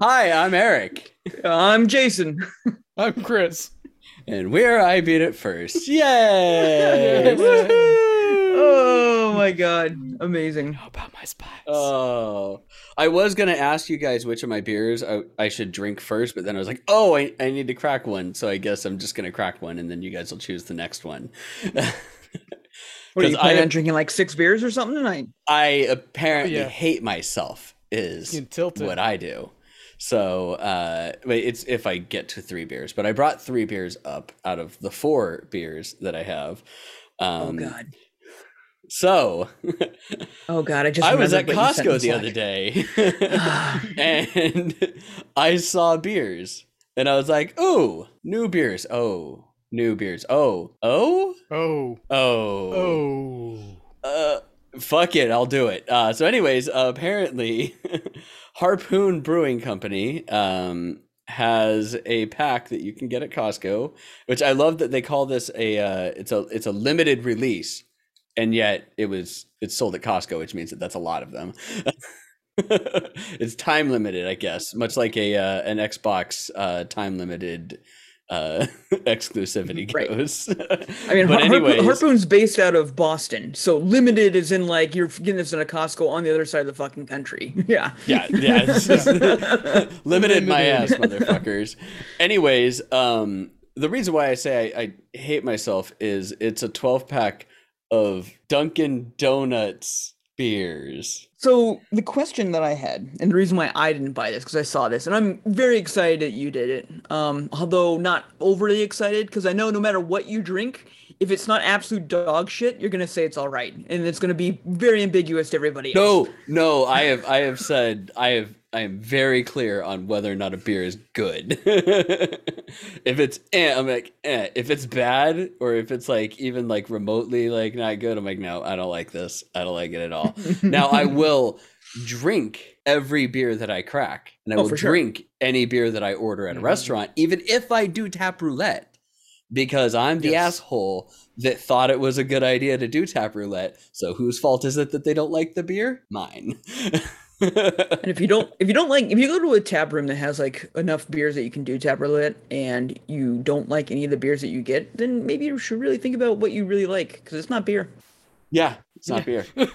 Hi, I'm Eric, I'm Jason. I'm Chris. and we're I Beat It First. Yay! Oh my god, amazing. How about my spice? Oh, I was gonna ask you guys which of my beers I, I should drink first, but then I was like, oh, I, I need to crack one, so I guess I'm just gonna crack one, and then you guys will choose the next one. What are you 'Cause planning I- on drinking like six beers or something tonight? I apparently yeah. hate myself is You can tilt it. what I do. So uh it's if I get to three beers, but I brought three beers up out of the four beers that I have. Oh Um god. so Oh god, I just I was at remembered what you sent Costco in the other day and I saw beers and I was like, "Ooh, new beers. Oh, new beers. Oh. Oh? Oh. Oh. Oh. Uh, fuck it, I'll do it. Uh, so, anyways, uh, apparently, Harpoon Brewing Company um, has a pack that you can get at Costco, which I love that they call this a uh, it's a it's a limited release, and yet it was it's sold at Costco, which means that that's a lot of them. it's time limited, I guess, much like a uh, an Xbox uh, time limited uh exclusivity Right. goes. I mean, but Har- anyways, Harpoon's based out of Boston, so limited is in like you're getting this in a Costco on the other side of the fucking country. Yeah. Yeah, yeah. just- limited my ass, motherfuckers. Anyways, um, the reason why I say I, I hate myself is it's a 12 pack of Dunkin' Donuts beers. So the question that I had, and the reason why I didn't buy this because I saw this, and I'm very excited that you did it. Um, although not overly excited because I know no matter what you drink, if it's not absolute dog shit, you're gonna say it's all right, and it's gonna be very ambiguous to everybody else. No, no, I have I have said I have I am very clear on whether or not a beer is good. if it's eh, I'm like eh. If it's bad or if it's like even like remotely like not good, I'm like no, I don't like this. I don't like it at all. now I will drink every beer that I crack, and I Oh, will for sure. drink any beer that I order at a Mhm. restaurant, even if I do tap roulette, because I'm the Yes. asshole that thought it was a good idea to do tap roulette. So whose fault is it that they don't like the beer? Mine. And if you don't, if you don't like, if you go to a tap room that has like enough beers that you can do tap roulette, and you don't like any of the beers that you get, then maybe you should really think about what you really like because it's not beer. yeah, it's not beer.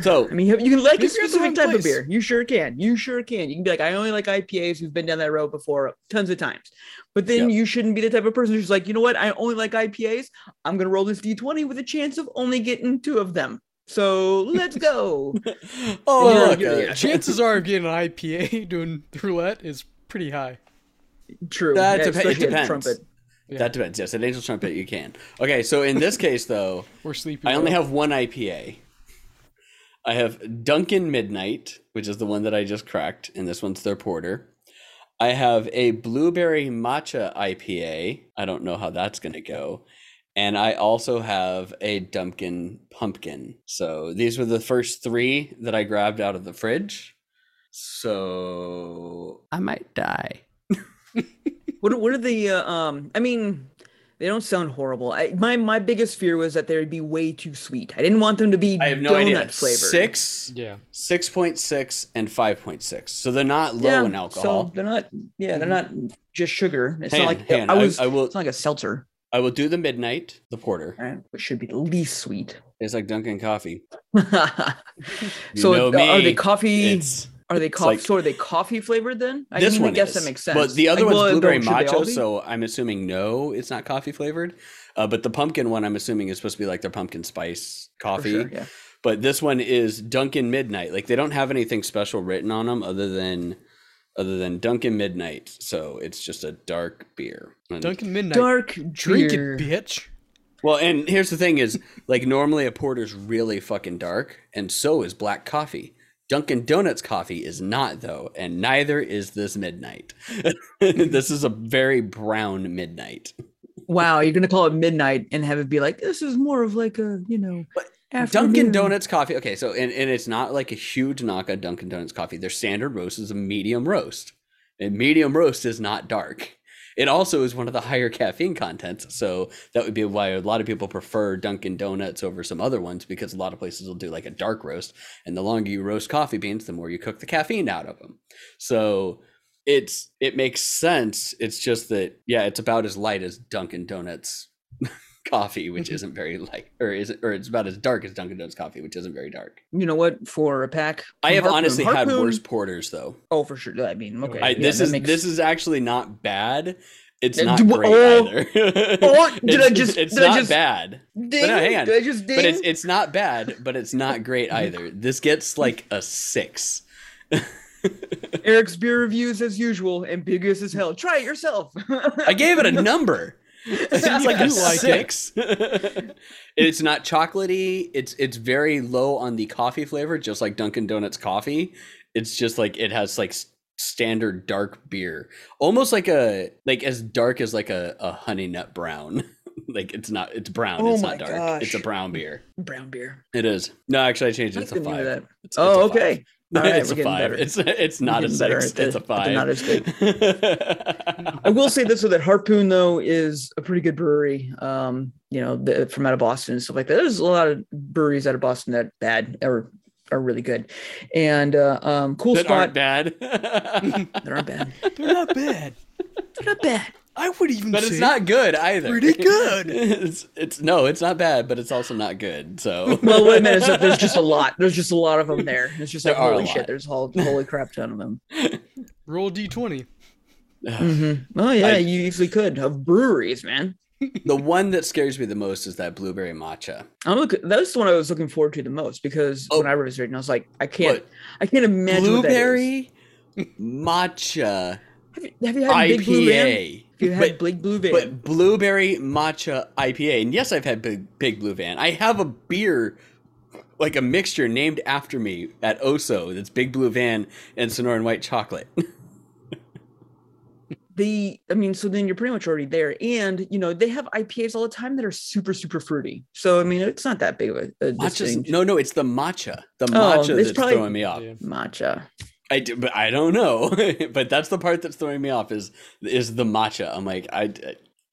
So I mean, you can like a specific type of beer. You sure can. You sure can. You can be like, I only like IPAs. We've been down that road before tons of times. But then Yep. you shouldn't be the type of person who's like, you know what? I only like IPAs. I'm gonna roll this D20 with a chance of only getting two of them. So let's go. oh You're- look, you're- uh, yeah. Chances are of getting an IPA doing roulette is pretty high. True. That yeah, depe- it depends. Trumpet. Yeah. that depends. Yes, at Angel Trumpet you can. Okay, so in this case though, We're sleepy. I only though. have one IPA. I have Dunkin' Midnight, which is the one that I just cracked, and this one's their porter. I have a blueberry matcha IPA. I don't know how that's going to go. And I also have a Dunkin' Pumpkin. So these were the first three that I grabbed out of the fridge. So I might die. What are, what are the uh, um? I mean, they don't sound horrible. I, my my biggest fear was that they'd be way too sweet. I didn't want them to be I have no donut idea. flavored. Six, Yeah. 6.6, and 5.6. So they're not low in alcohol. So they're not. Yeah, they're not just sugar. It's Hang not like hang on, I I- was. I will- It's not like a seltzer. I will do the midnight, the porter. Right? Which should be the least sweet. It's like Dunkin' Coffee. so uh, are they me. coffee? Are they coffee? like- so are they coffee flavored then? I this one guess is, that makes sense. But the other Like, one's well, blueberry should they all matcha, so I'm assuming no, it's not coffee flavored. Uh, but the pumpkin one, I'm assuming is supposed to be like their pumpkin spice coffee. sure, yeah. But this one is Dunkin' Midnight. Like they don't have anything special written on them other than other than Dunkin' Midnight. So it's just a dark beer. And- Dunkin' Midnight. Dark Drink beer. it, bitch. Well, and here's the thing: is like normally a porter's really fucking dark, and so is black coffee. Dunkin' Donuts coffee is not though, and neither is this midnight. this is a very brown midnight. Wow, you're gonna call it midnight and have it be like this is more of like a you know. Dunkin' afternoon. Donuts coffee. Okay, so and, and it's not like a huge knock on Dunkin' Donuts coffee. Their standard roast is a medium roast, and medium roast is not dark. It also is one of the higher caffeine contents, so that would be why a lot of people prefer Dunkin' Donuts over some other ones because a lot of places will do like a dark roast, and the longer you roast coffee beans, the more you cook the caffeine out of them. So it's it makes sense. It's just that yeah, it's about as light as Dunkin' Donuts coffee, which Mm-hmm. isn't very light, or is it, or it's about as dark as Dunkin' Donuts coffee, which isn't very dark. You know what? For a pack, I have Harpoon- honestly had worse porters though. Oh, for sure. I mean, okay. I, yeah, this is makes- this is actually not bad. It's not do- great oh, either. oh, did I just- It's not just- bad, Ding, no, hang on. Did I just ding? but it's it's not bad, but it's not great either. This gets like a six. Eric's beer reviews as usual, ambiguous as hell. Try it yourself. I gave it a number. It's like a like it. six. it's not chocolatey. It's it's very low on the coffee flavor, just like Dunkin' Donuts coffee. It's just like it has like standard dark beer, almost like a like as dark as like a, a honey nut brown. like it's not it's brown. Oh it's not dark. It's a brown beer. Brown beer. It is. No, actually, I changed it. I It's a like the name of five. It's, Oh, it's a five. okay. All right, it's a five. better. It's it's not a getting better six. at It's a the- at the five. not as good. I will say this: so that Harpoon though is a pretty good brewery. Um, you know, the, from out of Boston and stuff like that. There's a lot of breweries out of Boston that bad or are really good, and uh, um, cool that spot. aren't bad. they're not bad. They're not bad. They're not bad. I would even but say it's not good either. pretty good. it's it's no, it's not bad, but it's also not good. So Well, wait a minute. is that there's just a lot. There's just a lot of them there. It's just like There are a holy shit. There's a whole holy crap ton of them. roll d twenty. hmm Oh yeah, I- you easily could of breweries, man. the one that scares me the most is that blueberry matcha. I'm looking. That's the one I was looking forward to the most because Oh. when I was reading, I was like, I can't, What? I can't imagine what that is. Blueberry matcha Have you, have you had Big Blue Van? IPA. Have you had But, Big Blue Van? but blueberry matcha IPA. And yes, I've had big big blue van. I have a beer like a mixture named after me at Oso that's Big Blue Van and Sonoran White Chocolate. the, I mean, so then you're pretty much already there, and you know they have IPAs all the time that are super super fruity. So I mean, it's not that big of a, a Matcha's, no, no, it's the matcha. The Oh, matcha it's that's probably- throwing me off. Yeah. matcha. I do, but I don't know. but that's the part that's throwing me off is is the matcha. I'm like I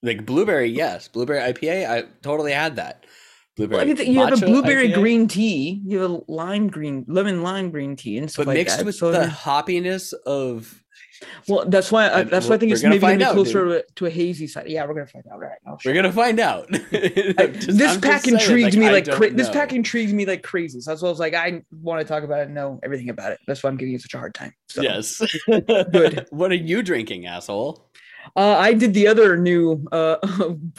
like blueberry. Yes, blueberry IPA. I totally had that. Blueberry. Well, you have a matcha blueberry IPA, green tea, you have a lime green, lemon lime green tea, and stuff but like mixed that. with so, the hoppiness of. Well, that's why I, that's why I think it's maybe out, closer to, to a hazy side. Yeah, we're gonna find out. Right. Oh, We're gonna find out. I- this I'm pack saying, intrigued me like cra- this pack intrigued me like crazy. So that's why I was like, I want to talk about it and know everything about it. That's why I'm giving you such a hard time. So. Yes. Good. What are you drinking, asshole? Uh, I did the other new uh,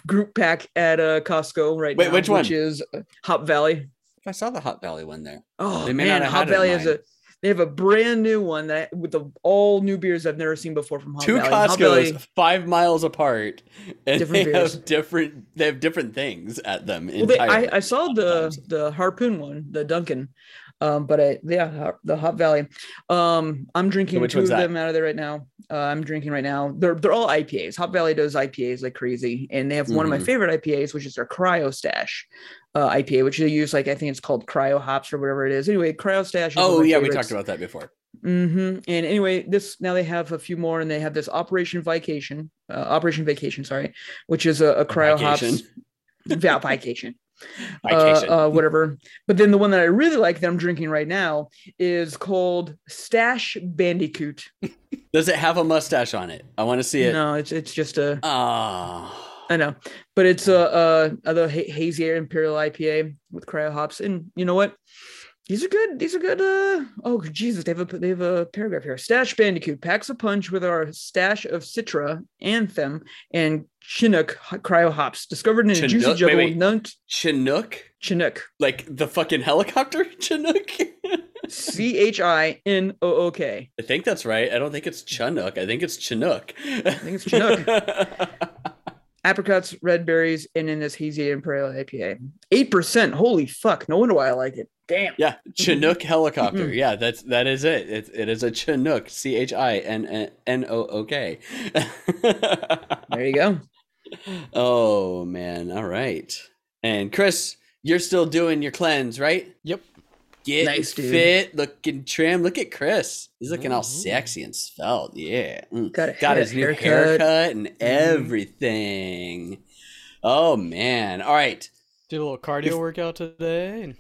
group pack at uh, Costco right Wait, now, which one? Which is uh, Hop Valley. I saw the Hop Valley one there. Oh man, not have Hop had it in Valley is a they have a brand new one that with the all new beers I've never seen before from Hop Two Valley. Costco's Valley- five miles apart, and Different they beers. have different. They have different things at them. Well, they. I, I saw the the harpoon one, the Dunkin', um, but I yeah the Hop Valley. Um, I'm drinking which two of that? them out of there right now. Uh, I'm drinking right now. They're they're all IPAs. Hop Valley does IPAs like crazy, and they have one of my Mhm. favorite IPAs, which is their Cryo Stash uh, IPA, which they use like I think it's called Cryo Hops or whatever it is. Anyway, Cryo Stash. Is Oh yeah, we talked about that before. hmm And anyway, this now they have a few more, and they have this Operation Vacation, uh, Operation Vacation, sorry, which is a, a cryo Vacation. hops yeah, Vacation. Uh, uh, whatever. But then the one that I really like that I'm drinking right now is called Stash Bandicoot. Does it have a mustache on it? I want to see it. No, it's it's just a Ah. I know, but it's a uh the ha- hazy air imperial IPA with cryo hops, and you know what? These are good. These are good. Uh oh Jesus, they have a they have a paragraph here. Stash Bandicoot packs a punch with our stash of Citra, Anthem, and Chinook cryo hops discovered in a juicy Chinook? juggle Wait, wait. nunt Chinook, Chinook. like the fucking helicopter Chinook. C H I N O O K. I think that's right. I don't think it's Chinook. I think it's Chinook. I think it's Chinook. Apricots, red berries, and in this hazy imperial IPA. Eight percent. Holy fuck! No wonder why I like it. Damn. yeah, Chinook helicopter. Mhm. Yeah, that's that is it. It, it is a Chinook. C H I N N O O K. There you go. Oh man! All right. And Chris, you're still doing your cleanse, right? Yep. Getting Nice, dude. fit, looking trim. Look at Chris. He's looking all Mhm. sexy and svelte. Yeah. Mm. Got Got his new haircut. haircut and everything. Oh man! All right. Did a little cardio If- workout today.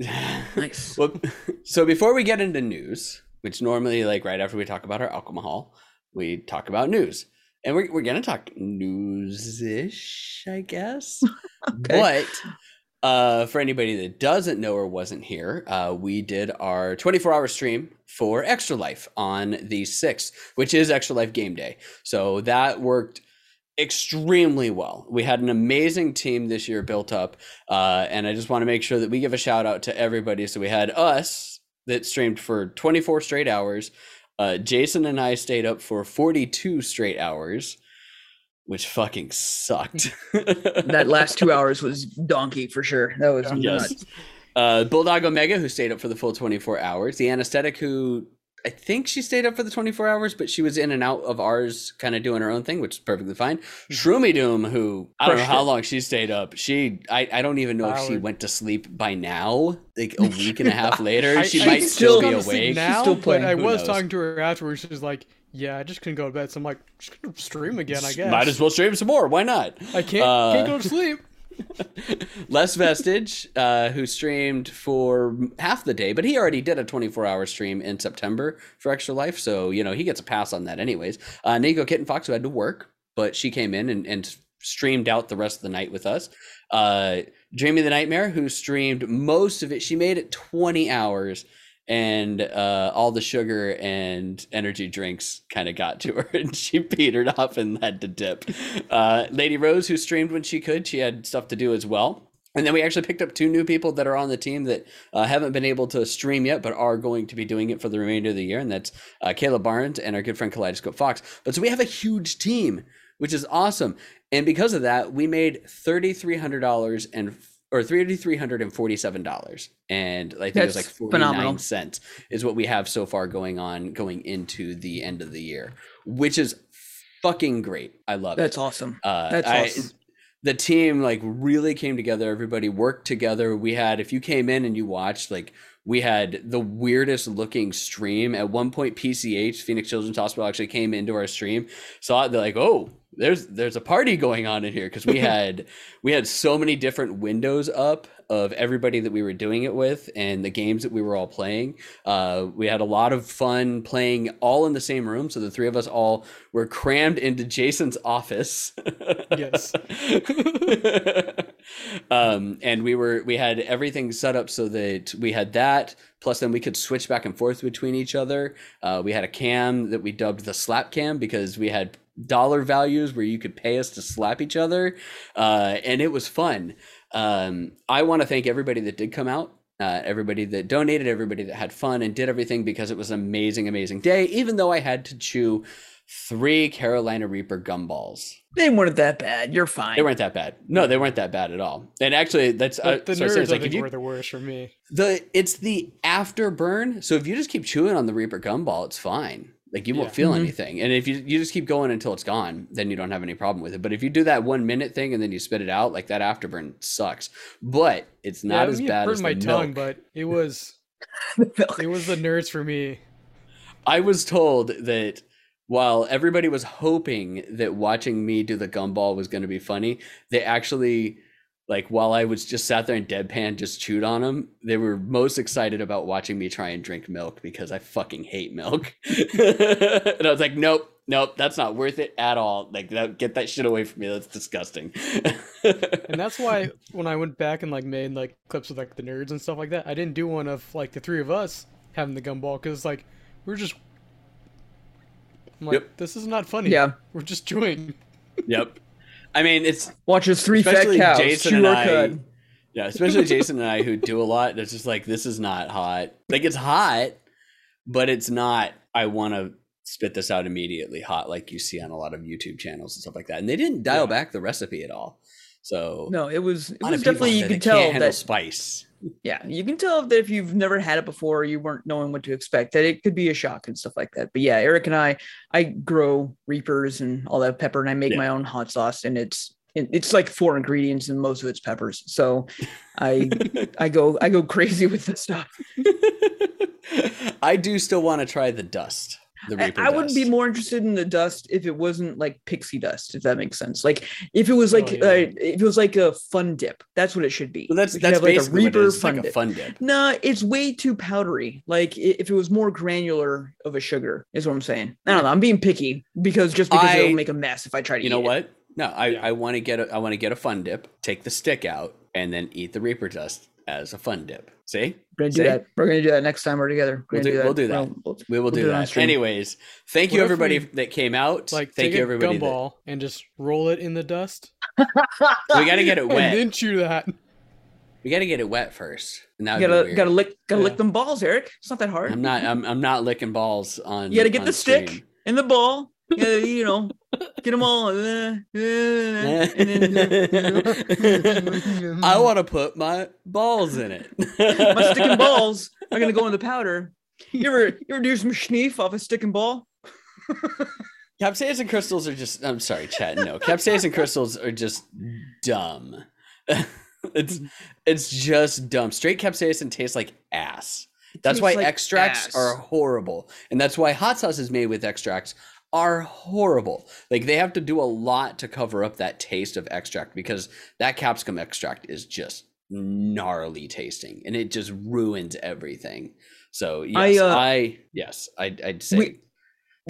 Nice. well, so before we get into news, which normally like right after we talk about our alcohol, we talk about news. And we're, we're going to talk news ish, I guess. Okay. But uh, for anybody that doesn't know or wasn't here, uh, we did our 24 hour stream for Extra Life on the 6th, which is Extra Life Game Day. So that worked extremely well. We had an amazing team this year built up. Uh, and I just want to make sure that we give a shout out to everybody. So we had us that streamed for 24 straight hours. Uh, Jason and I stayed up for 42 straight hours, which fucking sucked. that last two hours was donkey for sure. That was yes. nuts. Uh, Bulldog Omega, who stayed up for the full 24 hours. The anesthetic, who I think she stayed up for the 24 hours, but she was in and out of ours, kind of doing her own thing, which is perfectly fine. Shroomy Doom, who I don't know how long she stayed up. She, I, I don't even know if she went to sleep by now, like a week and a half later. I- she I might still, still be go to sleep awake. now, still but playing. I was knows? talking to her afterwards. She's like, "Yeah, I just couldn't go to bed." So I'm like, "Just gonna stream again, I guess." Might as well stream some more. Why not? I can't Uh, can't go to sleep. Les Vestige, uh, who streamed for half the day, but he already did a 24 hour stream in September for Extra Life. So, you know, he gets a pass on that anyways. Uh, Nico Kitten Fox, who had to work, but she came in and, and streamed out the rest of the night with us. Uh, Jamie the Nightmare, who streamed most of it, she made it 20 hours. And uh, all the sugar and energy drinks kind of got to her, and she petered off and had to dip. Uh, Lady Rose, who streamed when she could, she had stuff to do as well. And then we actually picked up two new people that are on the team that uh, haven't been able to stream yet, but are going to be doing it for the remainder of the year. And that's uh, Barnes and our good friend Kaleidoscope Fox. But so we have a huge team, which is awesome. And because of that, we made $3,300 and or $3,347. And I think it was like 49 phenomenal. cents is what we have so far going on going into the end of the year, which is fucking great. I love it. That's awesome. Uh, That's I- awesome. the team like really came together. Everybody worked together. We had, if you came in and you watched, like we had the weirdest looking stream. At one point, PCH Phoenix Children's Hospital actually came into our stream. Saw it. They're like, "Oh, there's there's a party going on in here," because we had we had so many different windows up of everybody that we were doing it with and the games that we were all playing. Uh, we had a lot of fun playing all in the same room. So the three of us all were crammed into Jason's office. Yes. um, and we were we had everything set up so that we had that. Plus, then we could switch back and forth between each other. Uh, we had a cam that we dubbed the slap cam because we had dollar values where you could pay us to slap each other, uh, and it was fun. Um, I want to thank everybody that did come out. Uh, everybody that donated, everybody that had fun and did everything because it was an amazing, amazing day. Even though I had to chew three Carolina Reaper gumballs. They weren't that bad. You're fine. They weren't that bad. No, they weren't that bad at all. And actually, that's uh, But the so I say nerds, it's I like think, you were the worst for me. the it's the afterburn. So if you just keep chewing on the Reaper gumball, it's fine. Like you won't Yeah. feel Mhm. anything. And if you you just keep going until it's gone, then you don't have any problem with it. But if you do that one minute thing and then you spit it out, like that afterburn sucks. But it's not yeah, as bad as my the tongue, milk. but it was it was the nerds for me. I was told that while everybody was hoping that watching me do the gumball was going to be funny, they actually like while I was just sat there and deadpan just chewed on them, they were most excited about watching me try and drink milk because I fucking hate milk. and I was like, nope, nope, that's not worth it at all. Like that, get that shit away from me. That's disgusting. And that's why when I went back and like made like clips with like the nerds and stuff like that, I didn't do one of like the three of us having the gumball because like we're just. I'm like, Yep. this is not funny. Yeah. We're just chewing. yep. I mean, it's watches three fat cows Jason and I-. Yeah, especially Jason and I who do a lot. It's just like this is not hot. Like it's hot, but it's not. I want to spit this out immediately hot, like you see on a lot of YouTube channels and stuff like that. And they didn't dial Yeah. back the recipe at all. So No, it was it was definitely you could tell that spice. yeah you can tell that if you've never had it before you weren't knowing what to expect that it could be a shock and stuff like that. But yeah, Eric and I I grow reapers and all that pepper and I make Yeah. my own hot sauce and it's it's like four ingredients and most of it's peppers. So I I go I go crazy with this stuff. I do still want to try the dust. The I, Reaper I would be more interested in the dust if it wasn't like pixie dust, if that makes sense. Like if it was like Oh, yeah. uh, if it was like a fun dip, that's what it should be. Well, that's that's have, like, basically what it is. It's like a dip. fun dip. No, it's way too powdery. Like if it was more granular of a sugar, is what I'm saying. I don't know. I'm being picky because just because I- it'll make a mess if I try to. You eat know it. what? No, I, Yeah. I want to get a I want to get a fun dip, take the stick out, and then eat the Reaper dust as a fun dip. See? We're gonna do See? that. We're gonna do that next time we're together. We're We'll gonna do- we'll do that. We'll- we'll- We will We'll do, do it that. Anyways, thank you What if everybody we, that came out. Like thank take you a everybody. That, gumball and just roll it in the dust. we got to get it And wet. then chew that. We got to get it wet first. And that You gotta gotta lick gotta Yeah. lick them balls, Eric. It's not that hard. I'm not. I'm, I'm not licking balls on. You gotta get on the stick in the ball. You, gotta, you know, get them all. uh, uh, and then, I want to put my balls in it. my sticking balls are gonna go in the powder. You ever you ever do some schneef off a sticking and ball? Capsaicin crystals are just. I'm sorry, Chad. No, capsaicin crystals are just dumb. it's it's just dumb. Straight capsaicin tastes like ass. That's why like extracts ass. are horrible, and that's why hot sauces made with extracts are horrible. Like they have to do a lot to cover up that taste of extract because that capsicum extract is just gnarly tasting, and it just ruins everything. So yes, uh, I yes, I'd, I'd say. We-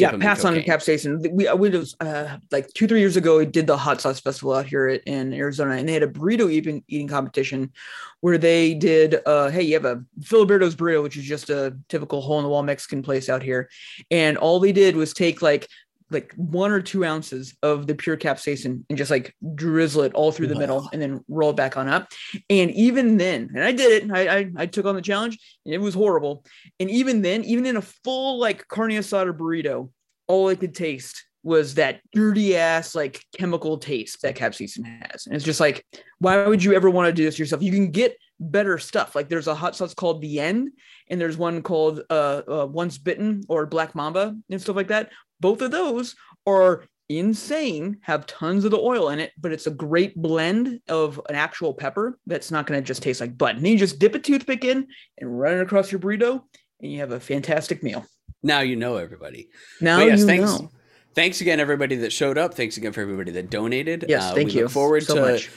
yeah, pass on cocaine. capsaicin. We we was uh, like two three years ago. We did the hot sauce festival out here in Arizona, and they had a burrito eating eating competition where they did. Uh, hey, you have a Filiberto's burrito, which is just a typical hole in the wall Mexican place out here, and all they did was take like like one or two ounces of the pure capsaicin and just like drizzle it all through the middle and then roll it back on up. And even then, and I did it, I, I, I took on the challenge and it was horrible. And even then, even in a full like carne asada burrito, all I could taste was that dirty ass like chemical taste that capsaicin has. And it's just like, why would you ever want to do this yourself? You can get better stuff. Like there's a hot sauce called the end, and there's one called uh, uh once bitten or black mamba and stuff like that. Both of those are insane, have tons of the oil in it, but it's a great blend of an actual pepper that's not going to just taste like butt. And then you just dip a toothpick in and run it across your burrito, and you have a fantastic meal. Now you know everybody. Now But yes, you thanks. know. Thanks again, everybody that showed up. Thanks again for everybody that donated. Yes, Uh, thank we you Look forward so to. much.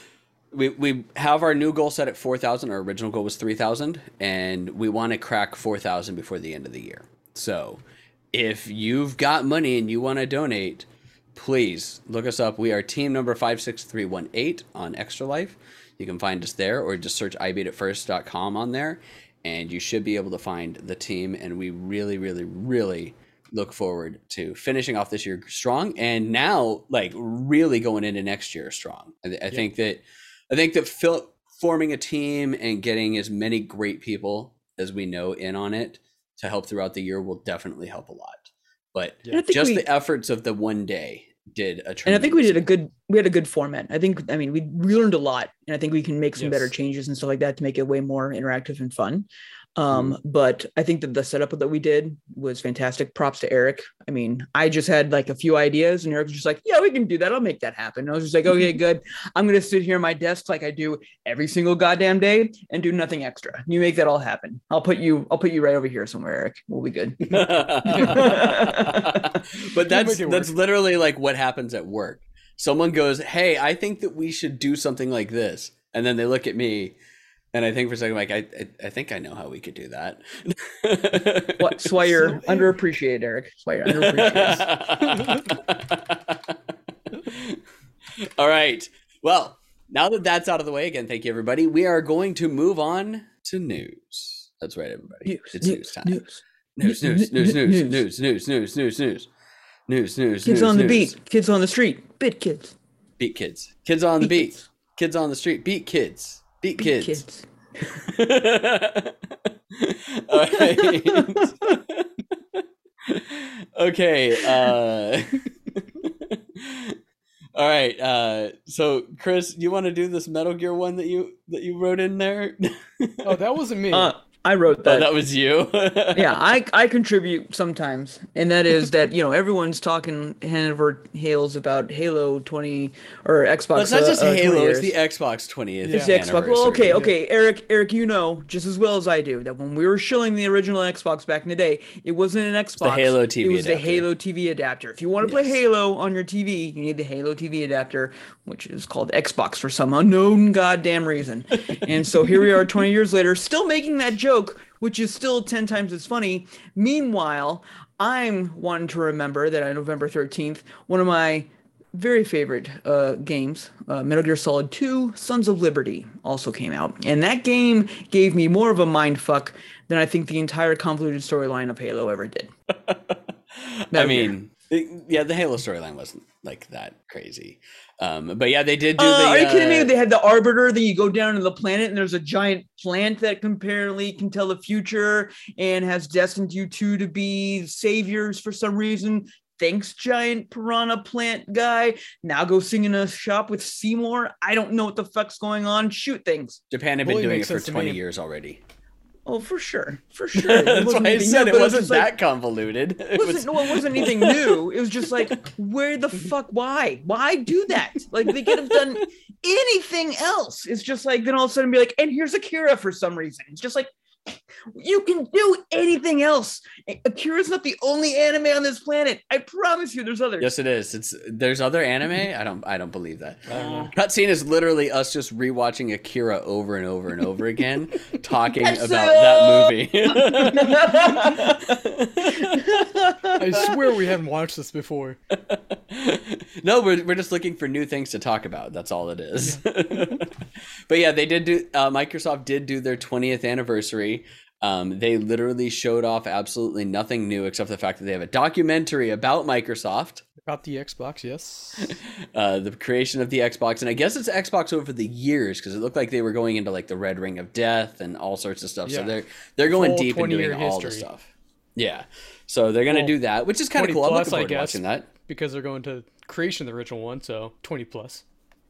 We we have our new goal set at four thousand. Our original goal was three thousand, and we want to crack four thousand before the end of the year. So, if you've got money and you want to donate, please look us up. We are team number five six three one eight on Extra Life. You can find us there, or just search ibeatitfirst.com on there, and you should be able to find the team. And we really, really, really look forward to finishing off this year strong, and now like really going into next year strong. I, I think that I think that fil- forming a team and getting as many great people as we know in on it to help throughout the year will definitely help a lot. But Yeah. Just we- the efforts of the one day did a and I think we did a good we had a good format. I think I mean we we learned a lot and I think we can make some better changes and stuff like that to make it way more interactive and fun. Um Mm-hmm. but I think that the setup that we did was fantastic. Props to Eric. I mean, I just had like a few ideas and Eric was just like, "Yeah, we can do that. I'll make that happen." And I was just like, "Okay, good. I'm going to sit here at my desk like I do every single goddamn day and do nothing extra. You make that all happen. I'll put you I'll put you right over here somewhere, Eric. We'll be good." but that's that's literally like what happens at work. Someone goes, "Hey, I think that we should do something like this," and then they look at me, and I think for a second, like, I I, I think I know how we could do that. What that's why you're underappreciated, Eric. That's why you're underappreciated. All right. Well, now that that's out of the way, again, thank you, everybody. We are going to move on to news. That's right, everybody. News, it's news, time. news. News, news, news, news, news, news, news, news, news, news, news, news. Kids news, on the news. beat, kids on the street, bit kids, Beat kids. Kids on the Beat beat. Kids on the street. Beat kids. Beat beat kids. kids. All right. okay. Uh... All right. Uh... So, Chris, you want to do this Metal Gear one that you that you wrote in there? Oh, that wasn't me. Uh, I wrote Oh, that. that was you. yeah, I I contribute sometimes, and that is that you know everyone's talking hand over heels about Halo 20 or Xbox. Well, it's not uh, just uh, Halo; it's the Xbox 20th. It's the Xbox. Well, okay, okay, Eric, Eric, you know just as well as I do that when we were shilling the original Xbox back in the day, it wasn't an Xbox. The Halo TV It was adapter. the Halo TV adapter. If you want to play Halo on your TV, you need the Halo TV adapter, which is called Xbox for some unknown goddamn reason. and so here we are, 20 years later, still making that joke, which is still 10 times as funny. Meanwhile, I'm one to remember that on November 13th, one of my very favorite uh, games, uh, Metal Gear Solid 2: Sons of Liberty, also came out, and that game gave me more of a mind fuck than I think the entire convoluted storyline of Halo ever did. I mean, it- yeah, the Halo storyline wasn't like that crazy. Um, but yeah, they did do Uh, the. are you kidding me? uh, They had the Arbiter. Then you go down to the planet, and there's a giant plant that can apparently can tell the future and has destined you two to be saviors for some reason. Thanks, giant piranha plant guy. Now go sing in a shop with Seymour. I don't know what the fuck's going on. Shoot things. Japan had been Bully doing it for 20 years already. Oh, for sure, for sure. It That's wasn't why I said new, it wasn't just like- that convoluted. It It wasn't, was- no, it wasn't anything new. It was just like, where the fuck? Why? Why do that? Like they could have done anything else. It's just like then all of a sudden be like, and here's Akira for some reason. It's just like you can do anything else. Akira's not the only anime on this planet. I promise you, there's others. Yes, it is. It's there's other anime. I don't I don't believe that. I don't. Cutscene is literally us just rewatching Akira over and over and over again, talking Tetsuya! about that movie. I swear we haven't watched this before. no, we're, we're just looking for new things to talk about. That's all it is. but yeah, they did do. Uh, Microsoft did do their 20th anniversary. Um, they literally showed off absolutely nothing new except the fact that they have a documentary about Microsoft, About the Xbox, yes. uh, the creation of the Xbox, and I guess it's Xbox over the years because it looked like they were going into like the Red Ring of Death and all sorts of stuff. So they're they're going Full deep and 20 year doing all the stuff. Yeah, so they're gonna Well, do that, which is kind of 20 cool. I'm plus, looking I forward to watching that. Because they're going to creation of the original one, so 20 plus.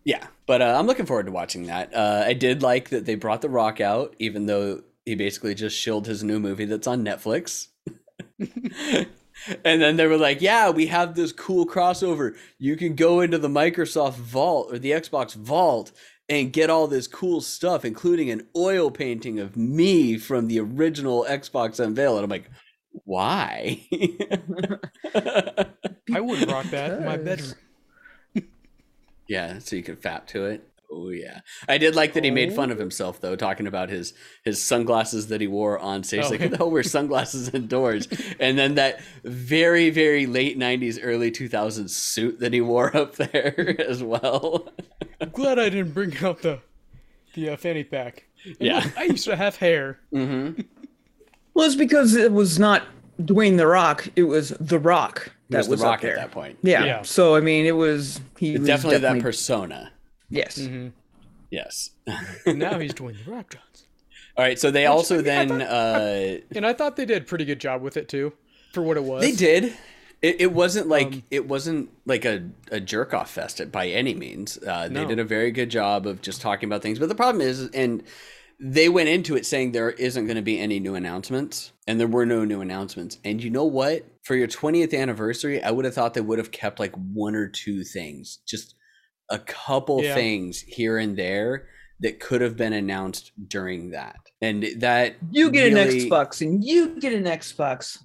Yeah, but uh, I'm looking forward to watching that. Uh, I did like that they brought The Rock out, even though he basically just shilled his new movie that's on Netflix. and then they were like, "Yeah, we have this cool crossover. You can go into the Microsoft Vault or the Xbox Vault." And get all this cool stuff, including an oil painting of me from the original Xbox unveil. And I'm like, why? I would rock that in my bedroom. Yeah, so you could fap to it. Oh yeah, I did like that he made fun of himself though, talking about his his sunglasses that he wore on stage. Oh. Like, who the hell wears sunglasses indoors? and then that very very late '90s, early 2000s suit that he wore up there as well. I'm glad I didn't bring out the the uh, fanny pack. And Yeah. look, I used to have hair. mm-hmm. Well, it's because it was not Dwayne the Rock. It was The Rock that was was, the up Rock there. at that point. Yeah. Yeah. So I mean, it was he was definitely, definitely, that persona. Yes. hmm Yes. Now he's Dwayne the Rock Johnson. All right. So they also I mean, I then uh, And I thought they did a pretty good job with it too, for what it was. They did. It, it wasn't like Um, it wasn't like a, a jerk off fest by any means. Uh, they No. did a very good job of just talking about things. But the problem is, and they went into it saying there isn't going to be any new announcements, and there were no new announcements. And you know what? For your 20th anniversary, I would have thought they would have kept like one or two things, just a couple Yeah. things here and there that could have been announced during that. And that You get really- an Xbox, and you get an Xbox.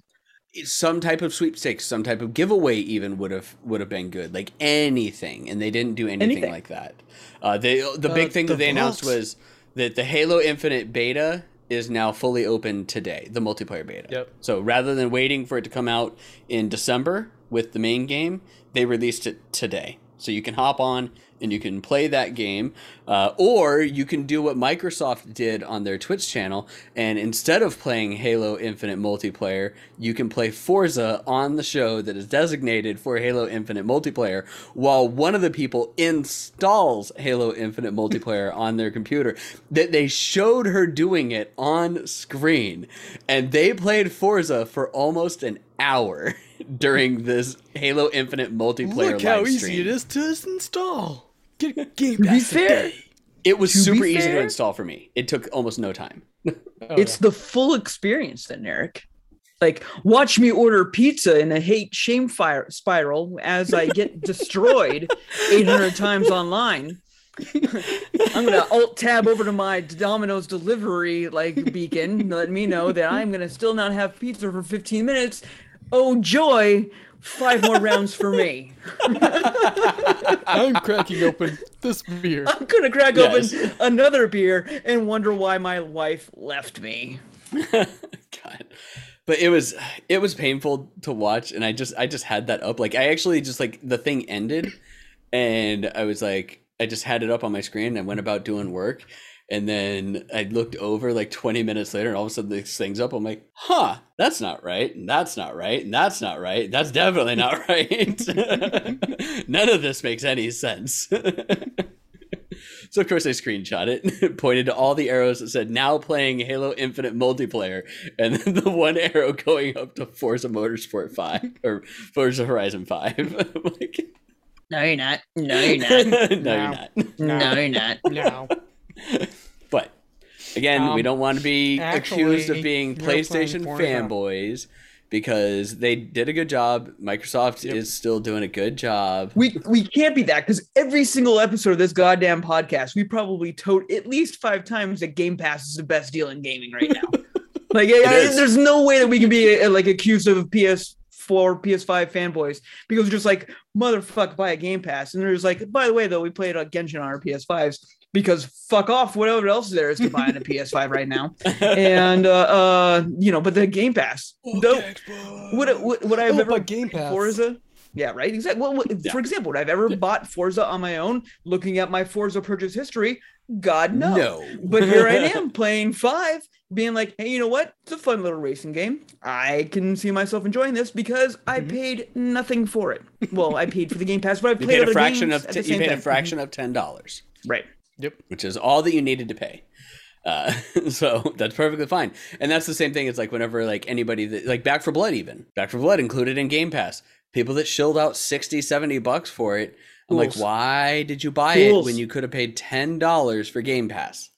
some type of sweepstakes, some type of giveaway even would have would have been good, like anything, and they didn't do anything, Anything. like that. Uh, they the big Uh, thing the that they announced vault. was that the Halo Infinite beta is now fully open today, the multiplayer beta. Yep. So rather than waiting for it to come out in December with the main game, they released it today. So you can hop on and you can play that game, uh, or you can do what Microsoft did on their Twitch channel, and instead of playing Halo Infinite multiplayer, you can play Forza on the show that is designated for Halo Infinite multiplayer, while one of the people installs Halo Infinite multiplayer on their computer. That they showed her doing it on screen, and they played Forza for almost an hour during this Halo Infinite multiplayer Look how easy stream. it is to install. Get Game To be Pass today. It was To super easy to install for me. It took almost no time. Oh, it's the full experience then, Eric. Like, watch me order pizza in a hate shame fire spiral as I get destroyed 800 times online. I'm gonna alt tab over to my Domino's delivery like beacon, let me know that I'm gonna still not have pizza for 15 minutes. Oh joy! Five more rounds for me. I'm cracking open this beer. I'm gonna crack Yes. open another beer and wonder why my wife left me. God. But it was it was painful to watch and I just I just had that up. Like I actually just like the thing ended and I was like I just had it up on my screen and I went about doing work and then I looked over like 20 minutes later and all of a sudden this thing's up. I'm like, huh, that's not right. And that's not right. And that's not right. That's definitely not right. None of this makes any sense. So of course I screenshot it, pointed to all the arrows that said now playing Halo Infinite multiplayer, and then the one arrow going up to Forza Motorsport 5 or Forza Horizon 5. I'm like, No, you're not. No, you're no, not. you're No. No, you're not. No. But again, we Um, don't want to be accused of being PlayStation fanboys because they did a good job. Microsoft Yep. is still doing a good job. We we can't be that because every single episode of this goddamn podcast, we probably told at least five times that Game Pass is the best deal in gaming right now. like, I- I- there's no way that we can be uh, like accused of PS4, PS5 fanboys because we're just like motherfuck, buy a Game Pass, and there's like, by the way, though, we played a Genshin on our PS5s because fuck off, whatever else there is to buy on a PS5 right now, and uh, uh, you know, but the Game Pass, no, would would, would I have Oh, ever but Game Pass. Forza? Yeah, right. Exactly. Well, what- Yeah. for example, would I've ever bought Forza on my own? Looking at my Forza purchase history, God no. no. But here I am playing five, being like, hey, you know what? It's a fun little racing game. I can see myself enjoying this because I Mhm. paid nothing for it. Well, I paid for the Game Pass, but I You played paid a fraction games of at t- the you same paid a time. fraction of ten dollars. Right. Yep. which is all that you needed to pay. Uh, so that's perfectly fine. And that's the same thing. It's like whenever like anybody that like Back 4 Blood, even Back 4 Blood included in Game Pass, people that shilled out 60, 70 bucks for it. I'm like, why did you buy it when you could have paid ten dollars for Game Pass?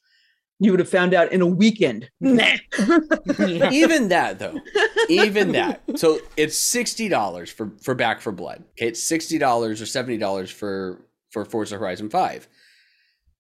You would have found out in a weekend. Nah. Even that though, even that. So it's sixty dollars for for Back 4 Blood. Okay, it's sixty dollars or seventy dollars for for Forza Horizon Five.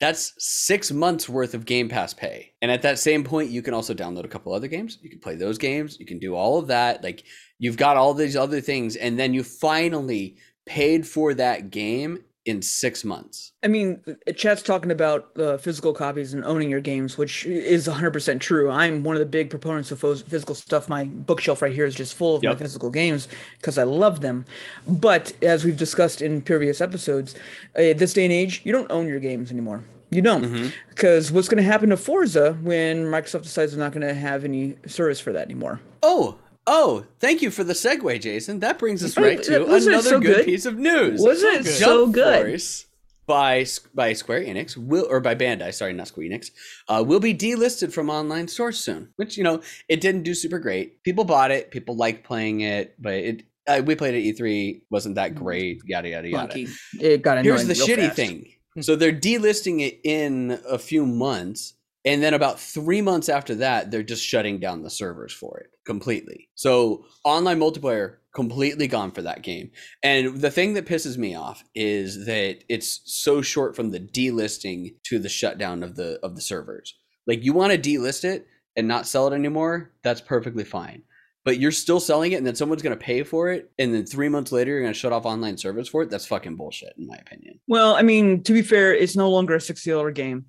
That's six months worth of Game Pass pay. And at that same point, you can also download a couple other games. You can play those games. You can do all of that. Like you've got all these other things, and then you finally paid for that game in six months. I mean, chat's talking about uh, physical copies and owning your games, which is 100% true. I'm one of the big proponents of physical stuff. My bookshelf right here is just full of Yep. my physical games because I love them. But as we've discussed in previous episodes, uh, this day and age, you don't own your games anymore. You don't. Because what's going to happen to Forza when Microsoft decides they're not going to have any service for that anymore? Oh, oh, thank you for the segue, Jason. That brings us Right, to another so good, good? piece of news. Wasn't it good. so Jump good? Force by by Square Enix will or by Bandai, sorry, not Square Enix, uh, will be delisted from online stores soon. Which you know it didn't do super great. People bought it, people liked playing it, but it uh, we played at E3, wasn't that great. Yada yada yada. Clunky. It got annoying Here's the shitty fast. thing. So they're delisting it in a few months, and then about three months after that, they're just shutting down the servers for it completely. So online multiplayer completely gone for that game. And the thing that pisses me off is that it's so short from the delisting to the shutdown of the of the servers. Like you want to delist it and not sell it anymore, that's perfectly fine. But you're still selling it, and then someone's going to pay for it, and then three months later you're going to shut off online service for it. That's fucking bullshit, in my opinion. Well, I mean, to be fair, it's no longer a sixty dollar game,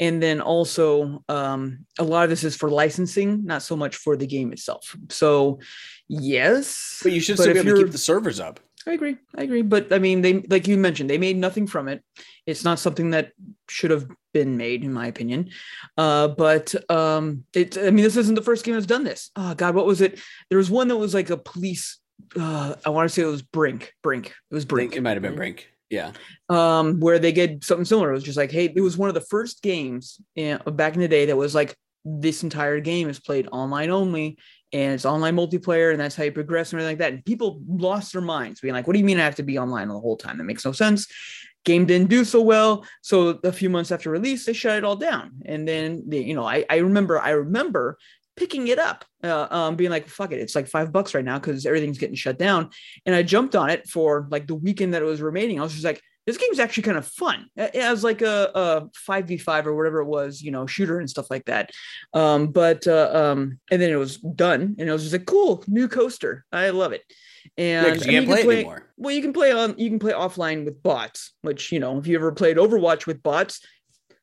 and then also um, a lot of this is for licensing, not so much for the game itself. So, yes, But you should But still be able to keep the servers up. I agree. I agree. But I mean, they like you mentioned, they made nothing from it. It's not something that should have been made, in my opinion. Uh, but um, it. I mean, this isn't the first game that's done this. Oh God, what was it? There was one that was like a police. Uh, I want to say it was Brink. Brink. It was Brink. it might have been Brink. Yeah. um, where they get something similar. It was just like, hey, it was one of the first games you know, back in the day that was like this entire game is played online only and it's online multiplayer and that's how you progress and everything like that. And people lost their minds being like, what do you mean I have to be online the whole time? That makes no sense. game didn't do so well. So a few months after release, they shut it all down. And then they, you know, I, I remember I remember picking it up, uh, um, being like, fuck it, it's like five bucks right now because everything's getting shut down. And I jumped on it for like the weekend that it was remaining. I was just like, this game's actually kind of fun. It has like a, a 5v5 or whatever it was, you know, shooter and stuff like that. Um, but uh, um, and then it was done, and it was just like, cool, new coaster. I love it. And Yeah, you I mean, can't play play, anymore. Well, you can play on you can play offline with bots, which you know, if you ever played Overwatch with bots,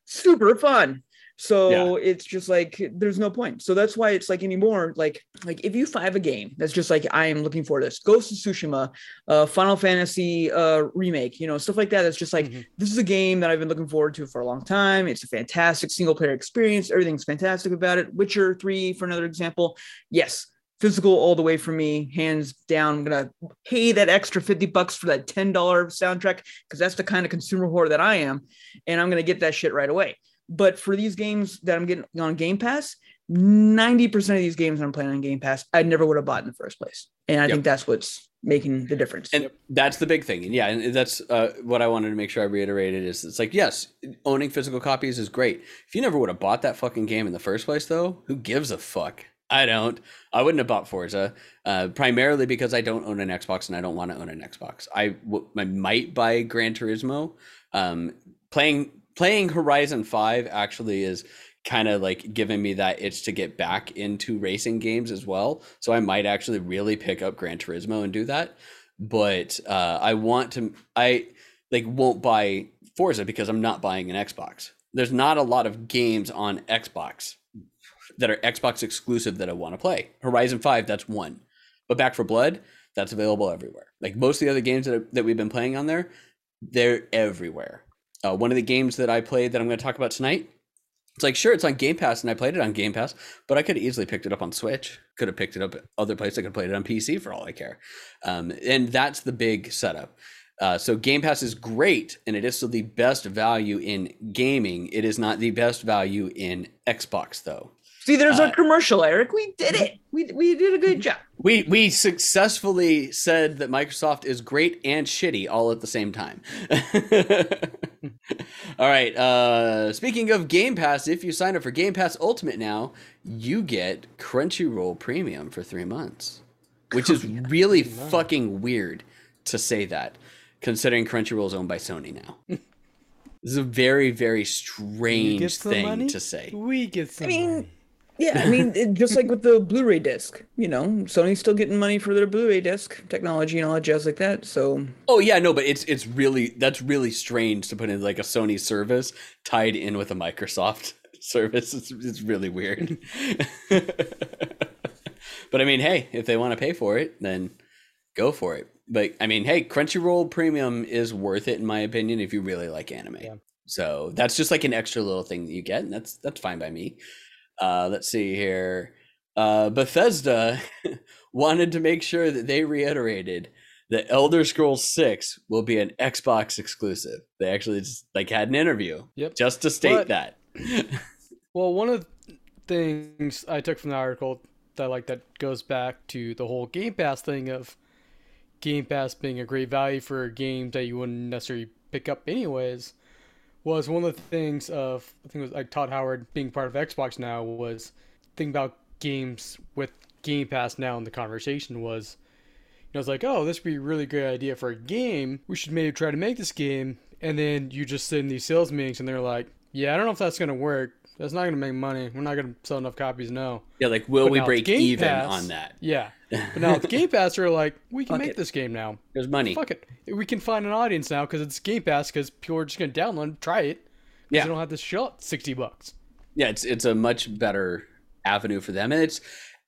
super fun. So it's just like there's no point. So that's why it's like anymore. Like like if you five a game, that's just like I am looking for this. Ghost of Tsushima, uh, Final Fantasy uh, remake, you know, stuff like that. It's just like Mhm. this is a game that I've been looking forward to for a long time. It's a fantastic single player experience. Everything's fantastic about it. Witcher three, for another example, yes, physical all the way for me, hands down. I'm gonna pay that extra fifty bucks for that ten dollar soundtrack because that's the kind of consumer whore that I am, and I'm gonna get that shit right away. But for these games that I'm getting on Game Pass, 90% of these games that I'm playing on Game Pass, I never would have bought in the first place. And I Yep. think that's what's making the difference. And that's the big thing. And yeah, and that's uh, what I wanted to make sure I reiterated is it's like, yes, owning physical copies is great. If you never would have bought that fucking game in the first place, though, who gives a fuck? I don't. I wouldn't have bought Forza, uh, primarily because I don't own an Xbox and I don't want to own an Xbox. I, w- I might buy Gran Turismo. Um, playing playing Horizon Five actually is kind of like giving me that itch to get back into racing games as well. So I might actually really pick up Gran Turismo and do that. But uh, I want to. I like won't buy Forza because I'm not buying an Xbox. There's not a lot of games on Xbox that are Xbox exclusive that I want to play. Horizon 5, that's one. But Back 4 Blood, that's available everywhere. Like most of the other games that, that we've been playing on there, they're everywhere. Uh, one of the games that I played that I'm going to talk about tonight, it's like, sure, it's on Game Pass and I played it on Game Pass, but I could have easily picked it up on Switch. Could have picked it up other places. I could have played it on PC for all I care. Um, and that's the big setup. Uh, so Game Pass is great, and it is still the best value in gaming. It is not the best value in Xbox, though. See, there's uh, our commercial, Eric. We did it. We, we did a good job. We we successfully said that Microsoft is great and shitty all at the same time. all right. Uh, speaking of Game Pass, if you sign up for Game Pass Ultimate now, you get Crunchyroll Premium for three months, which is really fucking weird to say that, considering Crunchyroll is owned by Sony now. this is a very very strange thing money? to say. We get some. mean, money. Yeah, I mean, it- just like with the Blu-ray disc, you know, Sony's still getting money for their Blu-ray disc technology and all that jazz like that. So Oh yeah, no, but it's it's really that's really strange to put in like a Sony service tied in with a Microsoft service. It's it's really weird. but I mean, hey, if they want to pay for it, then go for it. But I mean, hey, Crunchyroll Premium is worth it in my opinion if you really like anime. Yeah. So that's just like an extra little thing that you get, and that's that's fine by me. Uh, let's see here. Uh, Bethesda wanted to make sure that they reiterated that Elder Scrolls 6 will be an Xbox exclusive. They actually just like had an interview Yep. just to state But- that. Well, one of the things I took from the article that like that goes back to the whole Game Pass thing of Game Pass being a great value for a game that you wouldn't necessarily pick up anyways was one of the things of I think it was like Todd Howard being part of Xbox now was thinking about games with Game Pass now in the conversation was you know, it's like, oh, this would be a really great idea for a game. We should maybe try to make this game. And then you just sit in these sales meetings and they're like, yeah, I don't know if that's going to work. That's not going to make money. We're not going to sell enough copies No. Yeah, like will But we break even Pass- on that? Yeah. But now with Game Pass, they're like, we can Fuck make it. this game now. There's money. Fuck it. We can find an audience now because it's Game Pass because people are just going to download, try it. Because Yeah. they don't have to shell out 60 bucks. Yeah, it's it's a much better avenue for them, and it's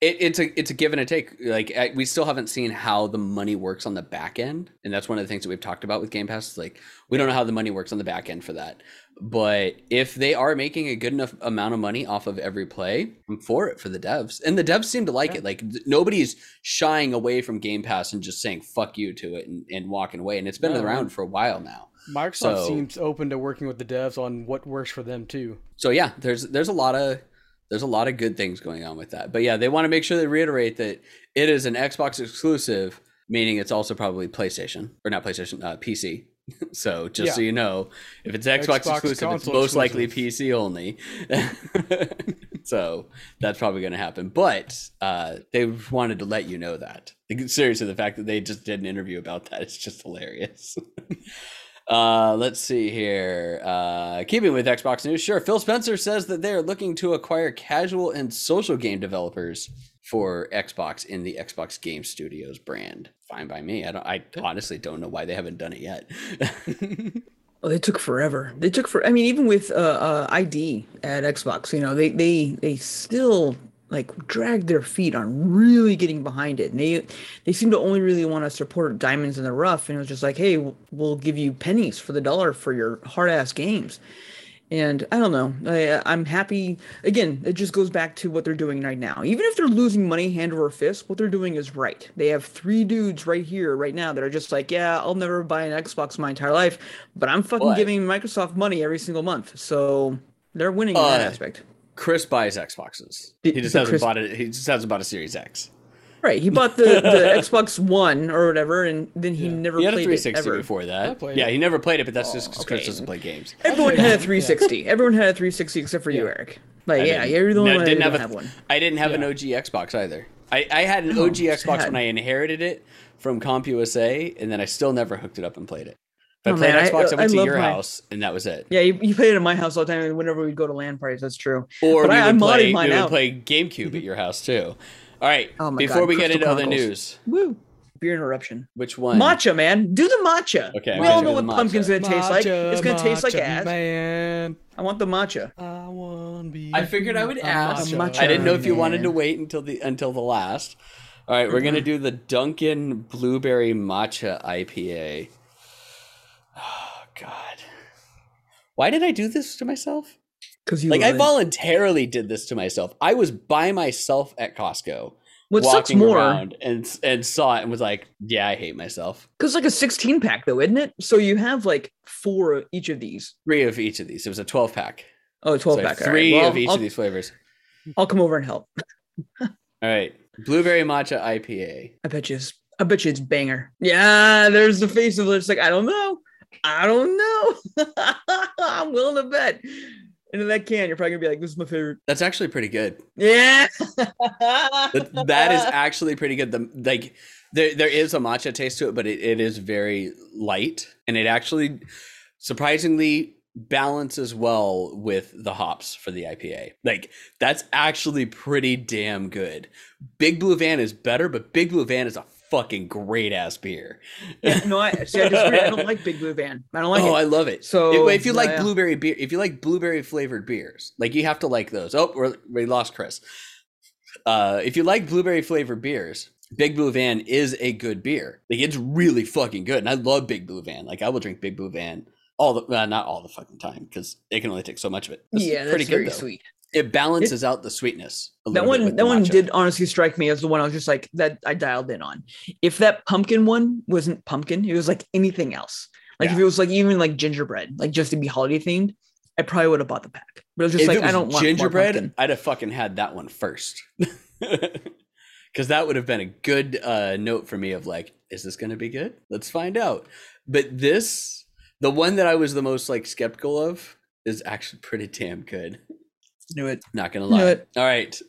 it, it's a it's a give and a take. Like I- we still haven't seen how the money works on the back end, and that's one of the things that we've talked about with Game Pass. is, Like we don't know how the money works on the back end for that, but if they are making a good enough amount of money off of every play, I'm for it for the devs, and the devs seem to like Yeah. it. Like nobody's shying away from Game Pass and just saying "fuck you" to it and, and walking away, and it's been No, around for a while now. Microsoft So- seems open to working with the devs on what works for them too. so yeah there's there's a lot of there's a lot of good things going on with that but yeah they want to make sure they reiterate that it is an xbox exclusive meaning it's also probably playstation or not playstation uh, pc so just so you know, if it's Xbox, Xbox exclusive, it's most likely. PC only. so that's probably going to happen. But uh, they wanted to let you know that. Seriously, the fact that they just did an interview about that is just hilarious. Uh, let's see here. Uh, keeping with Xbox news, sure. Phil Spencer says that they are looking to acquire casual and social game developers for Xbox in the Xbox Game Studios brand. Fine by me. I don't. I honestly don't know why they haven't done it yet. Oh, they took forever. They took for. I mean, even with uh, uh, ID at Xbox, you know, they they they still like drag their feet on really getting behind it. And they they seem to only really want to support diamonds in the rough. And it was just like, hey, we'll give you pennies for the dollar for your hard ass games. And I don't know. I, I'm happy. Again, it just goes back to what they're doing right now. Even if they're losing money hand over fist, what they're doing is right. They have three dudes right here, right now, that are just like, yeah, I'll never buy an Xbox my entire life, but I'm fucking But- giving Microsoft money every single month. So they're winning in that Uh, aspect. Chris buys Xboxes. He just did hasn't Chris- bought it. He just hasn't bought a Series X. Right. He bought the, the Xbox One or whatever, and then he never He had a played it 360 ever. before that. Yeah, it. he never played it, but that's oh, just Oh, because Chris doesn't play games. Everyone had a it. 360. Everyone had a 360 except for you, Eric. Like, I yeah, didn't- you're the only no, one didn't didn't have have, one. I didn't have an Yeah. OG Xbox either. I, I had an Oh, OG Xbox sad. when I inherited it from CompUSA, and then I still never hooked it up and played it. If I Oh, played man, Xbox, I, I went to your my- house, and that was it. Yeah, you, you played it at my house all the time whenever we'd go to land parties. That's true. Or But we, I- I would play, mine we would out. play GameCube at mm-hmm. your house too. All right, Oh my before God, we get Crystal into other news, Woo. Beer interruption. which one? Matcha, man. Do the matcha. Okay, We all know what pumpkin's gonna taste like. It's gonna taste like ass. Man, I want the matcha. I want to be. I figured I would ask. matcha I didn't know if you man. wanted to wait until the until the last. All right, we're gonna mm-hmm. do the Dunkin' Blueberry Matcha IPA. God, why did I do this to myself? Because you Like I voluntarily did this to myself. I was by myself at Costco, What sucks walking more around, and and saw it and was like, "Yeah, I hate myself." because like a 16 pack though, isn't it? So you have like four of each of these. Three of each of these. It was a twelve pack. Oh, 12 So pack. all right. three Well, of each I'll, of these flavors. I'll come over and help. All right, blueberry matcha IPA. I bet you. It's, I bet you it's banger. Yeah, there's the face of it. It's like I don't know. I don't know. I'm willing to bet. And in that can, you're probably gonna be like, "This is my favorite." That's actually pretty good. Yeah. That, that is actually pretty good. The like there there is a matcha taste to it, but it, it is very light and it actually surprisingly balances well with the hops for the IPA. Like that's actually pretty damn good. Big Blue Van is better, but Big Blue Van is a fucking great ass beer. Yeah, no, I see. I disagree. I don't like Big Blue Van. I don't like it oh, it. I love it. So, if, if you like yeah. blueberry beer, if you like blueberry flavored beers, like you have to like those. Oh, we're, we lost Chris. Uh, if you like blueberry flavored beers, Big Blue Van is a good beer. Like it's really fucking good, and I love Big Blue Van. Like I will drink Big Blue Van all the uh, not all the fucking time because it can only take so much of it. Is yeah, that's pretty very good. sweet. It balances out the sweetness. A That little bit one, that one matcha. did honestly strike me as the one I was just like that. I dialed in on. If that pumpkin one wasn't pumpkin, it was like anything else. Like if it was like even like gingerbread, like just to be holiday themed, I probably would have bought the pack. But it was just if like was I don't want gingerbread. I'd have fucking had that one first. Because that would have been a good uh, note for me of like, is this going to be good? Let's find out. But this, the one that I was the most like skeptical of, is actually pretty damn good. Knew it. Not gonna lie. Knew it. All right.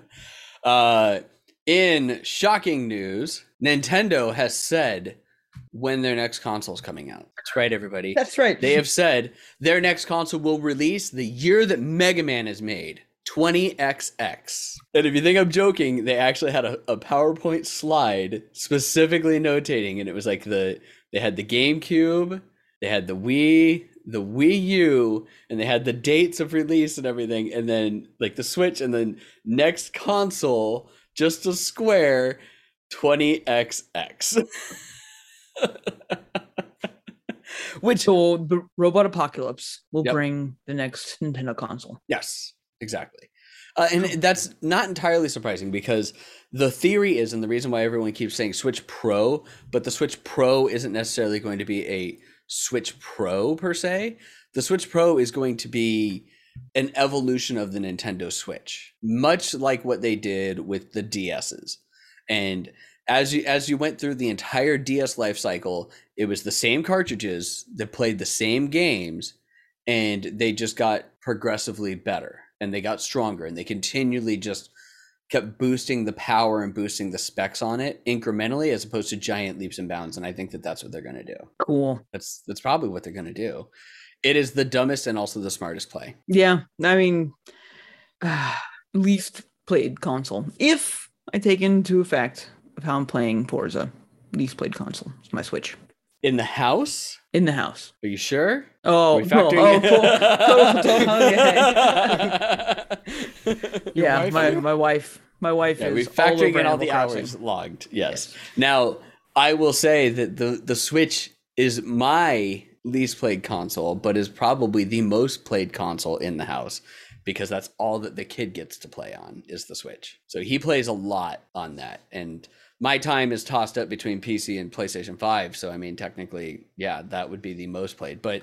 uh, in shocking news, Nintendo has said when their next console is coming out. That's right, everybody. That's right. They have said their next console will release the year that Mega Man is made. 20XX. And if you think I'm joking, they actually had a, a PowerPoint slide specifically notating, and it was like the they had the GameCube, they had the Wii, the Wii U, and they had the dates of release and everything, and then like the Switch, and then next console, just a square, 20XX. Which so the robot apocalypse will Yep. bring the next Nintendo console. Yes, exactly. Uh, and that's not entirely surprising because the theory is, and the reason why everyone keeps saying Switch Pro, but the Switch Pro isn't necessarily going to be a Switch Pro per se. The Switch Pro is going to be an evolution of the Nintendo Switch, much like what they did with the DSs. And as you as you went through the entire DS life cycle, it was the same cartridges that played the same games and they just got progressively better and they got stronger and they continually just kept boosting the power and boosting the specs on it incrementally as opposed to giant leaps and bounds and i think that that's what they're going to do Cool. that's that's probably what they're going to do it is the dumbest and also the smartest play Yeah, I mean, least played console. If I take into effect of how I'm playing Forza, least played console. It's my Switch in the house in the house. are you sure Oh, Are we no, oh, factoring cool. Cool, cool, okay. yeah, my my wife, my wife Yeah, is all over in all the Crossing. hours logged. Yes. Now, I will say that the the Switch is my least played console, but is probably the most played console in the house because that's all that the kid gets to play on is the Switch. So he plays a lot on that, and my time is tossed up between PC and PlayStation Five. So I mean, technically, yeah, that would be the most played, but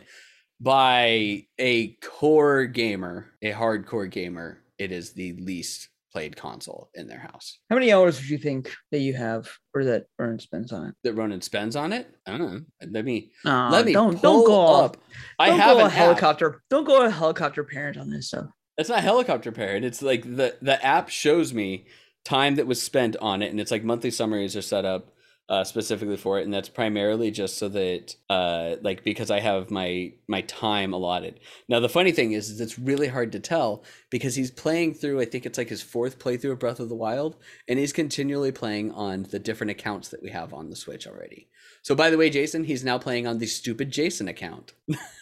by a core gamer, a hardcore gamer, it is the least played console in their house. How many hours would you think that you have, or that Ern spends on it? That Ronan spends on it. I don't know. Let me Uh, let me don't don't go all, up. I don't have a app. helicopter. Don't go a helicopter parent on this stuff. It's not helicopter parent. It's like the the app shows me time that was spent on it, and it's like monthly summaries are set up uh, specifically for it, and that's primarily just so that uh, like because I have my my time allotted. Now the funny thing is, is it's really hard to tell because he's playing through. I think it's like his fourth playthrough of Breath of the Wild, and he's continually playing on the different accounts that we have on the Switch already. So by the way, Jason, he's now playing on the stupid Jason account.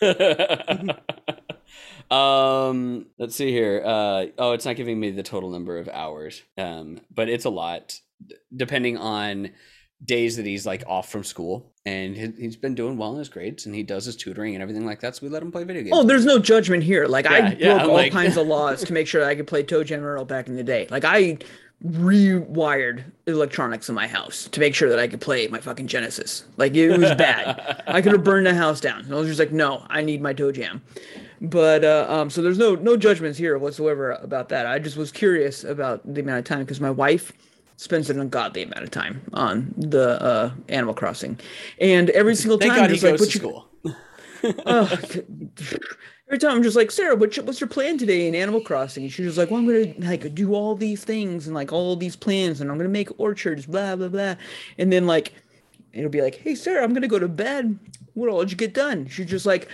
um, let's see here. Uh, oh, it's not giving me the total number of hours. Um, but it's a lot, d- depending on days that he's like off from school, and he, he's been doing well in his grades, and he does his tutoring and everything like that. So we let him play video games. Oh, there's no judgment here. Like I broke yeah, all like- kinds of laws to make sure that I could play Toe Jam Earl back in the day. Like I rewired electronics in my house to make sure that I could play my fucking Genesis. Like it was bad. I could have burned the house down. And I was just like, no, I need my Toe Jam. But uh, um, so there's no no judgments here whatsoever about that. I just was curious about the amount of time because my wife spends an ungodly amount of time on the uh, Animal Crossing, and every single Thank time God just like, goes to school. Ugh. every time I'm just like, Sarah, what's your, what's your plan today in Animal Crossing? And she's just like, well, I'm gonna like do all these things and like all these plans, and I'm gonna make orchards, blah blah blah, and then like it'll be like, hey Sarah, I'm gonna go to bed. What all did you get done? She's just like,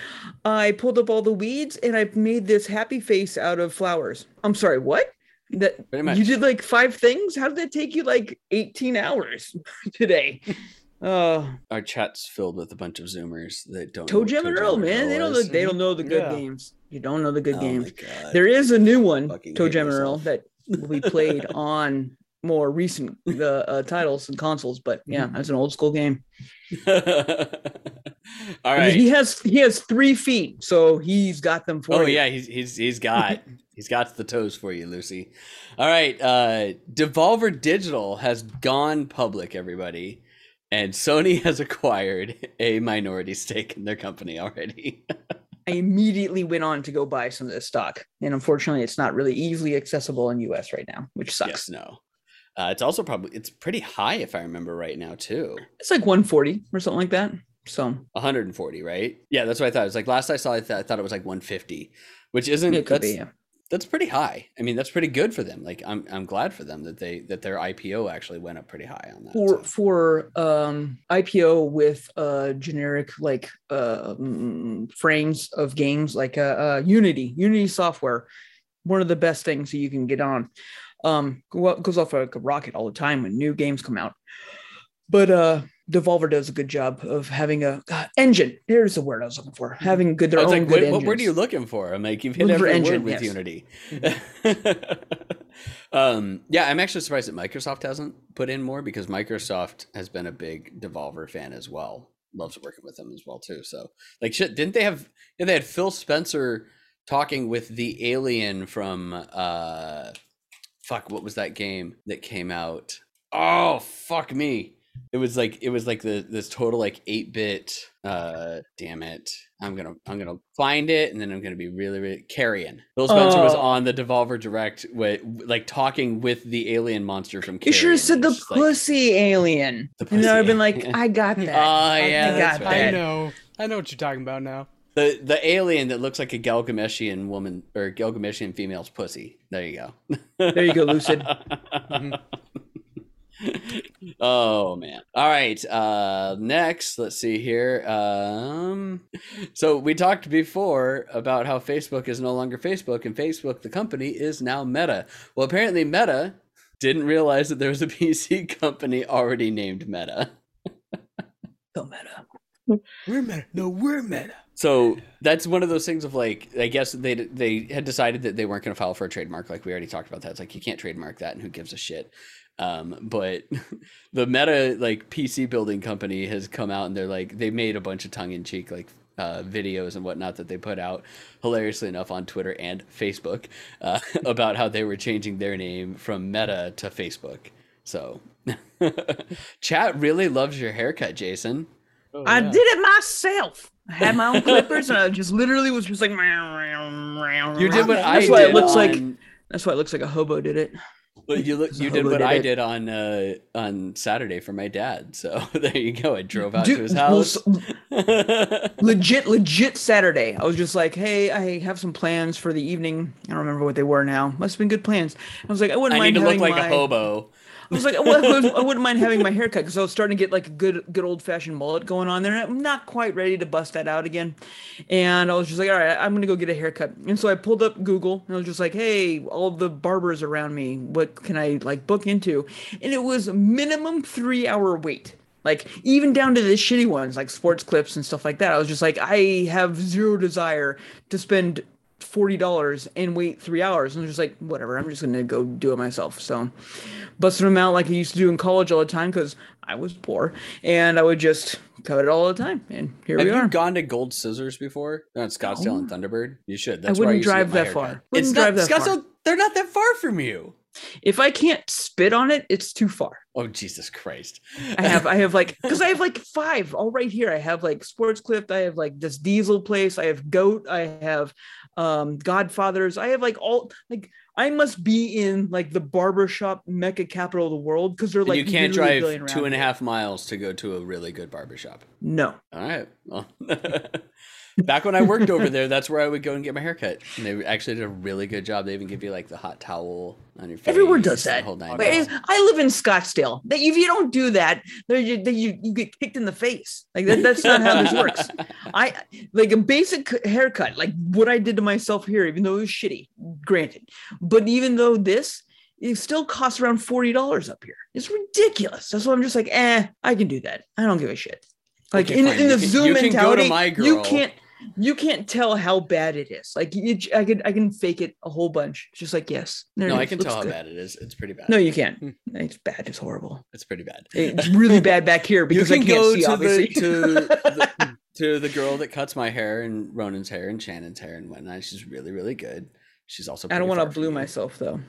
I pulled up all the weeds and I made this happy face out of flowers. I'm sorry, what? That Pretty much. you did like five things? How did that take you like 18 hours today? Uh Our chat's filled with a bunch of Zoomers that don't. know Toe what Jam and Toe Earl, man. They don't know, they don't know the good Yeah. games. You don't know the good Oh games. There is a new one, Fucking Toe Jam and Earl, that will be played on more recent uh, uh, titles and consoles. But yeah, that's an old school game. All right. He has he has three feet, so he's got them for Oh you. yeah, he's he's he's got he's got the toes for you, Lucy. All right, uh Devolver Digital has gone public, everybody, and Sony has acquired a minority stake in their company already. I immediately went on to go buy some of this stock, and unfortunately, it's not really easily accessible in US right now, which sucks. yes, no. Uh, it's also probably it's pretty high if I remember right now too. It's like 140 or something like that. So 140, right? Yeah, that's what I thought. It was like last I saw it, I thought it was like 150, which isn't it could that's be. Yeah. that's pretty high. I mean, that's pretty good for them. Like I'm I'm glad for them that they that their IPO actually went up pretty high on that. for so. for um IPO with uh generic like uh frames of games like uh, uh Unity Unity software one of the best things that you can get on um goes off like a rocket all the time when new games come out but uh Devolver does a good job of having a uh, engine. Here's the word I was looking for. Having good their own like, good what, what word are you looking for? I'm like, you've hit Looking every engine, word with yes. Unity. um, yeah, I'm actually surprised that Microsoft hasn't put in more because Microsoft has been a big Devolver fan as well. Loves working with them as well too. So, like, shit, didn't they have? Yeah, they had Phil Spencer talking with the alien from uh, fuck, what was that game that came out? Oh, fuck me. it was like it was like the this total like eight bit. Uh, damn it! I'm gonna I'm gonna find it and then I'm gonna be really really carrion. Phil Spencer was Oh. on the Devolver Direct with like talking with the alien monster from. You should have said the It's just like- pussy alien. The and then I've been like. I got that. Oh, I- yeah, I that's got right. I know. I know what you're talking about now. The the alien that looks like a Gilgameshian woman or Gilgameshian female's pussy. There you go. There you go, Lucid. oh man. All right. Uh next, let's see here. Um so we talked before about how Facebook is no longer Facebook and Facebook the company is now Meta. Well, apparently Meta didn't realize that there was a PC company already named Meta. So meta. We're meta. No, we're meta. So that's one of those things of like, I guess they they had decided that they weren't going to file for a trademark. Like we already talked about that. It's like you can't trademark that, and who gives a shit. Um, but the Meta like PC building company has come out and they're like they made a bunch of tongue in cheek like uh, videos and whatnot that they put out hilariously enough on Twitter and Facebook uh, about how they were changing their name from Meta to Facebook. So chat really loves your haircut, Jason. Oh, I did it myself. I had my own clippers, and I just literally was just like. You You did what I That's did. why it looks like. That's why it looks like a hobo did it. Well, you look, you did what did I it. did on uh, on Saturday for my dad. So there you go. I drove out Dude, to his house. s- legit, legit Saturday. I was just like, hey, I have some plans for the evening. I don't remember what they were now. Must have been good plans. I was like, I wouldn't I mind need to look like my, a hobo. I was like, oh, I wouldn't, I wouldn't mind having my haircut because I was starting to get like a good, good old fashioned mullet going on there. I'm not quite ready to bust that out again. And I was just like, all right, I'm gonna go get a haircut. And so I pulled up Google and I was just like, hey, all the barbers around me, what can I like book into? And it was minimum three hour wait. Like even down to the shitty ones, like sports clips and stuff like that. I was just like, I have zero desire to spend forty dollars and wait three hours. And I was just like, whatever, I'm just gonna go do it myself. So busting them out like I used to do in college all the time because I was poor and I would just cut it all the time. And here Have we are. Have you gone to Gold Scissors before? On Scottsdale and oh. Thunderbird? You should. That's I where wouldn't to get drive that far. Wouldn't It's not drive that far. Scottsdale. They're not that far from you. if I can't spit on it, it's too far. Oh Jesus Christ! I have I have like because I have like five all right here. I have like Sports Clip. I have like this Diesel place. I have Goat. I have um Godfathers. I have like all like I must be in like the barbershop mecca capital of the world because they're like you can't drive two and a half miles to go to a really good barbershop. No, All right. Well, back when I worked over there, that's where I would go and get my haircut. And they actually did a really good job. They even give you like the hot towel on your face. everywhere does that. whole nine. I live in Scottsdale. That if you don't do that, you, you you get kicked in the face. Like that, that's not how this works. I like a basic haircut, like what I did to myself here, even though it was shitty, granted. But even though this, it still costs around forty dollars up here. It's ridiculous. That's why I'm just like, eh, I can do that. I don't give a shit. Like Okay, in, in the You can- Zoom you can go to mentality, my you can't you can't tell how bad it is. Like you, I can I can fake it a whole bunch. It's just like yes, No, I can Looks tell how good. bad it is. It's pretty bad. No, you can't. Hmm. It's bad. It's horrible. It's pretty bad. It's really bad back here You because I can can't go see. to obviously, the to the, to the girl that cuts my hair and Ronan's hair and Shannon's hair and whatnot. She's really really good. She's also. I don't want to blue myself though.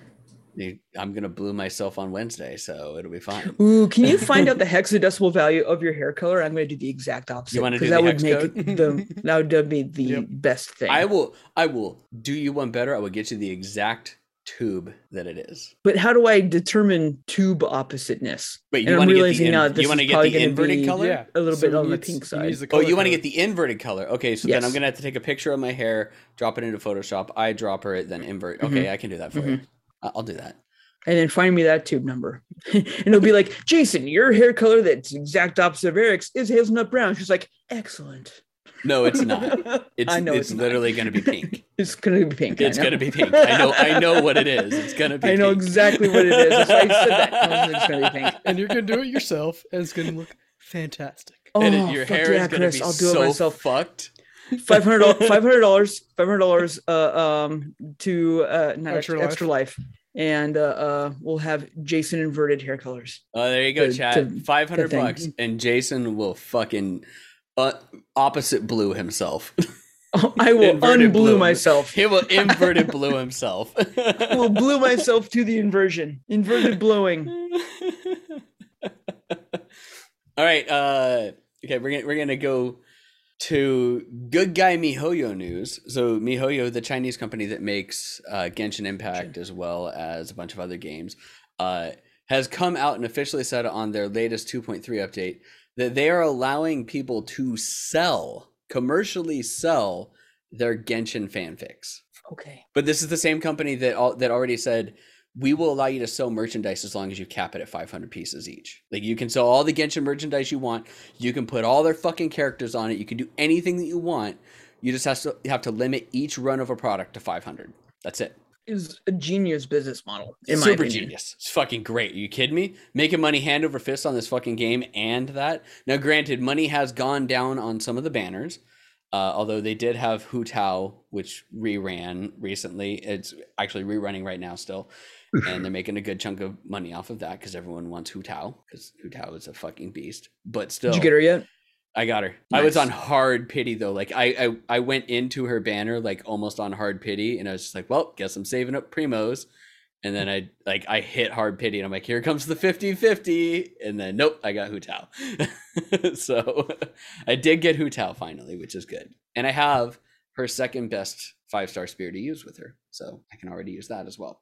You- I'm gonna blue myself on Wednesday, so it'll be fine. Ooh, can you find out the hexadecimal value of your hair color? I'm going to do the exact opposite. wanna 'cause do that the would make code? the that would be the Yep. best thing. I will. I will do you one better. I will get you the exact tube that it is. but how do I determine tube oppositeness? Wait, you And I'm want to get realizing the now in, that this you want to is get probably the gonna inverted be- color? Yeah, A little so bit he on the pink side. needs the Oh, you want to get the inverted color? Okay, so then I'm gonna have to take a picture of my hair, drop it into Photoshop, I dropper it, then invert. Mm-hmm. Okay, I can do that for you. I- I'll do that. and then find me that tube number. and it'll be like, Jason, your hair color that's exact opposite of Eric's is hazelnut brown. She's like, excellent. No, it's not. It's I know it's, it's literally gonna be pink. It's gonna be pink. I It's know. gonna be pink. I know. I know what it is. It's gonna be. I know pink. exactly what it is. That's why I said that. I It's gonna be pink. and you're gonna do it yourself, and it's gonna look fantastic. Oh, And it- your hair yeah, is gonna Chris, be I'll do it myself. fucked. Five hundred dollars. Five hundred dollars. Five hundred dollars. Uh, um, to uh, not Extra extra, extra life, and uh, uh, we'll have Jason inverted hair colors. Oh, there you go, To- Chad. Five hundred thing. bucks, and Jason will fucking uh, opposite blue himself. I will Inverted unblue blue. myself. he will inverted blue himself. I will blue myself to the inversion. Inverted blowing. All right. Uh, okay, we're gonna we're gonna go to Good Guy MiHoYo news. So MiHoYo, the Chinese company that makes uh, Genshin Impact as well as a bunch of other games, uh, has come out and officially said on their latest 2.3 update that they are allowing people to sell commercially sell their Genshin fanfics. Okay. But this is the same company that that already said we will allow you to sell merchandise as long as you cap it at 500 pieces each. Like you can sell all the Genshin merchandise you want. You can put all their fucking characters on it. You can do anything that you want. You just have to you have to limit each run of a product to 500. That's it. Is a genius business model in my Super genius. It's fucking great. Are you kidding me? Making money hand over fist on this fucking game and that. Now, granted, money has gone down on some of the banners. Uh, although they did have Hu Tao, which reran recently. It's actually rerunning right now still. And they're making a good chunk of money off of that because everyone wants Hu Tao because Hu Tao is a fucking beast. But still, Did you get her yet? I got her. I was on hard pity though. Like I, I I went into her banner like almost on hard pity, and I was just like, well, guess I'm saving up primos. And then I like I hit hard pity, and I'm like, here comes the 50-50. and then nope, I got Hu Tao. so I did get Hu Tao finally, which is good. And I have her second best five star spear to use with her, so I can already use that as well.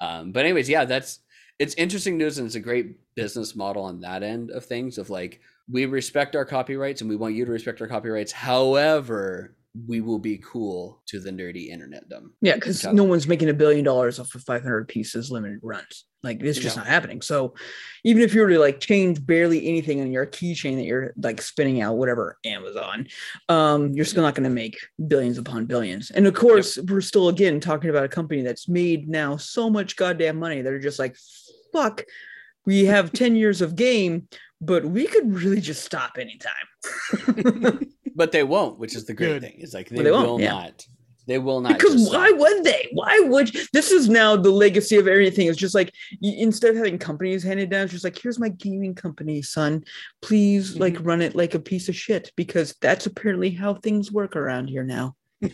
Um, but anyways, yeah, that's it's interesting news, and it's a great business model on that end of things. Of like, we respect our copyrights, and we want you to respect our copyrights. However, we will be cool to the nerdy internetdom. Yeah, because no one's making a billion dollars off of 500 pieces limited runs. Like it's just No. not happening. So even if you were to like change barely anything on your keychain that you're like spinning out, whatever Amazon, um, you're still not going to make billions upon billions. And of course, we're still again talking about a company that's made now so much goddamn money. They're just like, fuck, we have 10 years of game, but we could really just stop anytime. But they won't, which is the great Good. thing. Is like they, Well, they won't, will yeah. not. They will not. because why stop. would they why would this is now the legacy of everything it's just like you, instead of having companies handed down it's just like here's my gaming company son please like Mm-hmm. run it like a piece of shit because that's apparently how things work around here now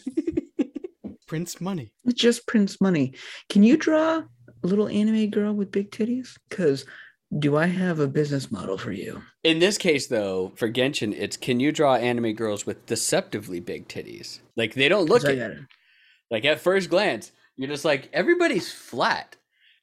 Prince money. it's just prince money can you draw a little anime girl with big titties because do i have a business model for you In this case, though, for Genshin, it's can you draw anime girls with deceptively big titties? Like they don't look it. Like at first glance, you're just like everybody's flat,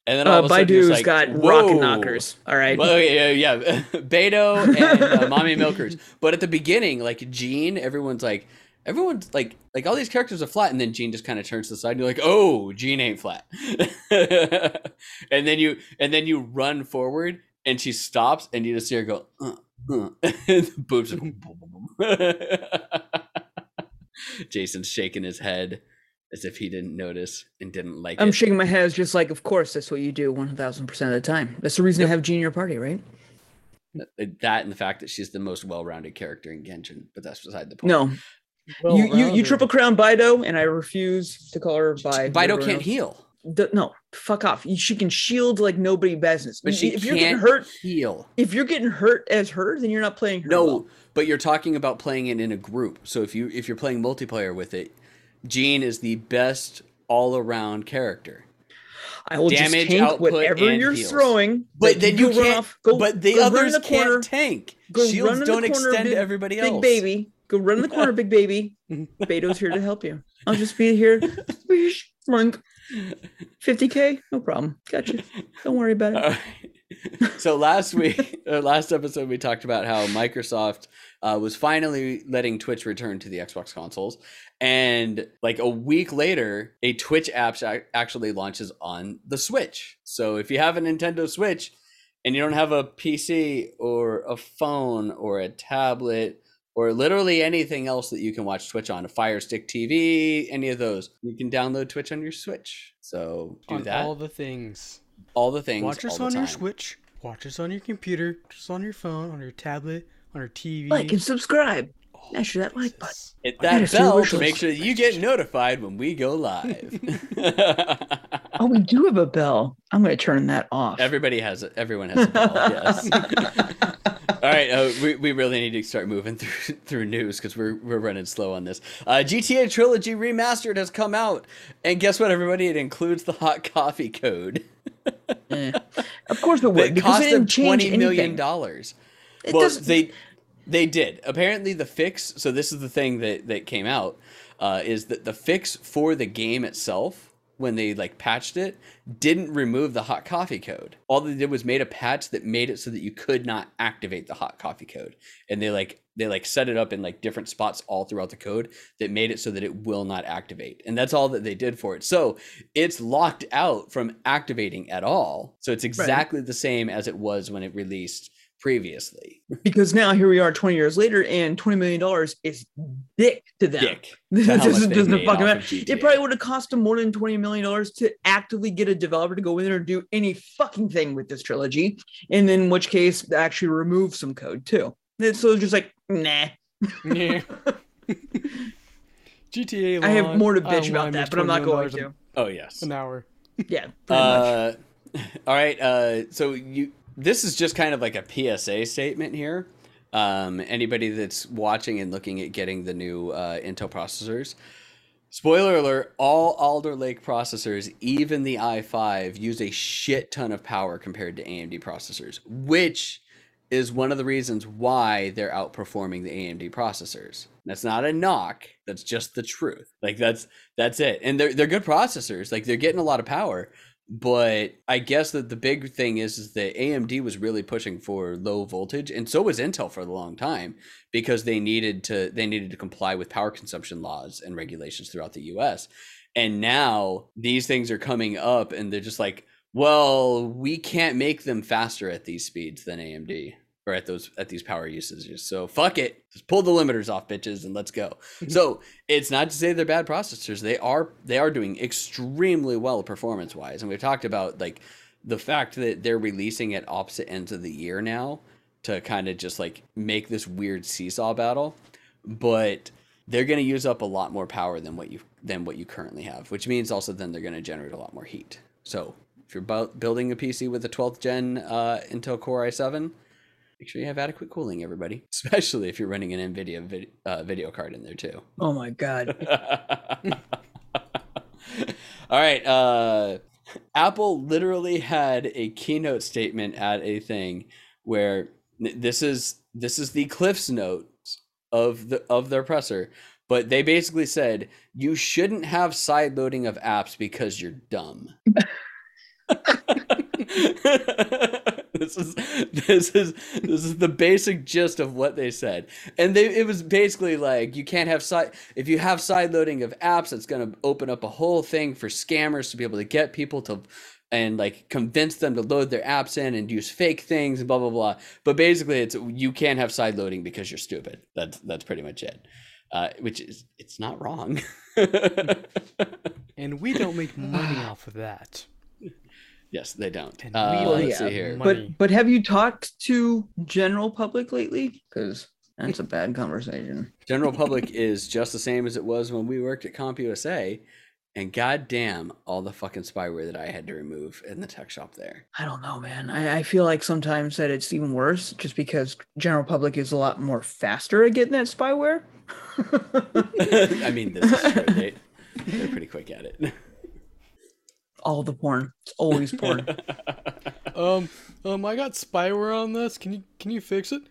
and then all Uh, of a sudden, Beidou's like, got rocket knockers. All right. Well, yeah, yeah, yeah. Beidou and uh, Mommy Milkers. But at the beginning, like Jean, everyone's like, everyone's like, like all these characters are flat, and then Jean just kind of turns to the side, and you're like, oh, Jean ain't flat. and then you, and then you run forward, and she stops, and you just see her go, uh, uh, and the boobs. are boom, boom, boom, boom. Jason's shaking his head as if he didn't notice and didn't like I'm it. shaking my head. It's just like, of course, that's what you do 1000% of the time. That's the reason I have junior party, right? that and the fact that she's the most well-rounded character in Genshin, but that's beside the point. No, you, you you triple crown Beidou, and I refuse to call her by. Beidou can't else. heal, D- no, fuck off. She can shield like nobody business. but she if can't you're getting hurt, heal. if you're getting hurt as her, then you're not playing her. No, well. but you're talking about playing it in a group. So if you if you're playing multiplayer with it, Jean is the best all-around character. I will damage, just tank output, whatever and you're heals. throwing. But like, then you go run can't. Off, go, but the go run in others the can't tank. Go run Shields in don't corner, extend big- to everybody else. big else. baby. Go run in the corner, big baby. Beidou's here to help you. I'll just be here. Runk. 50k, no problem. Gotcha. Don't worry about it. Right. so last week, or last episode, we talked about how Microsoft uh, was finally letting Twitch return to the Xbox consoles, and like a week later, a Twitch app actually launches on the Switch. So if you have a Nintendo Switch and you don't have a PC or a phone or a tablet or literally anything else that you can watch Twitch on, a Fire Stick TV, any of those, you can download Twitch on your Switch. So do on that. all the things. all the things. Watch us all the on your. Switch. Watch us on your computer. Just on your phone, on your tablet, on your TV. Like and subscribe. Oh, Mash that like button. Hit that bell to make sure that you get notified when we go live. Oh, we do have a bell. I'm going to turn that off. Everybody has it. Everyone has a bell. Yes. All right, uh, we, we really need to start moving through through news because we're we're running slow on this. Uh, GTA Trilogy Remastered has come out, and guess what, everybody? It includes the hot coffee code. Of course it would. because cost them twenty million dollars. It well, doesn't- they they did. Apparently, the fix. So this is the thing that that came out uh, is that the fix for the game itself when they like patched it didn't remove the hot coffee code. All they did was made a patch that made it so that you could not activate the hot coffee code, and they like they like set it up in like different spots all throughout the code that made it so that it will not activate, and that's all that they did for it. So it's locked out from activating at all. So it's exactly the same as it was when it released previously. because now here we are 20 years later and 20 million dollars is dick to them Dick. It to how much doesn't, they doesn't made fucking matter. It probably would have cost them more than 20 million dollars to actively get a developer to go in there and do any fucking thing with this trilogy, and in which case actually remove some code too. And so it's just like, nah. Yeah. GTA. I have more to bitch about that, but I'm not going to. Oh yes. An hour. Yeah, pretty much. Uh, all right. Uh, so you this is just kind of like a PSA statement here. Um, anybody that's watching and looking at getting the new uh, Intel processors. Spoiler alert, all Alder Lake processors, even the i5, use a shit ton of power compared to AMD processors, which is one of the reasons why they're outperforming the AMD processors. That's not a knock, that's just the truth. Like that's that's it. And they're they're good processors. Like they're getting a lot of power, but I guess that the big thing is, is that AMD was really pushing for low voltage, and so was Intel for a long time because they needed to they needed to comply with power consumption laws and regulations throughout the U.S. And now these things are coming up, and they're just like, well, we can't make them faster at these speeds than AMD or at those at these power usages. So fuck it, just pull the limiters off, bitches, and let's go. so it's not to say they're bad processors. They are they are doing extremely well performance wise, and we've talked about like the fact that they're releasing at opposite ends of the year now to kind of just like make this weird seesaw battle, but they're going to use up a lot more power than what you than what you currently have, which means also then they're going to generate a lot more heat. So if you're bu- building a PC with a 12th gen uh, Intel Core i7, make sure you have adequate cooling, everybody, especially if you're running an NVIDIA vid- uh, video card in there too. oh my god. All right. Uh, Apple literally had a keynote statement at a thing where this is this is the Cliff's notes of the of their presser, but they basically said you shouldn't have side loading of apps because you're dumb. this is this is this is the basic gist of what they said. And they it was basically like you can't have side if you have side loading of apps it's going to open up a whole thing for scammers to be able to get people to and like convince them to load their apps in and use fake things and blah blah blah. But basically it's you can't have side loading because you're stupid. That's that's pretty much it. Uh, which is it's not wrong. And we don't make money off of that. Yes they don't And uh, we Well, like let's see here money. But but have you talked to general public lately? Because that's a bad conversation. General public is just the same as it was when we worked at CompUSA, and goddamn all the fucking spyware that I had to remove in the tech shop there. I don't know, man. I, I feel like sometimes that it's even worse just because general public is a lot more faster at getting that spyware. I mean, this is true. They, they're pretty quick at it. All the porn. It's always porn. Um, um, I got spyware on this. Can you can you fix it?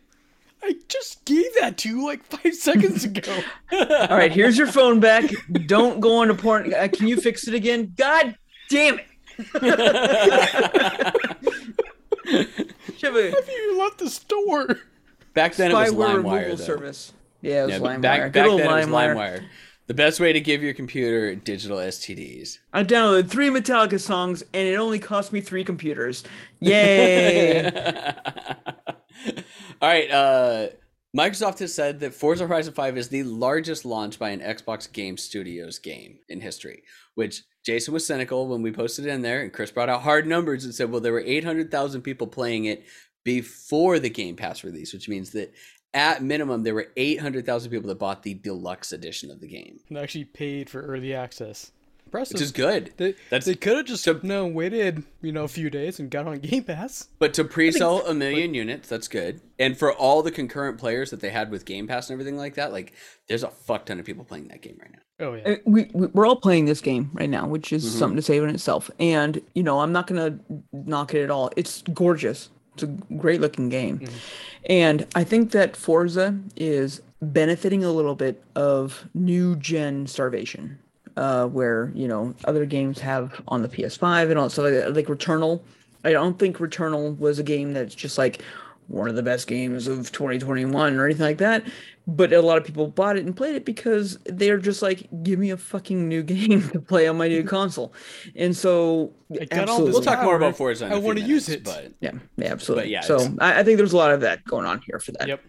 I just gave that to you like five seconds ago. All right, here's your phone back. Don't go on to porn. Uh, can you fix it again? God damn it. Should have a you left the store. Back then it was spyware LimeWire. service. Yeah, it was Yeah, LimeWire. back, Good back old then it LimeWire. The best way to give your computer digital STDs. I downloaded three Metallica songs and it only cost me three computers. Yay! All right. Uh, Microsoft has said that Forza Horizon 5 is the largest launch by an Xbox Game Studios game in history, which Jason was cynical when we posted it in there, and Chris brought out hard numbers and said, well, there were 800,000 people playing it before the Game Pass release, which means that at minimum, there were 800,000 people that bought the deluxe edition of the game, And actually paid for early access. Impressive. which is good. They, That's- they could have just so- no waited, you know, a few days and got on Game Pass. But to pre-sell a million units, that's good. And for all the concurrent players that they had with Game Pass and everything like that, like there's a fuck ton of people playing that game right now. Oh yeah. We, we we're all playing this game right now, which is Mhm. something to say in itself. And you know, I'm not gonna knock it at all. It's gorgeous, It's a great looking game. And I think that Forza is benefiting a little bit of new gen starvation. Uh, where, you know, other games have on the PS5 and all stuff like. Like Returnal. I don't think Returnal was a game that's just like one of the best games of 2021 or anything like that. But a lot of people bought it and played it because they're just like, give me a fucking new game to play on my new console. And so, I got all absolutely. We'll talk more about Forza. In I a few wanna use minutes, it. but Yeah, yeah, absolutely. yeah, so I, I think there's a lot of that going on here for that. Yep.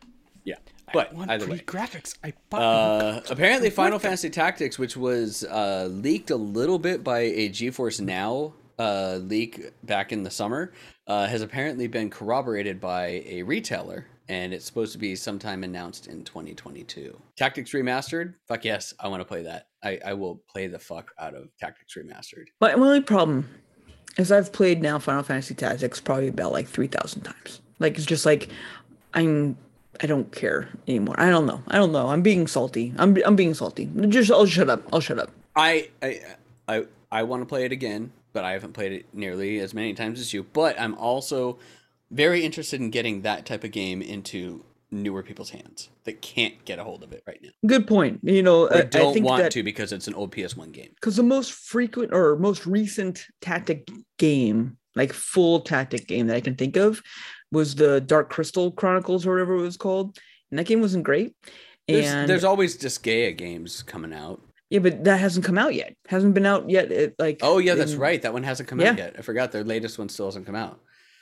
yeah. But I want either way, graphics. I bought uh, apparently Final Fantasy Tactics, which was uh, leaked a little bit by a GeForce Now uh, leak back in the summer, uh, has apparently been corroborated by a retailer, and it's supposed to be sometime announced in 2022. Tactics Remastered, fuck yes, I want to play that. I, I will play the fuck out of Tactics Remastered. My, only problem is I've played now Final Fantasy Tactics probably about like 3,000 times. Like, it's just like, I'm. I don't care anymore. I don't know. I don't know. I'm being salty. I'm I'm being salty. Just I'll shut up. I'll shut up. I I I, I want to play it again, but I haven't played it nearly as many times as you. But I'm also very interested in getting that type of game into newer people's hands that can't get a hold of it right now. Good point. You know, I don't I want that to because it's an old PS1 game. because the most frequent or most recent tactic game, like full tactic game that I can think of, was the Dark Crystal Chronicles or whatever it was called, and that game wasn't great. There's, and there's always Disgaea games coming out. Yeah, but that hasn't come out yet. Hasn't been out yet. It, like Oh yeah, that's right. That one hasn't come out yet. I forgot their latest one still hasn't come out.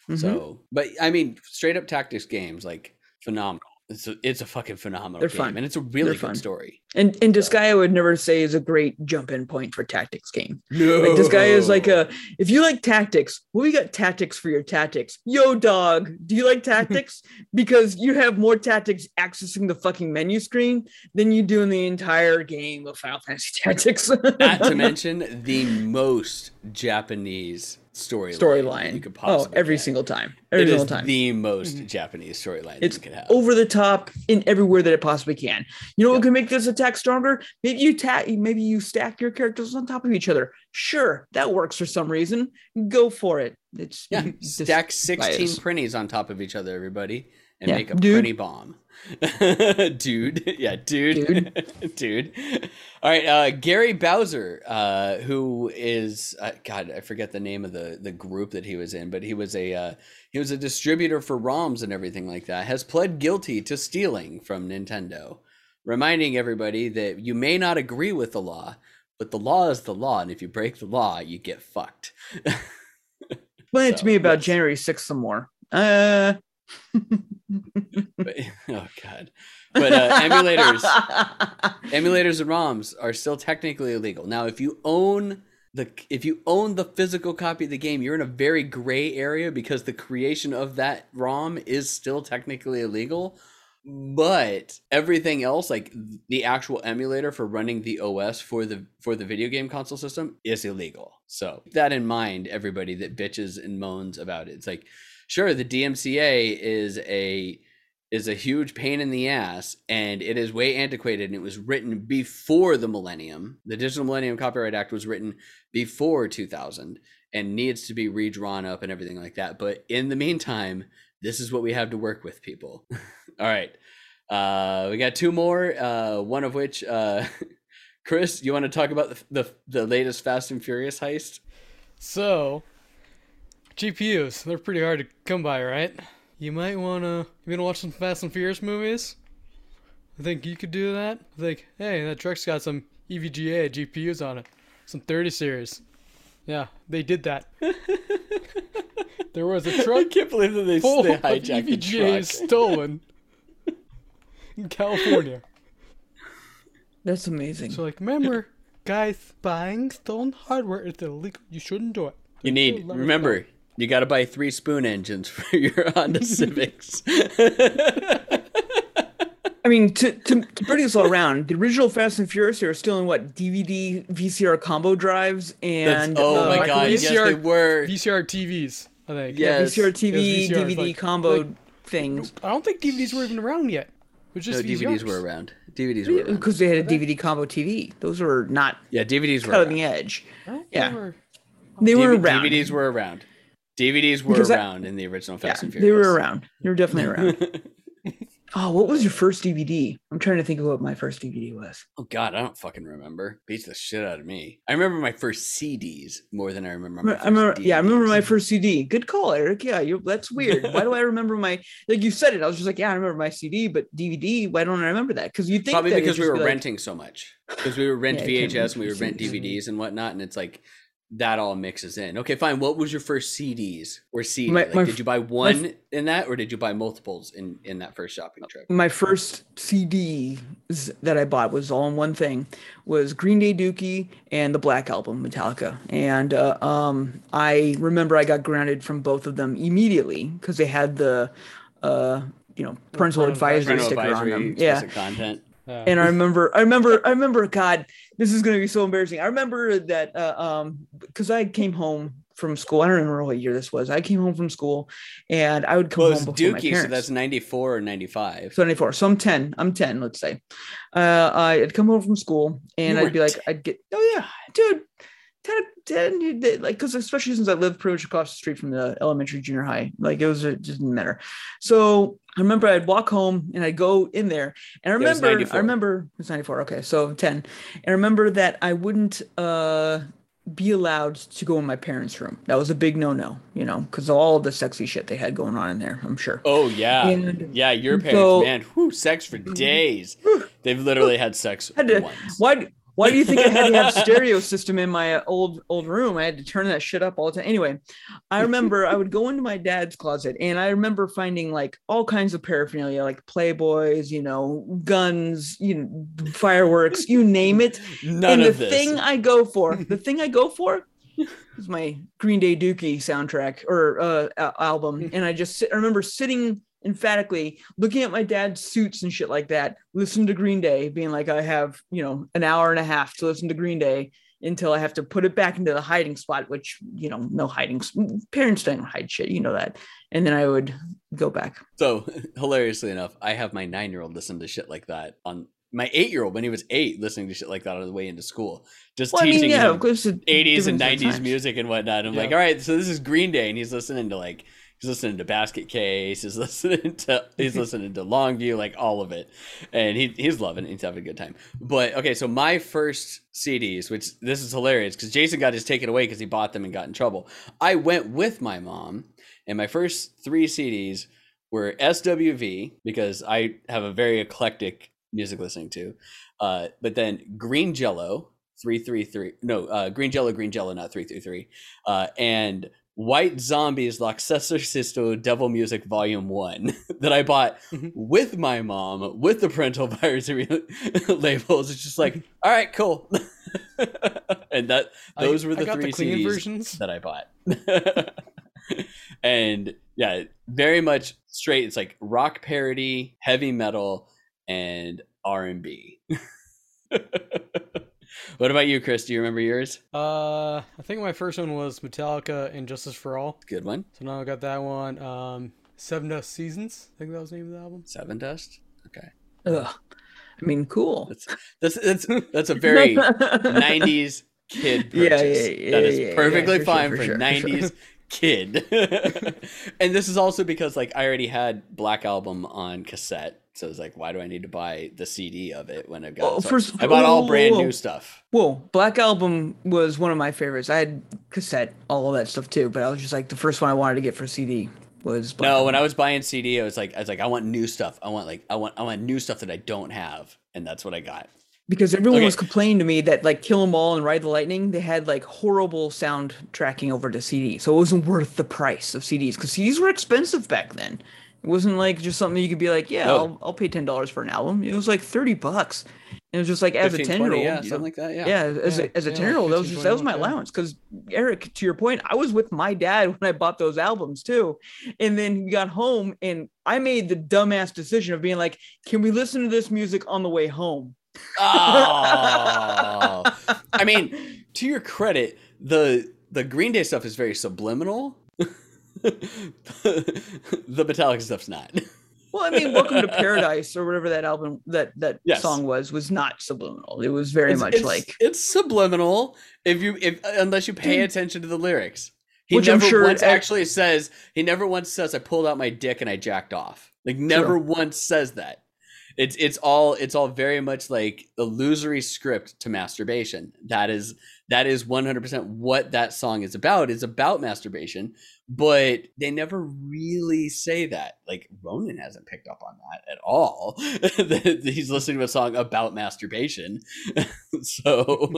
Mhm. So, but I mean, straight up tactics games like phenomenal. It's a, it's a fucking phenomenal They're game, fun. and it's a really good fun. story. And and Disgaea I would never say is a great jump in point for tactics game. Like Disgaea is like a if you like tactics, well, we got tactics for your tactics. Yo, dog, do you like tactics? because you have more tactics accessing the fucking menu screen than you do in the entire game of Final Fantasy Tactics. Not to mention the most Japanese storyline storyline. you could possibly. Oh, every single time. Every It is single time. the most mm-hmm. Japanese storyline it's you could have. over the top in everywhere that it possibly can. You know what Yeah. can make this attack stronger? Maybe you ta- maybe you stack your characters on top of each other. Sure, that works for some reason. Go for it. It's yeah, stack 16 bias. Prinnies on top of each other, everybody, and Yeah, make a dude. Prinny bomb. dude, yeah, dude, dude. All right, uh, Gary Bowser, uh, who is uh, God, I forget the name of the the group that he was in, but he was a uh, he was a distributor for ROMs and everything like that. Has pled guilty to stealing from Nintendo, reminding everybody that you may not agree with the law, but the law is the law, and if you break the law, you get fucked. Explain it to me about yes. January 6th some more. Uh but, oh god but uh, emulators emulators and roms are still technically illegal now if you own the if you own the physical copy of the game you're in a very gray area because the creation of that rom is still technically illegal but everything else like the actual emulator for running the os for the for the video game console system is illegal. So that in mind everybody that bitches and moans about it. It's like sure the dmca is a is a huge pain in the ass and it is way antiquated and it was written before the millennium. The digital millennium copyright act was written before 2000 and needs to be redrawn up and everything like that. But in the meantime this is what we have to work with people all right uh we got two more uh one of which uh chris you want to talk about the, the the latest fast and furious heist So, GPUs, they're pretty hard to come by, right? You might wanna, you wanna watch some Fast and Furious movies? I think you could do that. I think, hey, that truck's got some EVGA GPUs on it, some 30 series. Yeah, they did that. there was a truck I can't believe that they, full they hijacked the truck stolen in California. That's amazing. So, like, remember, guys, buying stolen hardware is illegal. You shouldn't do it. You need remember you got to buy three spoon engines for your Honda Civics. I mean, to, to, to bring this all around, the original Fast and Furious they were still in what DVD, VCR combo drives, That's- and oh uh, my god! Yes, they VCR were. VCR TVs, I think. Yeah. VCR TV, it was VCRs, DVD like- combo like- things I don't think DVDs were even around yet. It was No, just DVDs were around. DVDs were because they had a DVD combo TV. Those were not Yeah, DVDs were cutting around. the edge. I don't Yeah. They were DV- around. DVDs were around. DVDs were Because I- around in the original Yeah, Fast and Furious. they were around. They were definitely around. Oh, what was your first DVD? I'm trying to think of what my first DVD was. oh God, I don't fucking remember. Beats the shit out of me. I remember my first CDs more than I remember. My I remember, yeah, I remember my first CD. Good call, Eric. Yeah, you, that's weird. Why do I remember my like you said it? I was just like, yeah, I remember my CD, but DVD. Why don't I remember that? Because you think Probably because we were be like- renting so much. Because we were rent Yeah, VHS and we would rent DVDs and whatnot, and it's like that all mixes in. Okay, fine. What was your first CDs or CD? My- like, my did you buy one in that, or did you buy multiples in in that first shopping trip? my first CD that I bought was all in one thing was Green Day Dookie and the Black Album Metallica. And uh, um, I remember I got grounded from both of them immediately because they had the uh, you know parental parental advisory Parental sticker on them. Yeah. content. Yeah. And I remember, I remember, I remember. God, this is gonna be so embarrassing. I remember that uh, um because I came home from school. I don't remember what year this was. I came home from school, and I would come Well, home before my parents. so that's ninety four or ninety five. So ninety four. So I'm 10. I'm 10, let's say. Uh, I'd come home from school and I'd be like, I'd get, oh yeah, dude, 10, 10 like, because especially since I lived pretty much across the street from the elementary junior high, like it was, it just didn't matter. So I remember I'd walk home and I'd go in there and I remember, I 94. remember it's 94. Okay. So 10. And I remember that I wouldn't, uh, be allowed to go in my parents' room. That was a big no-no, you know, because all the sexy shit they had going on in there. I'm sure. Oh yeah, And yeah. Your parents, so- man, whew, sex for days. They've literally had sex Had to- once. Why? Why do you think I had to have a stereo system in my uh, old old room? I had to turn that shit up all the time. Anyway, I remember I would go into my dad's closet, and I remember finding like all kinds of paraphernalia, like Playboys, you know, guns, you know, fireworks, you name it. None and of the thing I go for, the thing I go for, is my Green Day Dookie soundtrack or uh, album, and I just sit, I remember sitting emphatically looking at my dad's suits and shit like that, listen to Green Day, being like, I have you know an hour and a half to listen to Green Day until I have to put it back into the hiding spot, which you know, no hiding. Parents don't hide shit, you know that. And then I would go back. So hilariously enough, I have my nine year old listen to shit like that on my eight year old when he was eight, listening to shit like that on the way into school, just Well, I teaching mean, yeah, him 80s and 90s music and whatnot. I'm like, all right, so this is Green Day, and he's listening to like he's listening to Basket Case, he's listening to he's listening to Longview, like all of it, and he he's loving it. He's having a good time. But okay, so my first CDs, which this is hilarious because Jason got his taken away because he bought them and got in trouble. I went with my mom, and my first three CDs were SWV because I have a very eclectic music listening to. Uh, but then Green Jello, 333. No, uh, Green Jello, Green Jello, not 333. Uh, and White Zombies, La Sexorcisto Devil Music Volume 1 that I bought Mhm. with my mom with the parental advisory labels. It's just like, all right, cool. and that I- those were the three clean CDs versions. that I bought. and yeah, very much straight. It's like rock parody, heavy metal, and R and B. What about you, Chris? Do you remember yours? Uh, I think my first one was Metallica and Justice for All. Good one. So now I got that one. Um, Sevendust Seasons. I think that was the name of the album. Sevendust. Okay, Ugh. I mean, cool. that's that's that's that's a very '90s kid Yeah, purchase. yeah, yeah, that is yeah, yeah, perfectly for sure, fine for for, sure, for 90s kid. and this is also because like I already had Black Album on cassette, so it's like, why do I need to buy the CD of it when I've got? Well, first- I bought all whoa, brand whoa. new stuff. Whoa, Black Album was one of my favorites. I had cassette, all of that stuff too, but I was just like the first one I wanted to get for CD was Black No, Album. when I was buying CD, I was like, I was like, I want new stuff. I want like, I want, I want new stuff that I don't have, and that's what I got. because everyone Okay. was complaining to me that like Kill 'Em All and Ride the Lightning, they had like horrible sound tracking over to CD, so it wasn't worth the price of CDs because CDs were expensive back then. It wasn't like just something you could be like, yeah, No. I'll, I'll pay ten dollars for an album. It was like thirty bucks. And it was just like as a ten year old, yeah, old, something like that. Yeah. yeah, as Yeah, a as a yeah, ten year old, that was just that was my allowance. Because Eric, to your point, I was with my dad when I bought those albums too, and then we got home and I made the dumbass decision of being like, can we listen to this music on the way home? Oh. I mean, to your credit, the the Green Day stuff is very subliminal. The Metallica stuff's not. Well, I mean, Welcome to Paradise or whatever that album that that Yes. song was was not subliminal. It was very It's- much it's- like it's subliminal if you if unless you pay attention to the lyrics. He Which I'm never sure once actually says he never once says I pulled out my dick and I jacked off. Like never once says that. It's it's all it's all very much like illusory script to masturbation. That is that is 100% what that song is about. It's about masturbation, but they never really say that. Like Ronan hasn't picked up on that at all. He's listening to a song about masturbation. so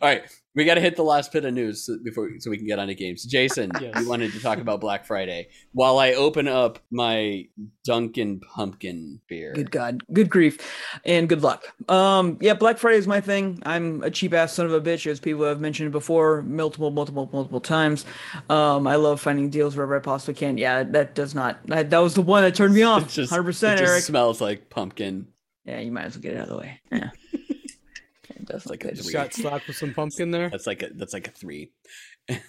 all right, we got to hit the last bit of news so- before so we can get on to games. Jason, Yes. you wanted to talk about Black Friday while I open up my Dunkin' Pumpkin beer. Good God, good grief, and good luck. Um, yeah, Black Friday is my thing. I'm a cheap ass son of a bitch, as people have mentioned before, multiple, multiple, multiple times. Um, I love finding deals wherever I possibly can. Yeah, that does not. That, that was the one that turned me off. Hundred it percent, just Eric. smells like pumpkin. Yeah, you might as well get it out of the way. Yeah. It does like a good. three. Got slapped with some pumpkin there. That's like a that's like a three.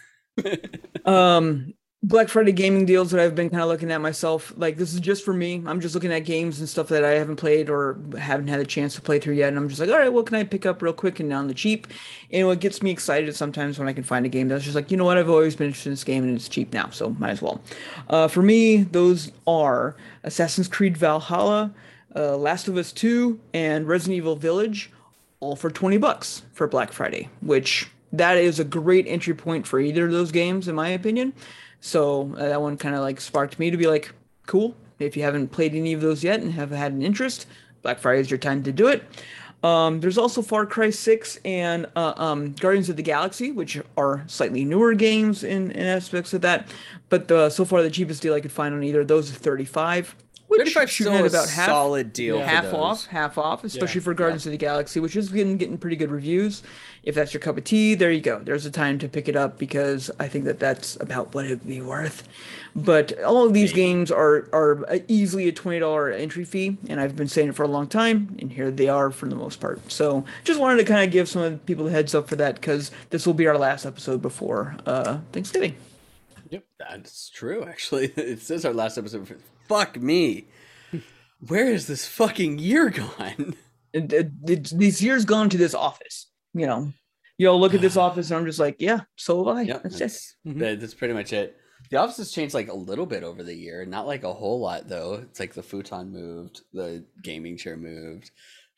Um, Black Friday gaming deals that I've been kind of looking at myself. Like this is just for me. I'm just looking at games and stuff that I haven't played or haven't had a chance to play through yet, and I'm just like, all right, what can I pick up real quick and on the cheap? And what gets me excited sometimes when I can find a game that's just like, you know what, I've always been interested in this game and it's cheap now, so might as well. Uh, for me, those are Assassin's Creed Valhalla, uh, Last of Us 2, and Resident Evil Village all for 20 bucks for Black Friday, which that is a great entry point for either of those games, in my opinion. So uh, that one kind of like sparked me to be like, cool. If you haven't played any of those yet and have had an interest, Black Friday is your time to do it. Um, there's also Far Cry 6 and uh, um, Guardians of the Galaxy, which are slightly newer games in, in aspects of that. But the, so far, the cheapest deal I could find on either of those is 35. Which 35 shooting still at about half solid deal. Yeah. half off, half off, especially Yeah. for Guardians of the Galaxy, which is getting getting pretty good reviews. If that's your cup of tea, there you go. There's a time to pick it up because I think that that's about what it'd be worth. But all of these games are are easily a twenty dollar entry fee, and I've been saying it for a long time, and here they are for the most part. So just wanted to kind of give some of the people a heads up for that because this will be our last episode before uh, Thanksgiving. Yep, that's true, actually. It says our last episode. Fuck me. Where is this fucking year gone? it, it, it's these years gone to this office. You know, you'll look at this office and I'm just like, yeah, so have I. Yep, That's it. that's, Mhm. that's pretty much it. The office has changed like a little bit over the year, not like a whole lot though. It's like the futon moved, the gaming chair moved,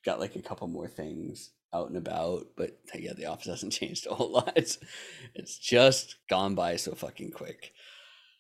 got like a couple more things out and about, but yeah, the office hasn't changed a whole lot. It's just gone by so fucking quick.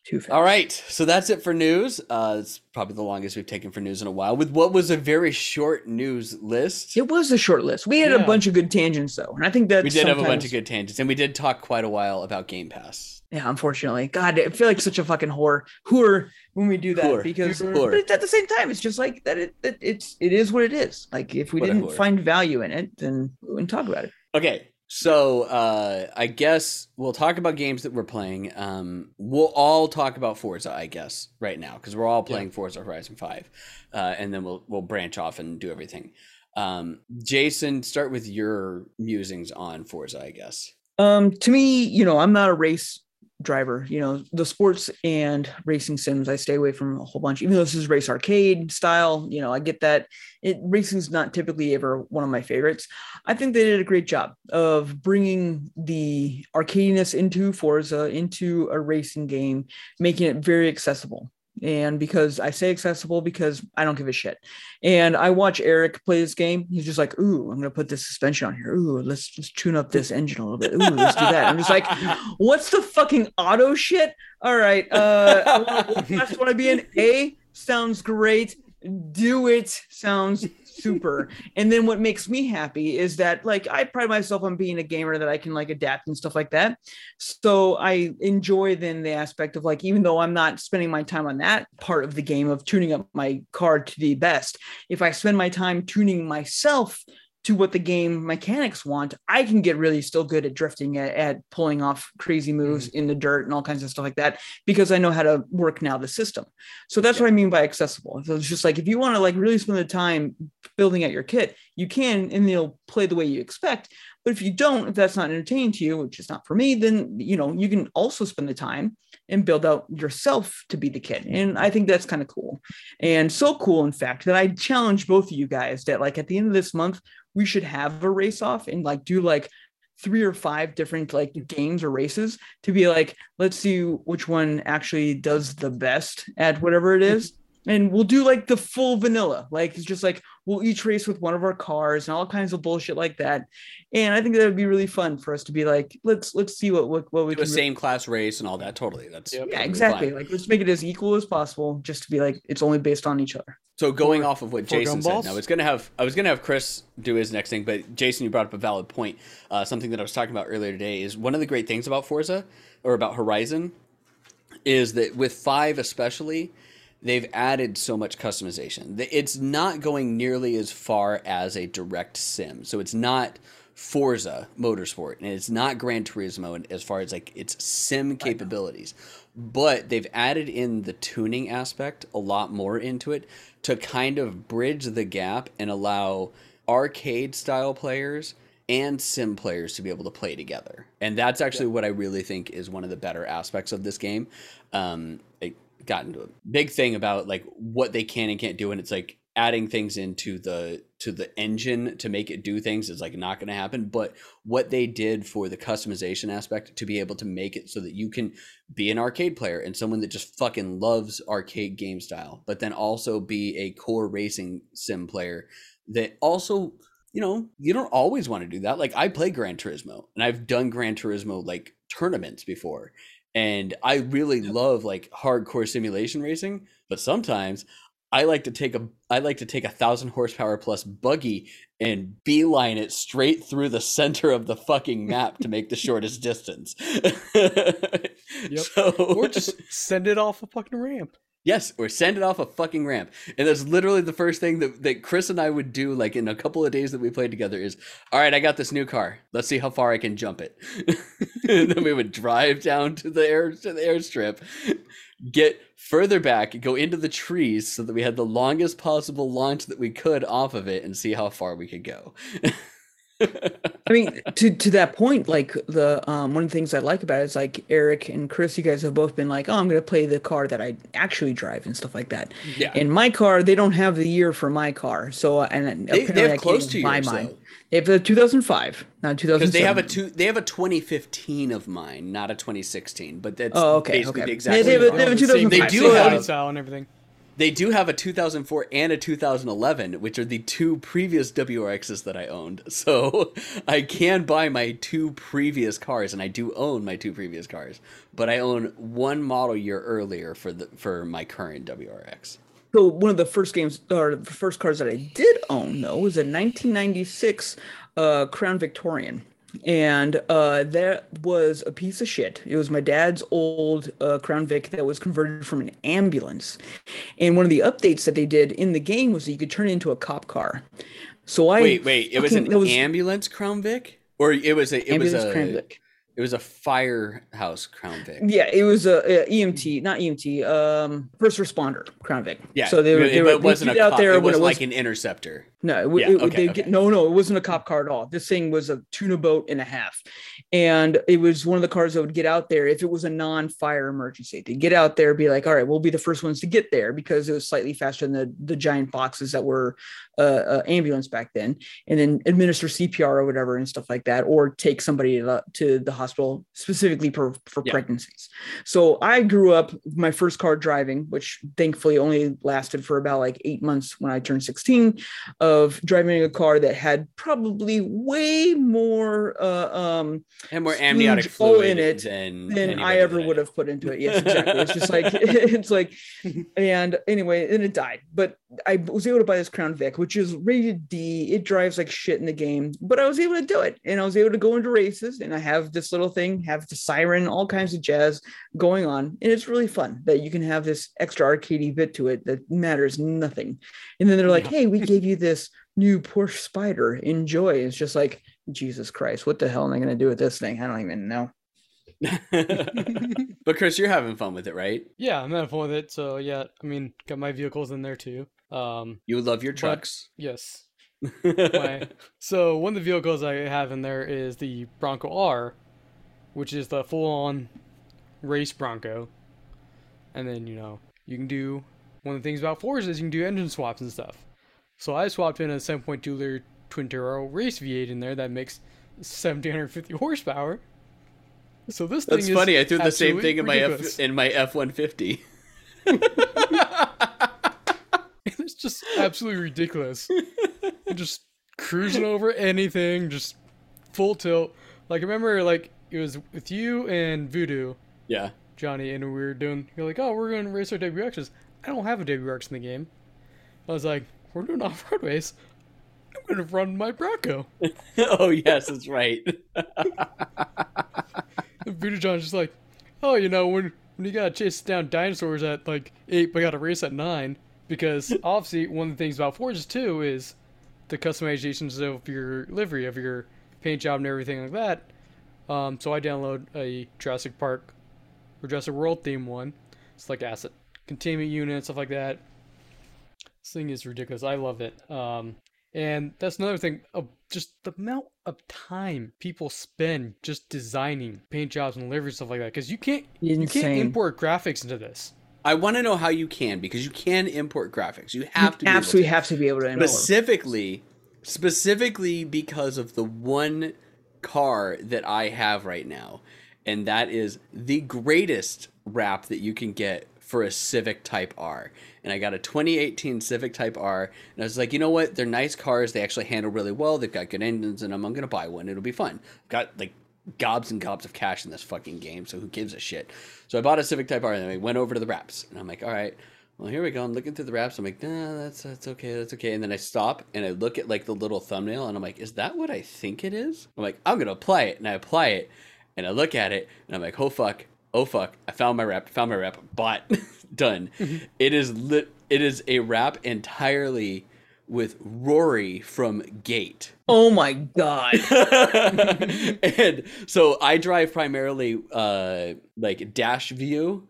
Too fast. All right, so that's it for news. Uh, it's probably the longest we've taken for news in a while, with what was a very short news list. It was a short list. We had a bunch of good tangents though, and I think that we did have a bunch of good tangents, and we did talk quite a while about Game Pass. Yeah, unfortunately, God, I feel like such a fucking whore, whore when we do that Whore. because Whore. but at the same time, it's just like that. It, it it's it is what it is. Like if we What didn't find value in it, then we wouldn't talk about it. Okay, so uh, I guess we'll talk about games that we're playing. Um, we'll all talk about Forza, I guess, right now because we're all playing Forza Horizon Five, uh, and then we'll we'll branch off and do everything. Um, Jason, start with your musings on Forza, I guess. Um, to me, you know, I'm not a race driver. You know, the sports and racing sims, I stay away from a whole bunch. Even though this is race arcade style, you know, I get that. It racing's not typically ever one of my favorites. I think they did a great job of bringing the arcadiness into Forza, into a racing game, making it very accessible. And because I say accessible because I don't give a shit. And I watch Eric play this game. He's just like, ooh, I'm gonna put this suspension on here. Ooh, let's just tune up this engine a little bit. Ooh, let's do that. I'm just like, what's the fucking auto shit? All right. Uh I to want to be an A. Sounds great. Do it. Sounds super. And then what makes me happy is that like I pride myself on being a gamer that I can like adapt and stuff like that. So I enjoy then the aspect of like even though I'm not spending my time on that part of the game of tuning up my car to the best, if I spend my time tuning myself to what the game mechanics want, I can get really still good at drifting at, at pulling off crazy moves mm-hmm. in the dirt and all kinds of stuff like that because I know how to work now the system. So that's what I mean by accessible. So it's just like if you want to like really spend the time building out your kit, you can and you'll play the way you expect. But if you don't, if that's not entertaining to you, which is not for me, then you know you can also spend the time and build out yourself to be the kid. And I think that's kind of cool. And so cool, in fact, that I challenge both of you guys that like at the end of this month, we should have a race off and like do like three or five different like games or races to be like, let's see which one actually does the best at whatever it mm-hmm. is. And we'll do like the full vanilla. Like it's just like we'll each race with one of our cars and all kinds of bullshit like that. And I think that would be really fun for us to be like, let's let's see what what, what we Do a can same class race and all that. Totally. That's Yep. yeah, totally exactly. fine. Like let's make it as equal as possible, just to be like it's only based on each other. So going For- off of what Jason said, now I was gonna have I was gonna have Chris do his next thing, but Jason, you brought up a valid point. Uh, something that I was talking about earlier today is one of the great things about Forza or about Horizon is that with five especially, they've added so much customization. It's not going nearly as far as a direct sim, so it's not Forza Motorsport and it's not Gran Turismo as far as like its sim capabilities. But they've added in the tuning aspect a lot more into it to kind of bridge the gap and allow arcade style players and sim players to be able to play together. And that's actually what I really think is one of the better aspects of this game. Um, it got into a big thing about like what they can and can't do, and it's like adding things into the to the engine to make it do things is like not going to happen. But what they did for the customization aspect to be able to make it so that you can be an arcade player and someone that just fucking loves arcade game style, but then also be a core racing sim player that also you know, you don't always want to do that. Like I play Gran Turismo and I've done Gran Turismo like tournaments before. And I really love like hardcore simulation racing, but sometimes I like to take a I like to take a thousand horsepower plus buggy and beeline it straight through the center of the fucking map to make the shortest distance. Yep. So, or just send it off a fucking ramp. Yes, or send it off a fucking ramp. And that's literally the first thing that, that Chris and I would do, like in a couple of days that we played together, is all right, I got this new car. Let's see how far I can jump it. and then we would drive down to the air to the airstrip, get further back, go into the trees so that we had the longest possible launch that we could off of it and see how far we could go. I mean, to to that point, like the um one of the things I like about it is like Eric and Chris, you guys have both been like, oh, I'm gonna play the car that I actually drive and stuff like that. Yeah. In my car, they don't have the year for my car, so uh, and uh, They, apparently they I have close to my yours mine. though. They have the 2005, not 2007. Because they have a two, they have a 2015 of mine, not a 2016. But that's Oh, okay, basically okay. the exact They have a- they have a car. 2005. They do have- body uh, style and everything. They do have a 2004 and a 2011, which are the two previous WRXs that I owned. So I can buy my two previous cars, and I do own my two previous cars. But I own one model year earlier for the for my current WRX. So one of the first games or the first cars that I did own though was a 1996 uh, Crown Victorian, and uh, that was a piece of shit. It was my dad's old uh, Crown Vic that was converted from an ambulance, and one of the updates that they did in the game was that you could turn it into a cop car. So I Wait, wait, it was an was ambulance Crown Vic, or it was a it was a Crown Vic. it was a firehouse Crown Vic. Yeah, it was a, a EMT, not EMT, um, first responder Crown Vic. Yeah, so they were, they were it wasn't they a put cop, out there it wasn't it was like an interceptor. No, it, Yeah, it, okay, they okay. no, no, it wasn't a cop car at all. This thing was a tuna boat and a half, and it was one of the cars that would get out there if it was a non-fire emergency. They'd get out there, be like, "All right, we'll be the first ones to get there because it was slightly faster than the the giant boxes that were uh, uh, ambulance back then, and then administer CPR or whatever and stuff like that, or take somebody to the, to the hospital specifically for for Yeah. pregnancies." So I grew up my first car driving, which thankfully only lasted for about like eight months when I turned sixteen of driving a car that had probably way more uh, um, And more amniotic fluid in it than than I ever would have put into it. Yes, exactly. it's just like it's like, and anyway, and it died. But I was able to buy this Crown Vic, which is rated D. It drives like shit in the game, but I was able to do it, and I was able to go into races, and I have this little thing, have the siren, all kinds of jazz going on, and it's really fun that you can have this extra arcadey bit to it that matters nothing. And then they're like, "Hey, we gave you this new Porsche Spyder. Enjoy." It's just like. Jesus Christ, what the hell am I going to do with this thing? I don't even know. but Chris, you're having fun with it, right? Yeah, I'm having fun with it. So yeah, I mean, got my vehicles in there too. Um, You love your But- trucks. yes. My, so one of the vehicles I have in there is the Bronco R, which is the full-on race Bronco. And then you know you can do one of the things about Forza is you can do engine swaps and stuff. So I swapped in a 7.2 liter twin turbo race V8 in there that makes 1750 horsepower. So this thing is. That's thing funny. I threw the same thing in my F in my F one fifty. it's just absolutely ridiculous. just cruising over anything, just full tilt. Like I remember, like it was with you and Voodoo, Yeah. Johnny, and we were doing. You're like, oh, we're going to race our WRXs. I don't have a WRX in the game. I was like, we're doing off road race. I'm going to run my Bronco. oh yes, that's right. And John's just like, oh, you know, when when you gotta chase down dinosaurs at like eight, but gotta race at nine, because obviously one of the things about Forza too is the customizations of your livery, of your paint job and everything like that. Um, so I download a Jurassic Park or Jurassic World theme one. It's like asset containment unit stuff like that. This thing is ridiculous. I love it. Um, and that's another thing of just the amount of time people spend just designing paint jobs and livery stuff like that. Because you can't you can't import graphics into this. I want to know how you can because you can import graphics. You have to absolutely to. have to be able to import. specifically specifically because of the one car that I have right now, and that is the greatest wrap that you can get for a Civic Type R. And I got a 2018 Civic Type R, and I was like, you know what? They're nice cars. They actually handle really well. They've got good engines, and I'm, I'm gonna buy one. It'll be fun. I've Got like gobs and gobs of cash in this fucking game, so who gives a shit? So I bought a Civic Type R, and then I went over to the wraps, and I'm like, all right. Well, here we go. I'm looking through the wraps. I'm like, nah, that's that's okay, that's okay. And then I stop and I look at like the little thumbnail, and I'm like, is that what I think it is? I'm like, I'm gonna apply it, and I apply it, and I look at it, and I'm like, oh fuck, oh fuck, I found my wrap, found my wrap, bought, done. It is lit. It is a wrap entirely with Rory from Gate. oh my god. and so I drive primarily uh like dash view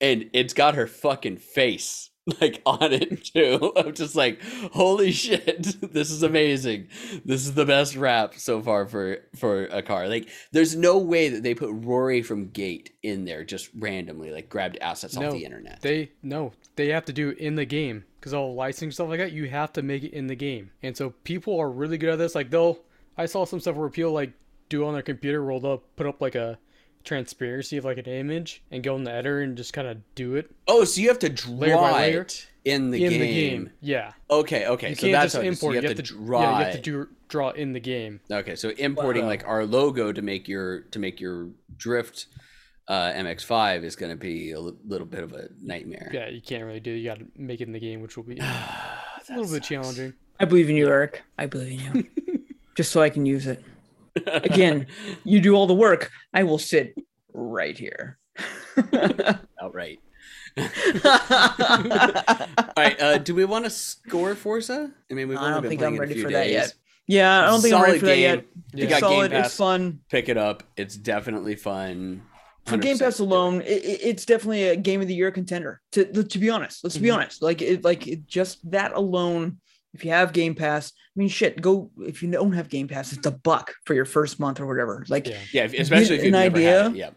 and it's got her fucking face like on it too. I'm just like, holy shit, this is amazing. This is the best wrap so far for for a car. Like there's no way that they put Rory from Gate in there just randomly, like grabbed assets No, off the internet. They no, they have to do it in the game because all licensing stuff like that, you have to make it in the game. And so people are really good at this. Like they'll, I saw some stuff where people like do on their computer where they'll put up like a transparency of like an image and go in the editor and just kind of do it oh, so you have to draw Layer by layer? it in the in game. the game. Yeah, Okay, okay. you so can't that's just how it is. So import. you have, to, do- draw Yeah, you have to do draw in the game. Okay, so importing Wow. like our logo to make your to make your drift uh, MX5 is going to be a little bit of a nightmare. Yeah, you can't really do. it. You got to make it in the game, which will be a That little bit challenging. I believe in you, Eric. I believe in you. Just so I can use it. Again, you do all the work. I will sit right here. outright. All right, uh, do we want to score Forza? I mean, we've I only don't been think playing I'm a ready for that days. yet. yeah, I don't think I'm ready Solid for that yet. Got solid. Game Pass. It's fun. Pick it up. It's definitely fun. For Game Pass alone, it, it- it's definitely a Game of the Year contender. To to be honest, let's be Mhm. honest. Like it, like it, just that alone. If you have Game Pass, I mean, shit, go. If you don't have Game Pass, it's a buck for your first month or whatever. Like, Yeah. Yeah, if- especially if an you've never idea. Yeah.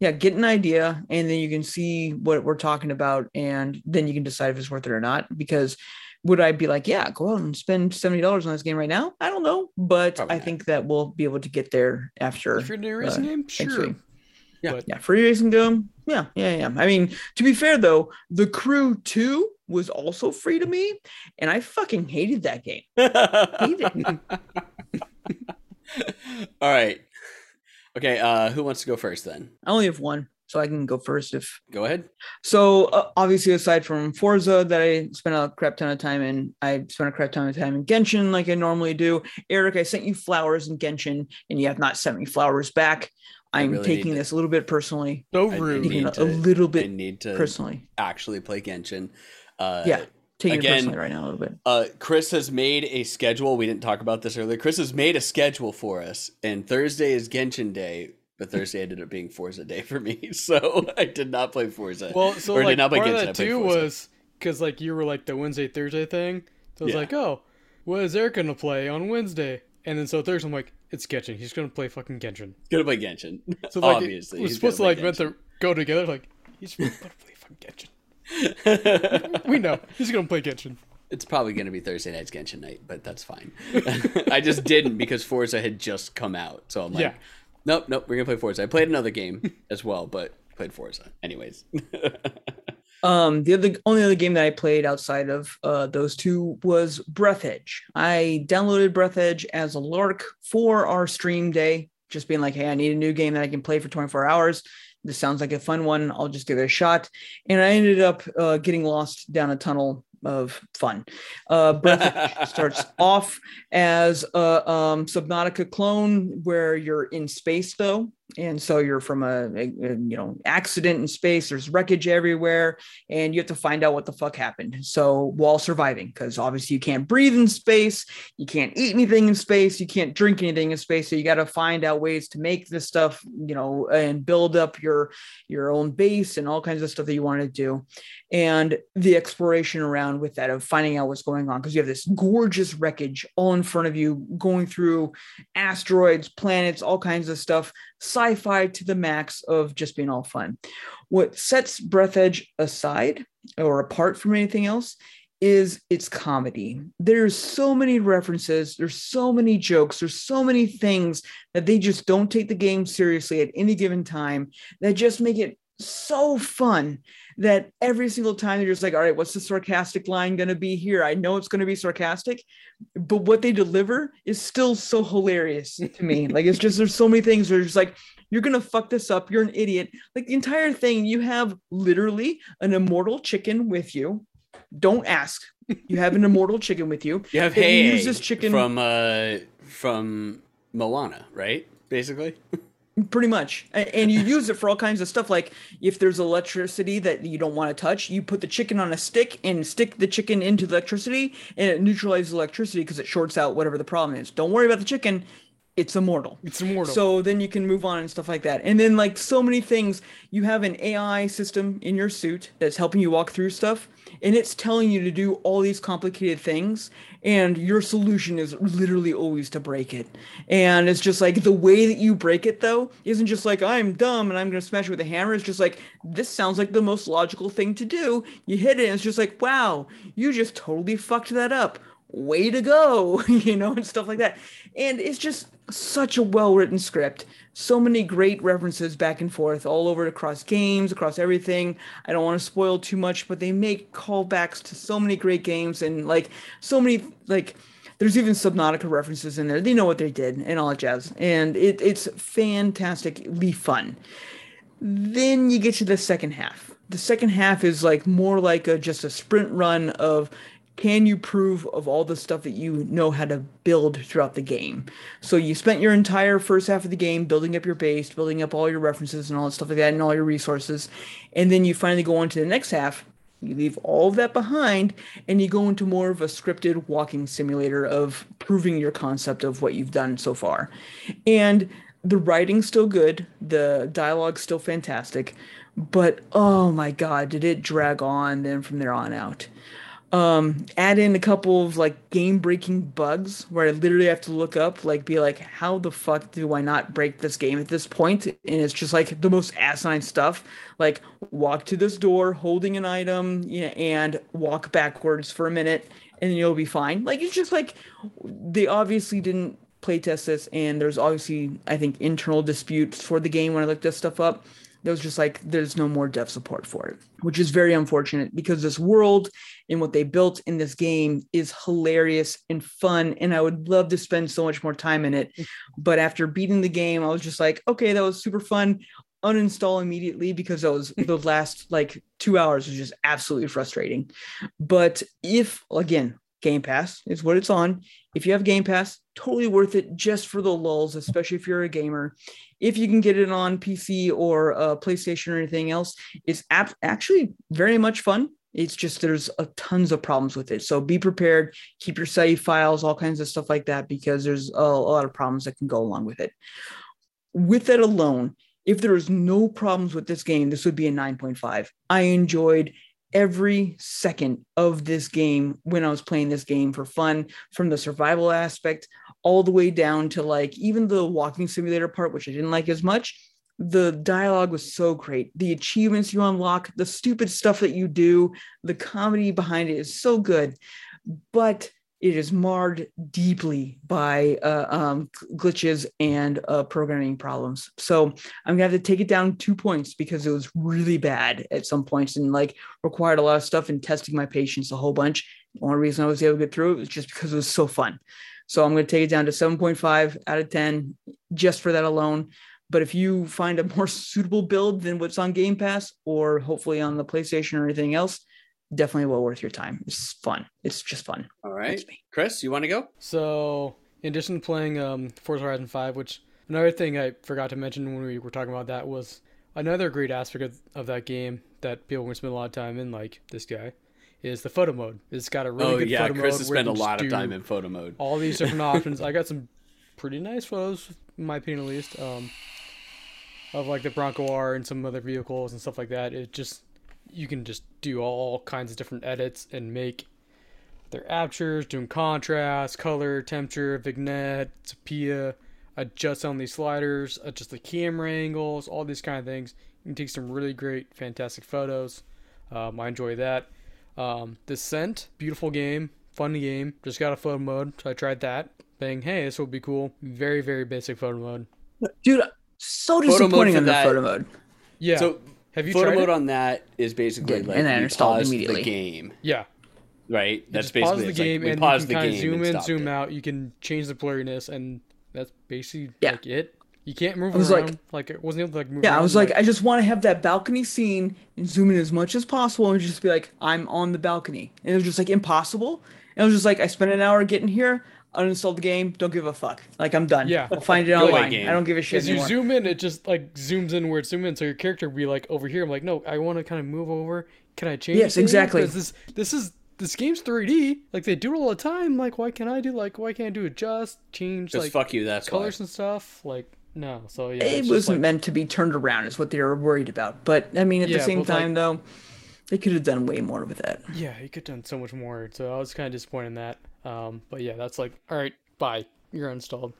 yeah, get an idea, and then you can see what we're talking about, and then you can decide if it's worth it or not. Because would I be like, yeah, go out and spend seventy dollars on this game right now? I don't know, but Probably I not. think that we'll be able to get there after. If you're new uh, racing game, sure. Week. Yeah. But Yeah, free racing dome. Yeah, yeah, yeah. I mean, to be fair though, the crew two was also free to me, and I fucking hated that game. Hated. All right. Okay, uh, who wants to go first then? I only have one, so I can go first if. Go ahead. So uh, obviously, aside from Forza, that I spent a crap ton of time in, I spent a crap ton of time in Genshin, like I normally do. Eric, I sent you flowers in Genshin, and you have not sent me flowers back. I I'm really taking need to- this a little bit personally. so I rude. need to- a little I bit need to personally. actually play Genshin. Uh, Yeah, taking again- it personally right now a little bit. Uh, Chris has made a schedule. We didn't talk about this earlier. Chris has made a schedule for us, and Thursday is Genshin Day. But Thursday ended up being Forza Day for me, so I did not play Forza. Well, so Or did not play part of Genshin, I that too Forza. was because like you were like the Wednesday Thursday thing. So I was Yeah. like, oh, what is Eric gonna play on Wednesday? And then so Thursday I'm like, it's Genshin. He's gonna play fucking Genshin. gonna play Genshin. So like Obviously, it was he's supposed to like meant to go together. Like he's gonna play fucking Genshin. We know he's gonna play Genshin. It's probably going to be Thursday night's Genshin night, but that's fine. I just didn't because Forza had just come out, so I'm like, Yeah. nope, nope, we're gonna play Forza. I played another game as well, but played Forza anyways. Um, the other only other game that I played outside of uh, those two was Breathedge. I downloaded Breathedge as a lark for our stream day, just being like, hey, I need a new game that I can play for 24 hours. This sounds like a fun one. I'll just give it a shot. And I ended up uh, getting lost down a tunnel of fun. Uh, Breathedge starts off as a um, Subnautica clone where you're in space though. And so you're from a, a- you know accident in space. There's wreckage everywhere, and you have to find out what the fuck happened. So while surviving, because obviously you can't breathe in space, you can't eat anything in space, you can't drink anything in space. So you got to find out ways to make this stuff, you know, and build up your your own base and all kinds of stuff that you want to do and the exploration around with that of finding out what's going on because you have this gorgeous wreckage all in front of you going through asteroids planets all kinds of stuff sci-fi to the max of just being all fun. What sets Breathedge aside or apart from anything else is its comedy. There's so many references there's so many jokes there's so many things that they just don't take the game seriously at any given time that just make it so fun that every single time they're just like, all right, what's the sarcastic line going to be here? I know it's going to be sarcastic, but what they deliver is still so hilarious to me. like, it's just, there's so many things where it's just like, you're going to fuck this up. You're an idiot. Like, the entire thing, you have literally an immortal chicken with you. Don't ask. You have an immortal chicken with you. You have Hey use this chicken- from uh from Moana, right? Basically. pretty much. And you use it for all kinds of stuff like if there's electricity that you don't want to touch you put the chicken on a stick and stick the chicken into the electricity and it neutralizes electricity because it shorts out whatever the problem is. Don't worry about the chicken it's immortal It's immortal. so then you can move on and stuff like that. And then like so many things, you have an AI system in your suit that's helping you walk through stuff and it's telling you to do all these complicated things and your solution is literally always to break it. And it's just like the way that you break it though isn't just like I'm dumb and I'm going to smash it with a hammer. It's just like this sounds like the most logical thing to do. You hit it and it's just like wow, you just totally fucked that up way to go, you know, and stuff like that. And it's just such a well written script. So many great references back and forth all over across games, across everything. I don't want to spoil too much, but they make callbacks to so many great games and like so many like there's even Subnautica references in there. They know what they did and all that jazz. And it, it's fantastically fun. Then you get to the second half. The second half is like more like a just a sprint run of can you prove of all the stuff that you know how to build throughout the game. So you spent your entire first half of the game building up your base, building up all your references and all that stuff like that and all your resources. And then you finally go on to the next half you leave all of that behind and you go into more of a scripted walking simulator of proving your concept of what you've done so far. And the writing's still good, the dialogue's still fantastic, but oh my god, did it drag on then from there on out. Um, add in a couple of like game breaking bugs where I literally have to look up, like, be like, how the fuck do I not break this game at this point? And it's just like the most asinine stuff. Like, walk to this door holding an item yeah, and walk backwards for a minute and you'll be fine. Like, it's just like they obviously didn't playtest this, and there's obviously, I think, internal disputes for the game when I looked this stuff up there was just like there's no more dev support for it which is very unfortunate because this world and what they built in this game is hilarious and fun and i would love to spend so much more time in it. But after beating the game i was just like okay that was super fun. Uninstall immediately because that was the last like two hours was just absolutely frustrating. But if again game pass is what it's on. If you have game pass totally worth it just for the lulls especially if you're a gamer if you can get it on PC or uh, PlayStation or anything else, it's ap- actually very much fun. It's just there's a tons of problems with it. So be prepared, keep your save files, all kinds of stuff like that, because there's a, a lot of problems that can go along with it. With that alone, if there is no problems with this game, this would be a 9.5. I enjoyed every second of this game when I was playing this game for fun, from the survival aspect all the way down to like even the walking simulator part, which I didn't like as much. The dialogue was so great. The achievements you unlock, the stupid stuff that you do, the comedy behind it is so good. but it is marred deeply by uh, um, glitches and uh, programming problems. So I'm gonna have to take it down two points because it was really bad at some points and like required a lot of stuff and testing my patience a whole bunch. The only reason I was able to get through it was just because it was so fun. So I'm gonna take it down to 7.5 out of 10 just for that alone. But if you find a more suitable build than what's on Game Pass or hopefully on the PlayStation or anything else, definitely well worth your time. It's fun. It's just fun. All right, Chris, you want to go? So, in addition to playing um, Forza Horizon 5, which another thing I forgot to mention when we were talking about that was another great aspect of, of that game that people can spend a lot of time in, like this guy, is the photo mode. It's got a really oh good yeah, photo Chris mode has where you spent a lot of time in photo mode. all these different options. I got some pretty nice photos, in my opinion at least, um, of like the Bronco R and some other vehicles and stuff like that. It just you can just do all kinds of different edits and make their apertures, doing contrast, color, temperature, vignette, sepia, adjust on these sliders, adjust the camera angles, all these kind of things. You can take some really great, fantastic photos. Um, I enjoy that. Um, Descent, beautiful game, fun game. Just got a photo mode, so I tried that. Saying, hey, this will be cool. Very, very basic photo mode. Dude, so Photo mode disappointing on the photo mode. Yeah. So have you photo tried mode it? on that is basically Did, like and then we installed immediately. the game, yeah. right? You That's just pause basically the it's like game and paused you the can kind game of zoom in, zoom it. out. You can change the blurriness, and that's basically Yeah. like it. You can't move I was around. like- Like, it wasn't able to like move Yeah, I was like, I just want to have that balcony scene and zoom in as much as possible and just be like, I'm on the balcony. And it was just like impossible. And it was just like, I spent an hour getting here, uninstalled the game, don't give a fuck. Like, I'm done. Yeah. I'll find it Go away, online. game. I don't give a shit as you zoom in, it just like zooms in where it's zoom in, so your character will be like over here. I'm like, no, I want to kind of move over. Can I change? Yes, things? exactly. 'Cause This this is this game's 3D. Like they do it all the time. Like why can't I do like why can't I do adjust, change like fuck you. That's why. colors and stuff? Like no. So yeah, it wasn't like, meant to be turned around, is what they were worried about. But I mean, at Yeah, the same but, like- time, though, they could have done way more with that. Yeah, you could have done so much more. So I was kind of disappointed in that. Um, but yeah, that's like, all right, bye. You're installed.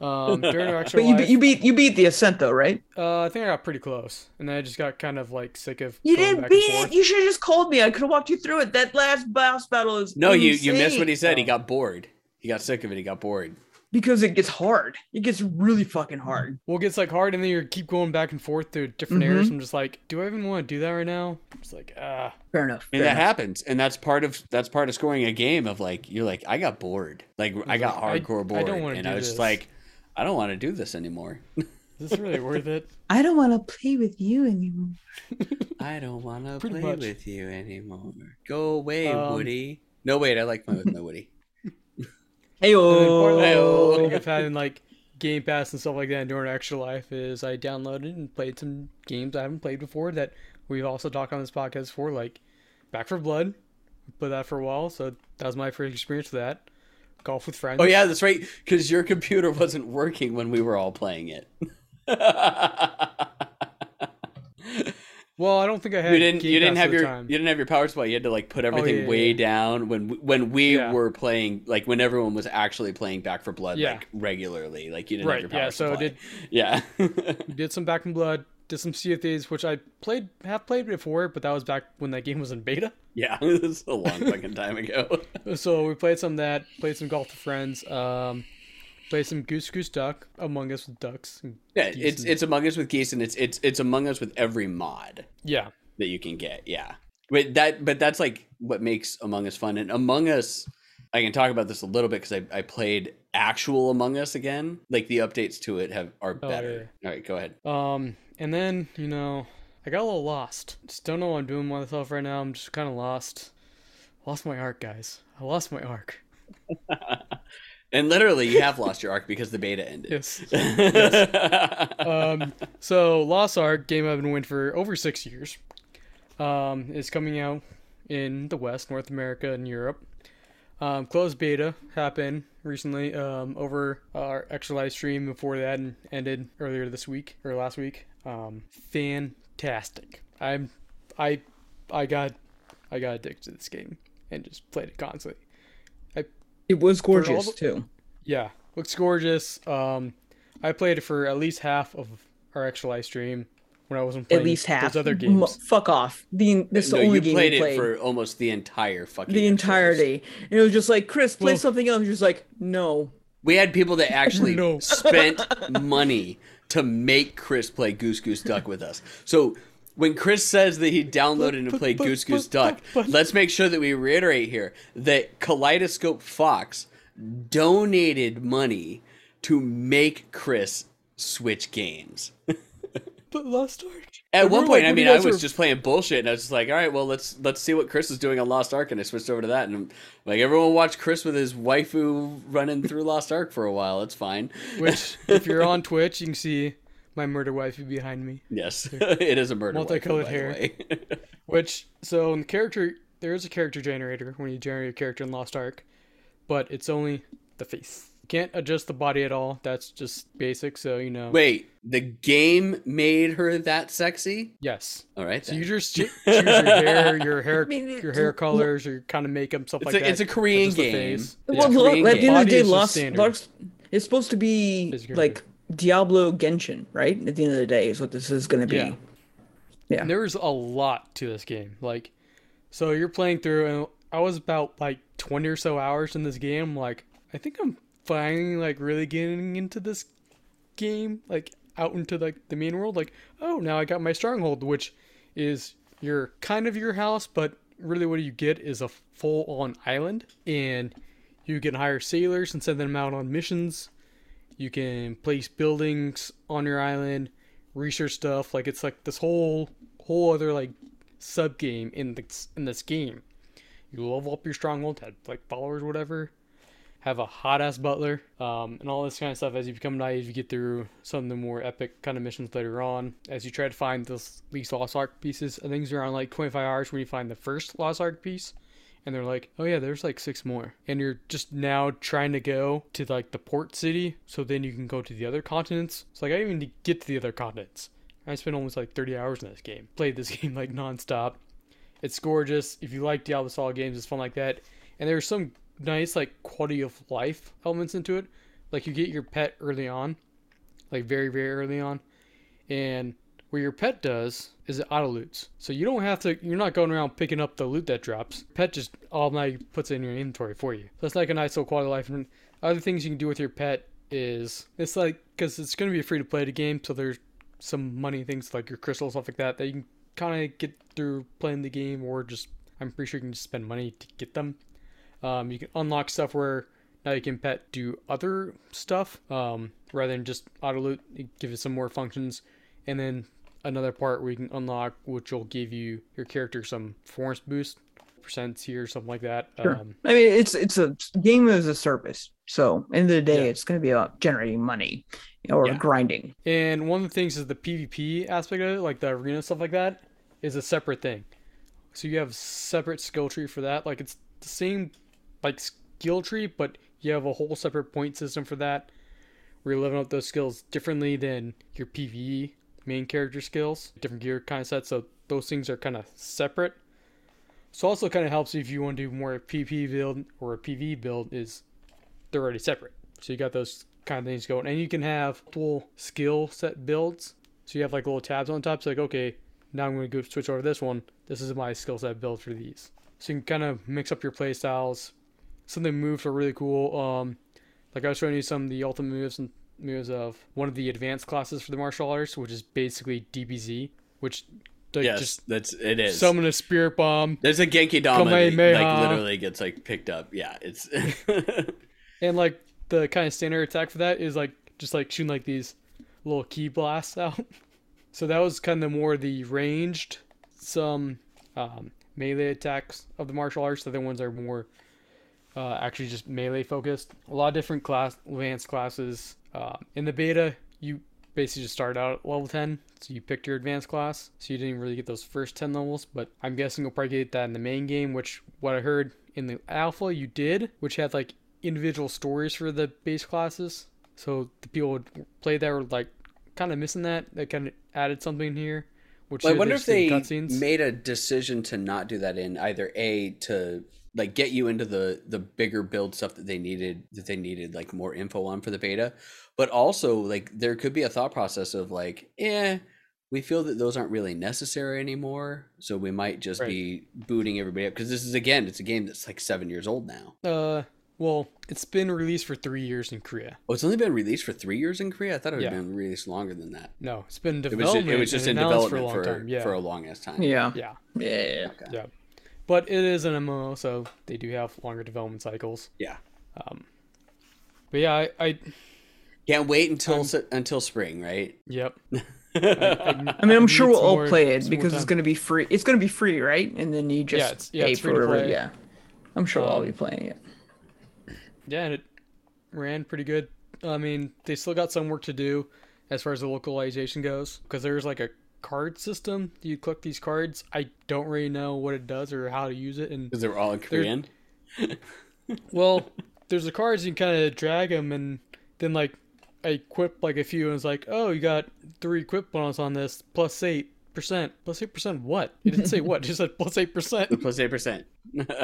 Um, during our actual But you, life, beat you beat you beat the ascent though, right? uh, I think I got pretty close, and then I just got kind of like sick of. You going didn't back and beat forth. it. You should have just called me. I could have walked you through it. That last boss battle is No, you you missed what he said. He got bored. He got sick of it. He got bored. Because it gets hard. It gets really fucking hard. Well, it gets like hard, and then you keep going back and forth through different Mhm. areas. I'm just like, do I even want to do that right now? It's like, ah, Fair enough. And fair that enough. happens, and that's part of that's part of scoring a game. Of like, you're like, I got bored. Like, I got like, hardcore I bored, don't wanna and do I was just this. like, I don't want to do this anymore. is this really worth it? I don't want to play with you anymore. I don't want to play much. with you anymore. Go away, Um, Woody. No, wait, I like playing with my Woody. Hey, And then part of the Hey-o. thing I've had in like Game Pass and stuff like that during Extra Life is I downloaded and played some games I haven't played before that we've also talked on this podcast for like Back 4 Blood. Played that for a while, so that was my first experience with that. Golf with friends. Oh yeah, that's right. Because your computer wasn't working when we were all playing it. Well, I don't think I had. you didn't. Game You didn't have your. time. You didn't have your power supply. You had to like put everything yeah, way yeah. down when when we Yeah. were playing. Like when everyone was actually playing Back 4 Blood like regularly. Like you didn't Right. have your power Yeah. So I did Yeah. did some Back in Blood, did some Sea of Thieves, which I played have played before, but that was back when that game was in beta. yeah. This is a long fucking time ago. So we played some of that, played some Golf with Friends, um, played some Goose Goose Duck, Among Us with Ducks. and Yeah, it's it's Among Us with geese, and it's it's it's Among Us with every mod yeah. that you can get. Yeah, but that but that's like what makes Among Us fun. And Among Us, I can talk about this a little bit because I, I played actual Among Us again. Like the updates to it have are Oh, better. All right, go ahead. Um, and then you know, I got a little lost. Just don't know what I'm doing with myself right now. I'm just kind of lost. Lost my arc, guys. I lost my arc. And literally, you have lost your arc because the beta ended. Yes. um, so Lost Ark, game I've been waiting for over six years, um, is coming out in the West, North America, and Europe. Um, closed beta happened recently um, over our extra live stream before that and ended earlier this week or last week. Um, fantastic. I'm, I, I got, I got addicted to this game and just played it constantly. It was gorgeous the- too. Yeah, looks gorgeous. Um, I played it for at least half of our extra live stream. when I wasn't playing at least half. those other M- games. fuck off. The that's the no, only you game played we it for almost the entire fucking the entirety. And it was just like, Chris, play Well- something else. You're just like, no. We had people that actually No. spent money to make Chris play Goose Goose Duck with us. So when Chris says that he downloaded and But- played but- Goose Goose but- Duck, but- but- let's make sure that we reiterate here that Kaleidoscope Fox donated money to make Chris switch games. But Lost Ark. At one point, like, I mean, I was were- just playing bullshit, and I was just like, "All right, well, let's let's see what Chris is doing on Lost Ark," and I switched over to that, and I'm like, everyone watched Chris with his waifu running through Lost Ark for a while. It's fine. Which, if you're on Twitch, you can see my murder wifey behind me. Yes, it is a murder. waifu, Multicolored by the hair. way. Which, so in the character, there is a character generator when you generate a character in Lost Ark, but it's only the face. You can't adjust the body at all. That's just basic. So you know. Wait, the game made her that sexy? Yes. All right, So then. you just choose your hair, your hair, mean, your hair colors, your kind of makeup, stuff it's like a, that. it's a Korean game. face. It's well, a look, at the end of the day, is Lost standard. Lost it's supposed to be like Diablo Genshin, right? At the end of the day, is what this is going to be. Yeah. Yeah. There's a lot to this game. Like, so you're playing through, and I was about like 20 or so hours in this game. Like, I think I'm finally like really getting into this game, like out into like the main world. Like, oh, now I got my stronghold, which is your kind of your house, but really what you get is a full-on island, and you can hire sailors and send them out on missions. You can place buildings on your island, research stuff. Like it's like this whole whole other like sub game in this in this game. You level up your stronghold, have like followers, whatever. Have a hot ass butler, um, and all this kind of stuff. As you become naive, you get through some of the more epic kind of missions later on. As you try to find those these Lost Ark pieces, think it's around like 25 hours when you find the first Lost Ark piece and they're like, "Oh yeah, there's like six more." And you're just now trying to go to like the port city, so then you can go to the other continents. It's like I didn't even get to the other continents. I spent almost like 30 hours in this game. Played this game like nonstop. It's gorgeous. If you like Diablo style games, it's fun like that. And there's some nice like quality of life elements into it. Like you get your pet early on, like very very early on, and what your pet does is it auto loots. So you don't have to, you're not going around picking up the loot that drops. Pet just all automatically puts it in your inventory for you. So it's like a nice little quality of life. And other things you can do with your pet is, it's like, because it's going to be a free to play game, so there's some money things like your crystals, stuff like that, that you can kind of get through playing the game, or just, I'm pretty sure you can just spend money to get them. Um, you can unlock stuff where now you can pet do other stuff um, rather than just auto loot. You give it some more functions, and then another part where you can unlock, which will give you your character some performance boost, percents here, something like that. Sure. Um, I mean, it's it's a game as a service. So, end of the day, Yeah. it's going to be about generating money or Yeah. grinding. and one of the things is the PvP aspect of it, like the arena stuff like that, is a separate thing. So you have separate skill tree for that. Like it's the same like skill tree, but you have a whole separate point system for that. Where you're leveling up those skills differently than your PvE main character skills, different gear kind of sets. So those things are kind of separate. So also kind of helps if you want to do more PvP build or a PvE build is they're already separate. So you got those kind of things going, and you can have dual skill set builds. So you have like little tabs on top. So like, okay, now I'm going to go switch over to this one. This is my skill set build for these. So you can kind of mix up your play styles. Some of the moves are really cool. Um, like I was showing you some of the ultimate moves and moves of one of the advanced classes for the martial arts, which is basically DBZ, which like, yes, just that's it is. summon a spirit bomb There's a Genki Dama that like literally gets like picked up. Yeah, it's And like the kind of standard attack for that is like just like shooting like these little ki blasts out. So that was kind of more the ranged, some um, melee attacks of the martial arts. The other ones are more uh, actually just melee focused. A lot of different class advanced classes. Uh, in the beta, you basically just started out at level 10, so you picked your advanced class. So you didn't really get those first 10 levels, but I'm guessing you'll probably get that in the main game. Which what I heard in the alpha you did, which had like individual stories for the base classes. So the people would play that were like kind of missing that. They kind of added something here. Which Well, I wonder if they made a decision to not do that in either a to like get you into the the bigger build stuff that they needed that they needed like more info on for the beta, but also like there could be a thought process of like, eh, we feel that those aren't really necessary anymore. So we might just Right. be booting everybody up because this is again, it's a game that's like seven years old now. Uh, well, it's been released for three years in Korea. Oh, it's only been released for three years in Korea. I thought it had Yeah. been released longer than that. No, it's been in It was development. just, it was just in development for for a long time. Yeah, for a long ass time. Yeah. yeah, Yeah. Okay. yeah. But it is an MMO, so they do have longer development cycles. Yeah. Um, but yeah, I, I Can't wait until se- until spring, right? yep. I mean, I'm sure we'll all more- play it because it's going to be free. It's going to be free, right? And then you just it's- yeah, pay it's for free to Yeah. I'm sure I'll Um, be playing it. Yeah, and it ran pretty good. I mean, they still got some work to do as far as the localization goes because there's like a card system. You collect these cards. I don't really know what it does or how to use it. And Because they were all in Korean. well, there's the cards you can kind of drag them, and then like I equip like a few, and it's like, oh, you got three equip bonus on this plus eight percent. Plus eight percent what? It didn't say what. It just said plus eight percent. plus eight percent.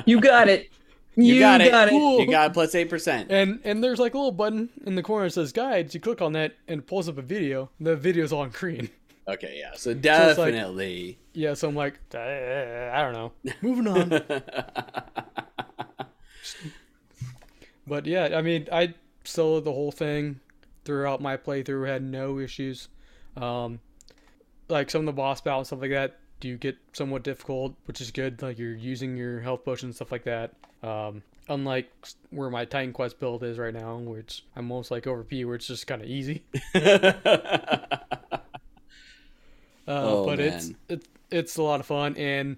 You got it. You got it. Cool. You got plus eight percent. And and there's like a little button in the corner that says guides. You click on that and it pulls up a video. The video's all in Korean. Okay, yeah. So it's like- definitely. Yeah, so I'm like, "Uh, I don't know. Moving on. But yeah, I mean, I soloed the whole thing throughout my playthrough. Had no issues. Um, like some of the boss battles and stuff like that do get somewhat difficult, which is good. Like you're using your health potion and stuff like that. Um, unlike where my Titan Quest build is right now, which I'm most like over P, where it's just kind of easy. Uh, Oh, but it's man. it's it's a lot of fun and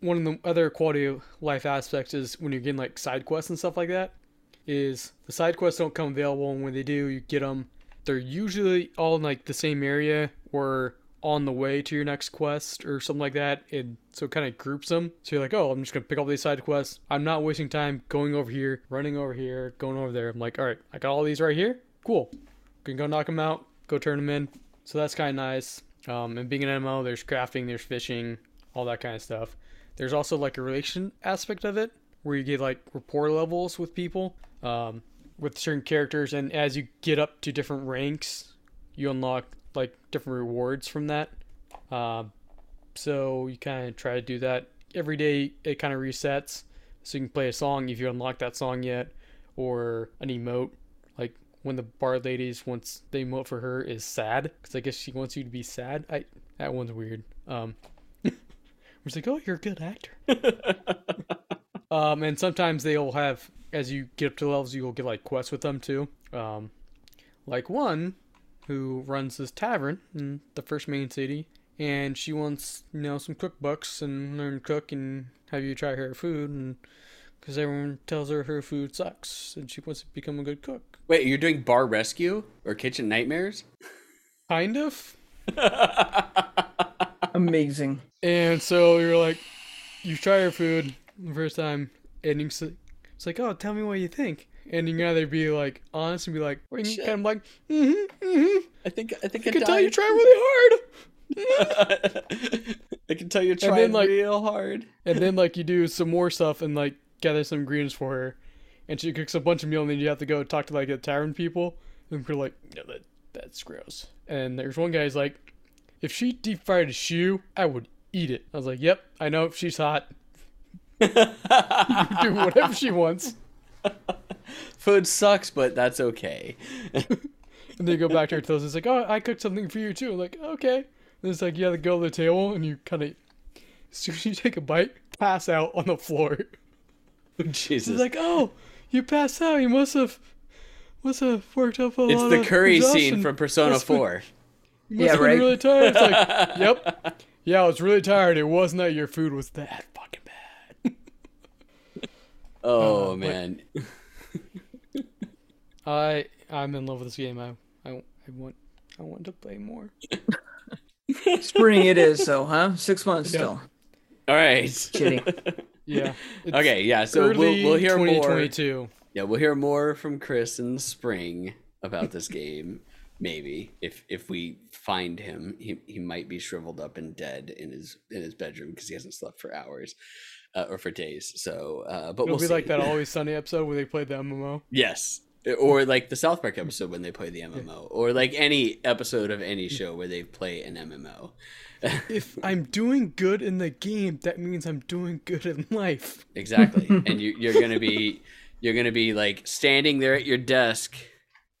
one of the other quality of life aspects is when you're getting like side quests and stuff like that is the side quests don't come available and when they do you get them they're usually all in like the same area or on the way to your next quest or something like that and so it kind of groups them so you're like oh i'm just gonna pick up these side quests. I'm not wasting time going over here running over here going over there. I'm like all right i got all these right here. Cool. Can go knock them out go turn them in. So that's kind of nice um, and being an MMO, there's crafting, there's fishing, all that kind of stuff. There's also like a relation aspect of it where you get like rapport levels with people, um, with certain characters, and as you get up to different ranks, you unlock like different rewards from that. Um, so you kind of try to do that every day. It kind of resets, so you can play a song if you unlock that song yet, or an emote when the bar ladies once they emote for her is sad because I guess she wants you to be sad. I that one's weird. Um, it's like, oh, you're a good actor. um, and sometimes they'll have as you get up to levels, you'll get like quests with them too. Um, like one who runs this tavern in the first main city, and she wants you know some cookbooks and learn to cook and have you try her food and because everyone tells her her food sucks and she wants to become a good cook. Wait, you're doing bar rescue or kitchen nightmares? Kind of. Amazing. And so you're like, you try her food the first time, and you s- it's like, oh, tell me what you think. And you can either be like honest and be like, or you can Shit. kind of like, mm-hmm, mm-hmm. I think I think I I, can tell you try really hard. I can tell you're then, like- real hard. and then like you do some more stuff and like gather some ingredients for her, and she cooks a bunch of meal, and then you have to go talk to like the tavern people, and we're like, no, that that's gross. And there's one guy's like, if she deep fried a shoe, I would eat it. I was like, yep, I know if she's hot. do whatever she wants. Food sucks, but that's okay. And they go back to her toast. It's like, oh, I cooked something for you too. I'm like, okay. And it's like you have to go to the table and you kind of, as soon as you take a bite, pass out on the floor. Jesus. It's like, oh, you passed out. You must have, must have worked up a it's lot It's the curry exhaustion. scene from Persona Must've been- 4. Must Yeah, have been right. really tired. It's like, yep. Yeah, I was really tired. It wasn't that your food was that fucking bad. Oh Uh, man. I I'm in love with this game. I I, I want I want to play more. Spring it is, so huh? Six months Yeah. still. All right. Shitty. Yeah. Okay, yeah. So we'll, we'll hear more. Yeah, we'll hear more from Chris in the spring about this game. Maybe if if we find him, he, he might be shriveled up and dead in his in his bedroom because he hasn't slept for hours uh, or for days. So, uh, but It'll we'll be see. like that Always Sunny episode where they played the MMO. Yes, or like the South Park episode when they play the MMO, or like any episode of any show where they play an MMO. if I'm doing good in the game, that means I'm doing good in life. Exactly, and you, you're gonna be you're gonna be like standing there at your desk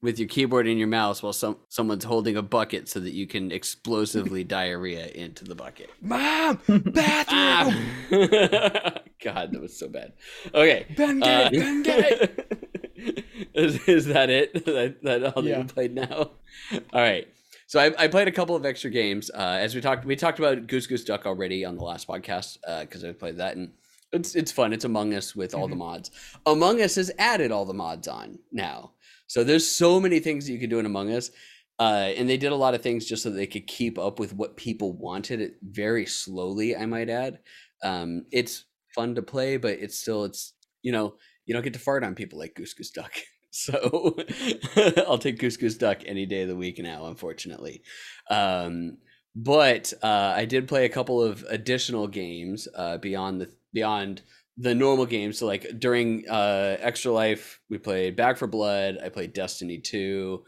with your keyboard and your mouse while some someone's holding a bucket so that you can explosively diarrhea into the bucket. Mom, ah! bathroom. God, that was so bad. Okay, Ben uh, it, Ben Gay. is, is that it? that, that all that Yeah. you played now? All right. So I, I played a couple of extra games. Uh, as we talked, we talked about Goose Goose Duck already on the last podcast because I played that and it's it's fun. It's Among Us with all the mods. Among Us has added all the mods on now, so there's so many things that you can do in Among Us. Uh, and they did a lot of things just so they could keep up with what people wanted it very slowly i might add um, it's fun to play but it's still it's you know you don't get to fart on people like goose goose duck so i'll take goose goose duck any day of the week now unfortunately um, but uh, i did play a couple of additional games uh, beyond the beyond the normal games so like during uh, extra life we played Back 4 Blood i played destiny 2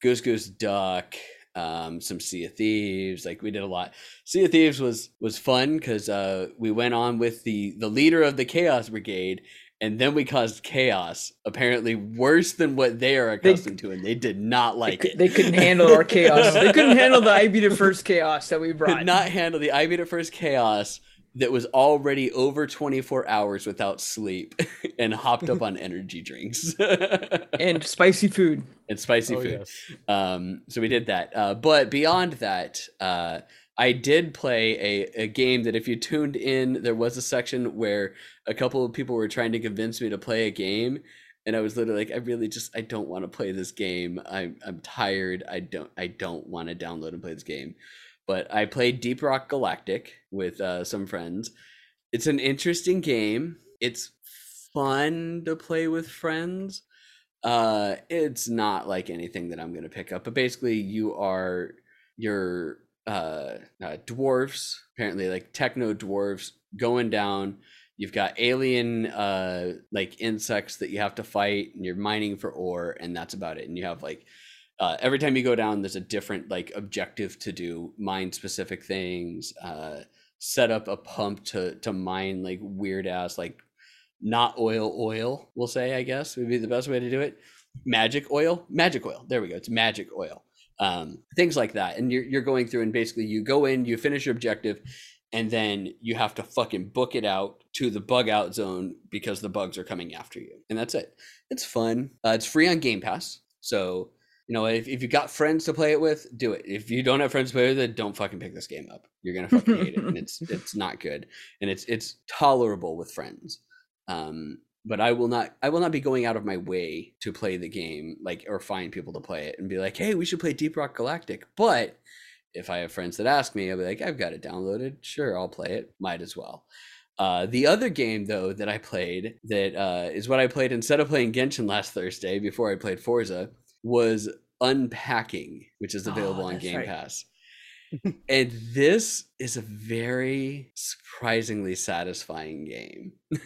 Goose Goose Duck, um, some Sea of Thieves. Like we did a lot. Sea of Thieves was was fun because uh, we went on with the the leader of the Chaos Brigade, and then we caused chaos. Apparently worse than what they are They- accustomed to, and they did not like cou- it. they couldn't handle our chaos. They couldn't handle the I beat it first chaos that we brought. We could not handle the I beat it first chaos that was already over 24 hours without sleep and hopped up on energy drinks and spicy food. and spicy Oh, food. yes. Um, so we did that. Uh, but beyond that, uh, I did play a, a game that if you tuned in, there was a section where a couple of people were trying to convince me to play a game. And I was literally like, I really just I don't want to play this game. I'm I'm tired. I don't I don't want to download and play this game. But I played Deep Rock Galactic with uh, some friends. It's an interesting game. It's fun to play with friends uh it's not like anything that i'm gonna pick up but basically you are your uh, uh dwarves apparently like techno dwarves going down. You've got alien uh like insects that you have to fight and you're mining for ore and that's about it. And you have like uh, every time you go down there's a different like objective to do mine specific things uh set up a pump to to mine like weird ass like not oil oil we'll say i guess would be the best way to do it. Magic oil? Magic oil. There we go. It's magic oil um, things like that. And you're, you're going through and basically you go in you finish your objective and then you have to fucking book it out to the bug out zone because the bugs are coming after you. And that's it. It's fun. Uh, it's free on game pass. So you know if, if you got friends to play it with do it. If you don't have friends to play with it don't fucking pick this game up. You're gonna fucking hate it. And it's it's not good. And it's it's tolerable with friends. Um but I will not I will not be going out of my way to play the game like or find people to play it and be like, "Hey, we should play Deep Rock Galactic." But if I have friends that ask me, I'll be like, "I've got it downloaded. Sure, I'll play it. Might as well." Uh, the other game though that I played that uh, is what I played instead of playing Genshin last Thursday before I played Forza was Unpacking, which is available Oh, on Game right. Pass. and this is a very surprisingly satisfying game.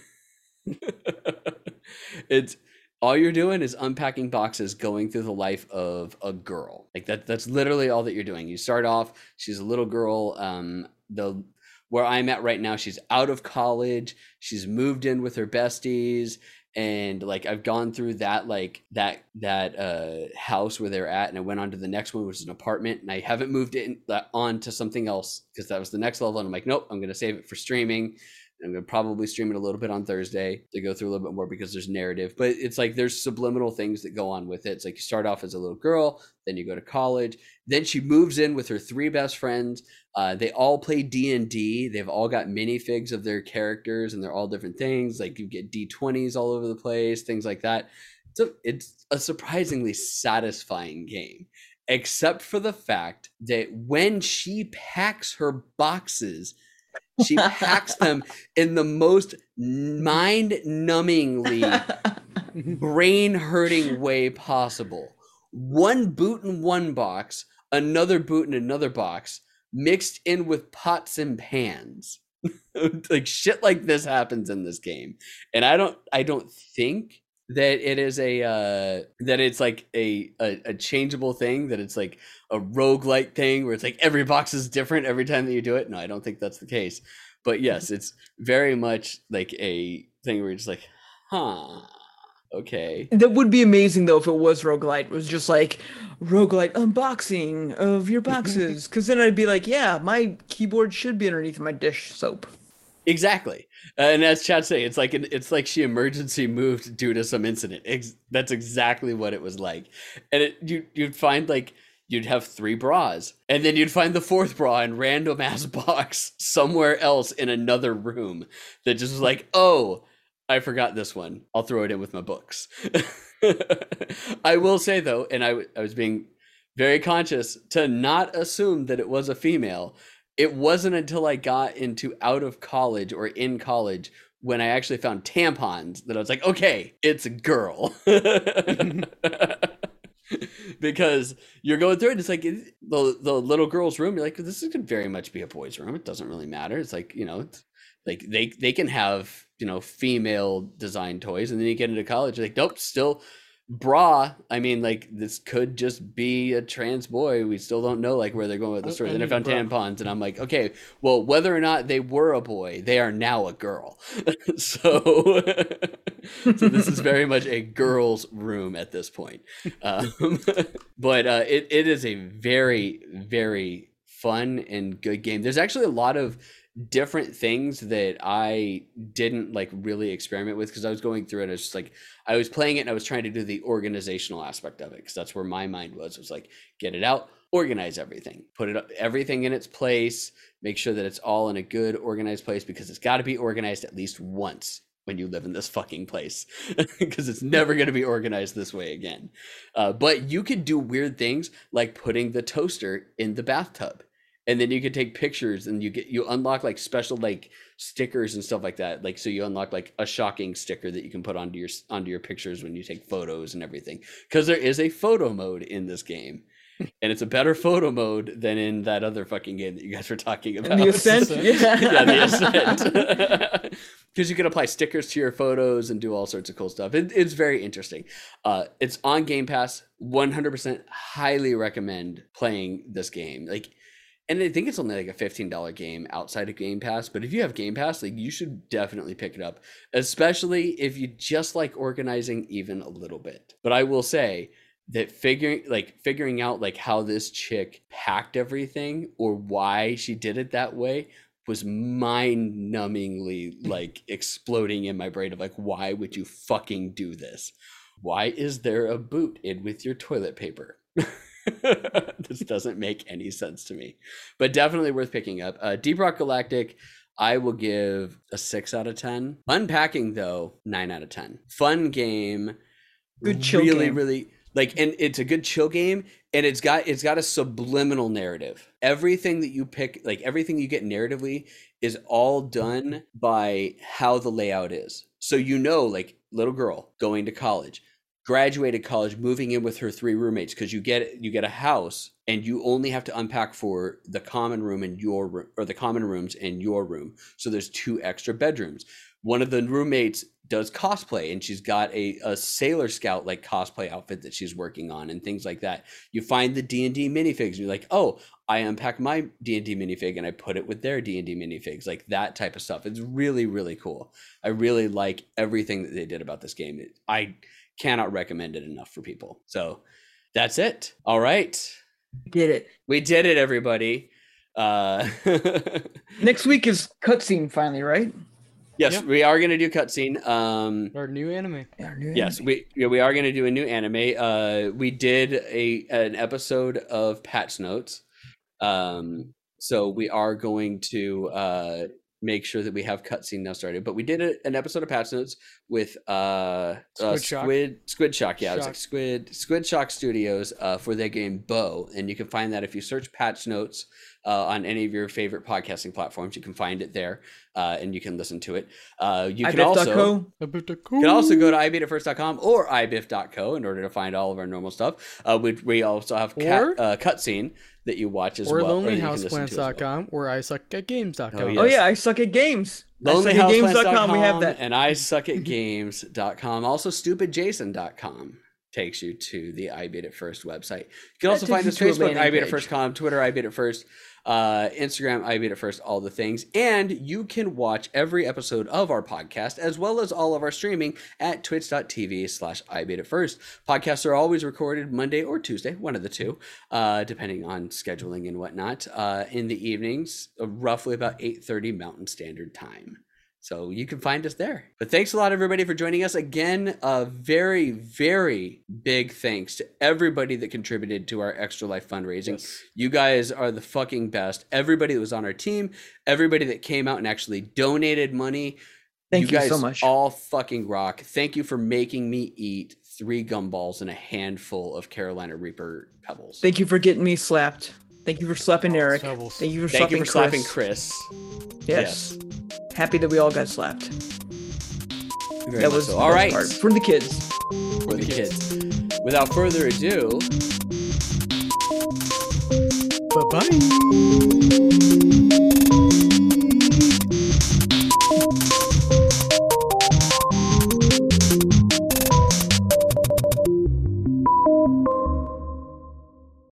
it's all you're doing is unpacking boxes going through the life of a girl. Like that that's literally all that you're doing. You start off she's a little girl um the where i'm at right now she's out of college she's moved in with her besties and like i've gone through that like that that uh house where they're at and i went on to the next one which is an apartment and i haven't moved it in, on to something else because that was the next level and i'm like nope i'm gonna save it for streaming I'm gonna probably stream it a little bit on Thursday to go through a little bit more because there's narrative, but it's like there's subliminal things that go on with it. It's like you start off as a little girl, then you go to college, then she moves in with her three best friends. Uh, they all play D and D. They've all got minifigs of their characters, and they're all different things. Like you get D20s all over the place, things like that. So it's a surprisingly satisfying game, except for the fact that when she packs her boxes she packs them in the most mind numbingly brain hurting way possible. One boot in one box, another boot in another box, mixed in with pots and pans. like shit like this happens in this game. And I don't I don't think that it is a uh that it's like a, a a changeable thing that it's like a rogue roguelike thing where it's like every box is different every time that you do it no i don't think that's the case but yes it's very much like a thing where you're just like huh okay That would be amazing though if it was roguelite. It was just like roguelite unboxing of your boxes. Cause then I'd be like, yeah, my keyboard should be underneath my dish soap. Exactly. Uh, and as chad saying it's like an, it's like she emergency moved due to some incident. Ex- that's exactly what it was like. And it you you'd find like you'd have three bras and then you'd find the fourth bra in random ass box somewhere else in another room that just was like oh i forgot this one. I'll throw it in with my books. I will say though and I was being very conscious to not assume that it was a female it wasn't until i got into out of college or in college when i actually found tampons that i was like okay it's a girl. Because you're going through it it's like the, the little girl's room you're like this could very much be a boy's room it doesn't really matter. It's like you know like they they can have you know female design toys and then you get into college you're like nope still bra i mean like this could just be a trans boy. We still don't know like where they're going with the story. I then i found bra. tampons and i'm like okay well whether or not they were a boy they are now a girl. So so this is very much a girl's room at this point. Um, but uh, it, it is a very very fun and good game. There's actually a lot of different things that i didn't like really experiment with because i was going through it it's just like i was playing it and i was trying to do the organizational aspect of it because that's where my mind was it was like get it out organize everything put it up everything in its place make sure that it's all in a good organized place because it's got to be organized at least once when you live in this fucking place because it's never going to be organized this way again. Uh, but you could do weird things like putting the toaster in the bathtub and then you can take pictures and you get you unlock like special like stickers and stuff like that like so you unlock like a shocking sticker that you can put onto your onto your pictures when you take photos and everything because there is a photo mode in this game and it's a better photo mode than in that other fucking game that you guys were talking about And the ascent, yeah. yeah, the ascent. Because you can apply stickers to your photos and do all sorts of cool stuff. It, it's very interesting. Uh, it's on Game Pass. 100% highly recommend playing this game. Like, and I think it's only like a $15 game outside of Game Pass. But if you have Game Pass, like you should definitely pick it up, especially if you just like organizing even a little bit. But I will say, that figuring like figuring out like how this chick packed everything or why she did it that way was mind numbingly like exploding in my brain of like why would you fucking do this why is there a boot in with your toilet paper this doesn't make any sense to me but definitely worth picking up. Uh, deep rock galactic i will give a 6 out of 10 unpacking though 9 out of 10 fun game. Good chill really game. really like and it's a good chill game and it's got it's got a subliminal narrative. Everything that you pick like everything you get narratively is all done by how the layout is. So you know like little girl going to college graduated college moving in with her three roommates because you get you get a house and you only have to unpack for the common room in your room or the common rooms in your room. So there's two extra bedrooms. One of the roommates does cosplay and she's got a, a sailor scout like cosplay outfit that she's working on and things like that. You find the d&d minifigs and you're like oh i unpack my d&d minifig and i put it with their d&d minifigs like that type of stuff. It's really really cool. I really like everything that they did about this game. I cannot recommend it enough for people so that's it all right Did it. we did it everybody uh Next week is cutscene finally, right? yes Yeah. we are going to do cutscene um Our new anime. Yeah, new Yes, anime. we yeah, we are going to do a new anime. Uh, we did a an episode of Patch Notes, um, so we are going to uh make sure that we have cutscene now started. But we did a, an episode of Patch Notes with uh, uh Squid Shock. Squid Squid Shock. Yeah, it was like Squid Squid Shock Studios uh, for their game Bow, and you can find that if you search Patch Notes uh, on any of your favorite podcasting platforms. You can find it there, uh, and you can listen to it. Uh, you can also. You can also go to ibeatitfirst.com or ibiff.co in order to find all of our normal stuff. Uh, we, we also have cat, Or- uh, cutscene that you watch as Or well. that you can listen to as well. or I suck at games.com. Oh, Oh yeah, I suck at games. LonelyHouseplants.com, we have that. And I suck at games.com. Also, stupidjason.com takes you to the I Beat It First website. You can That also find us takes you Facebook, I Beat It First com, Twitter, I Beat It First, uh, Instagram, I Beat It First, all the things. And you can watch every episode of our podcast as well as all of our streaming at twitch.tv slash I Beat It First. Podcasts are always recorded Monday or Tuesday, one of the two, uh, depending on scheduling and whatnot, uh, in the evenings, uh, roughly about 8.30 Mountain Standard Time. So you can find us there. But thanks a lot, everybody, for joining us. Again, a very, very big thanks to everybody that contributed to our Extra Life fundraising. Yes. You guys are the fucking best. Everybody that was on our team, everybody that came out and actually donated money. Thank you guys so much. all fucking rock. Thank you for making me eat three gumballs and a handful of Carolina Reaper pebbles. Thank you for getting me slapped. Thank you for slapping oh, Eric. Pebbles. Thank you for Thank slapping you for slapping Chris. Chris. Yes. Happy that we all got slapped. Very that was so. the all best right. part. for the kids. for the kids. Without further ado, Bye bye.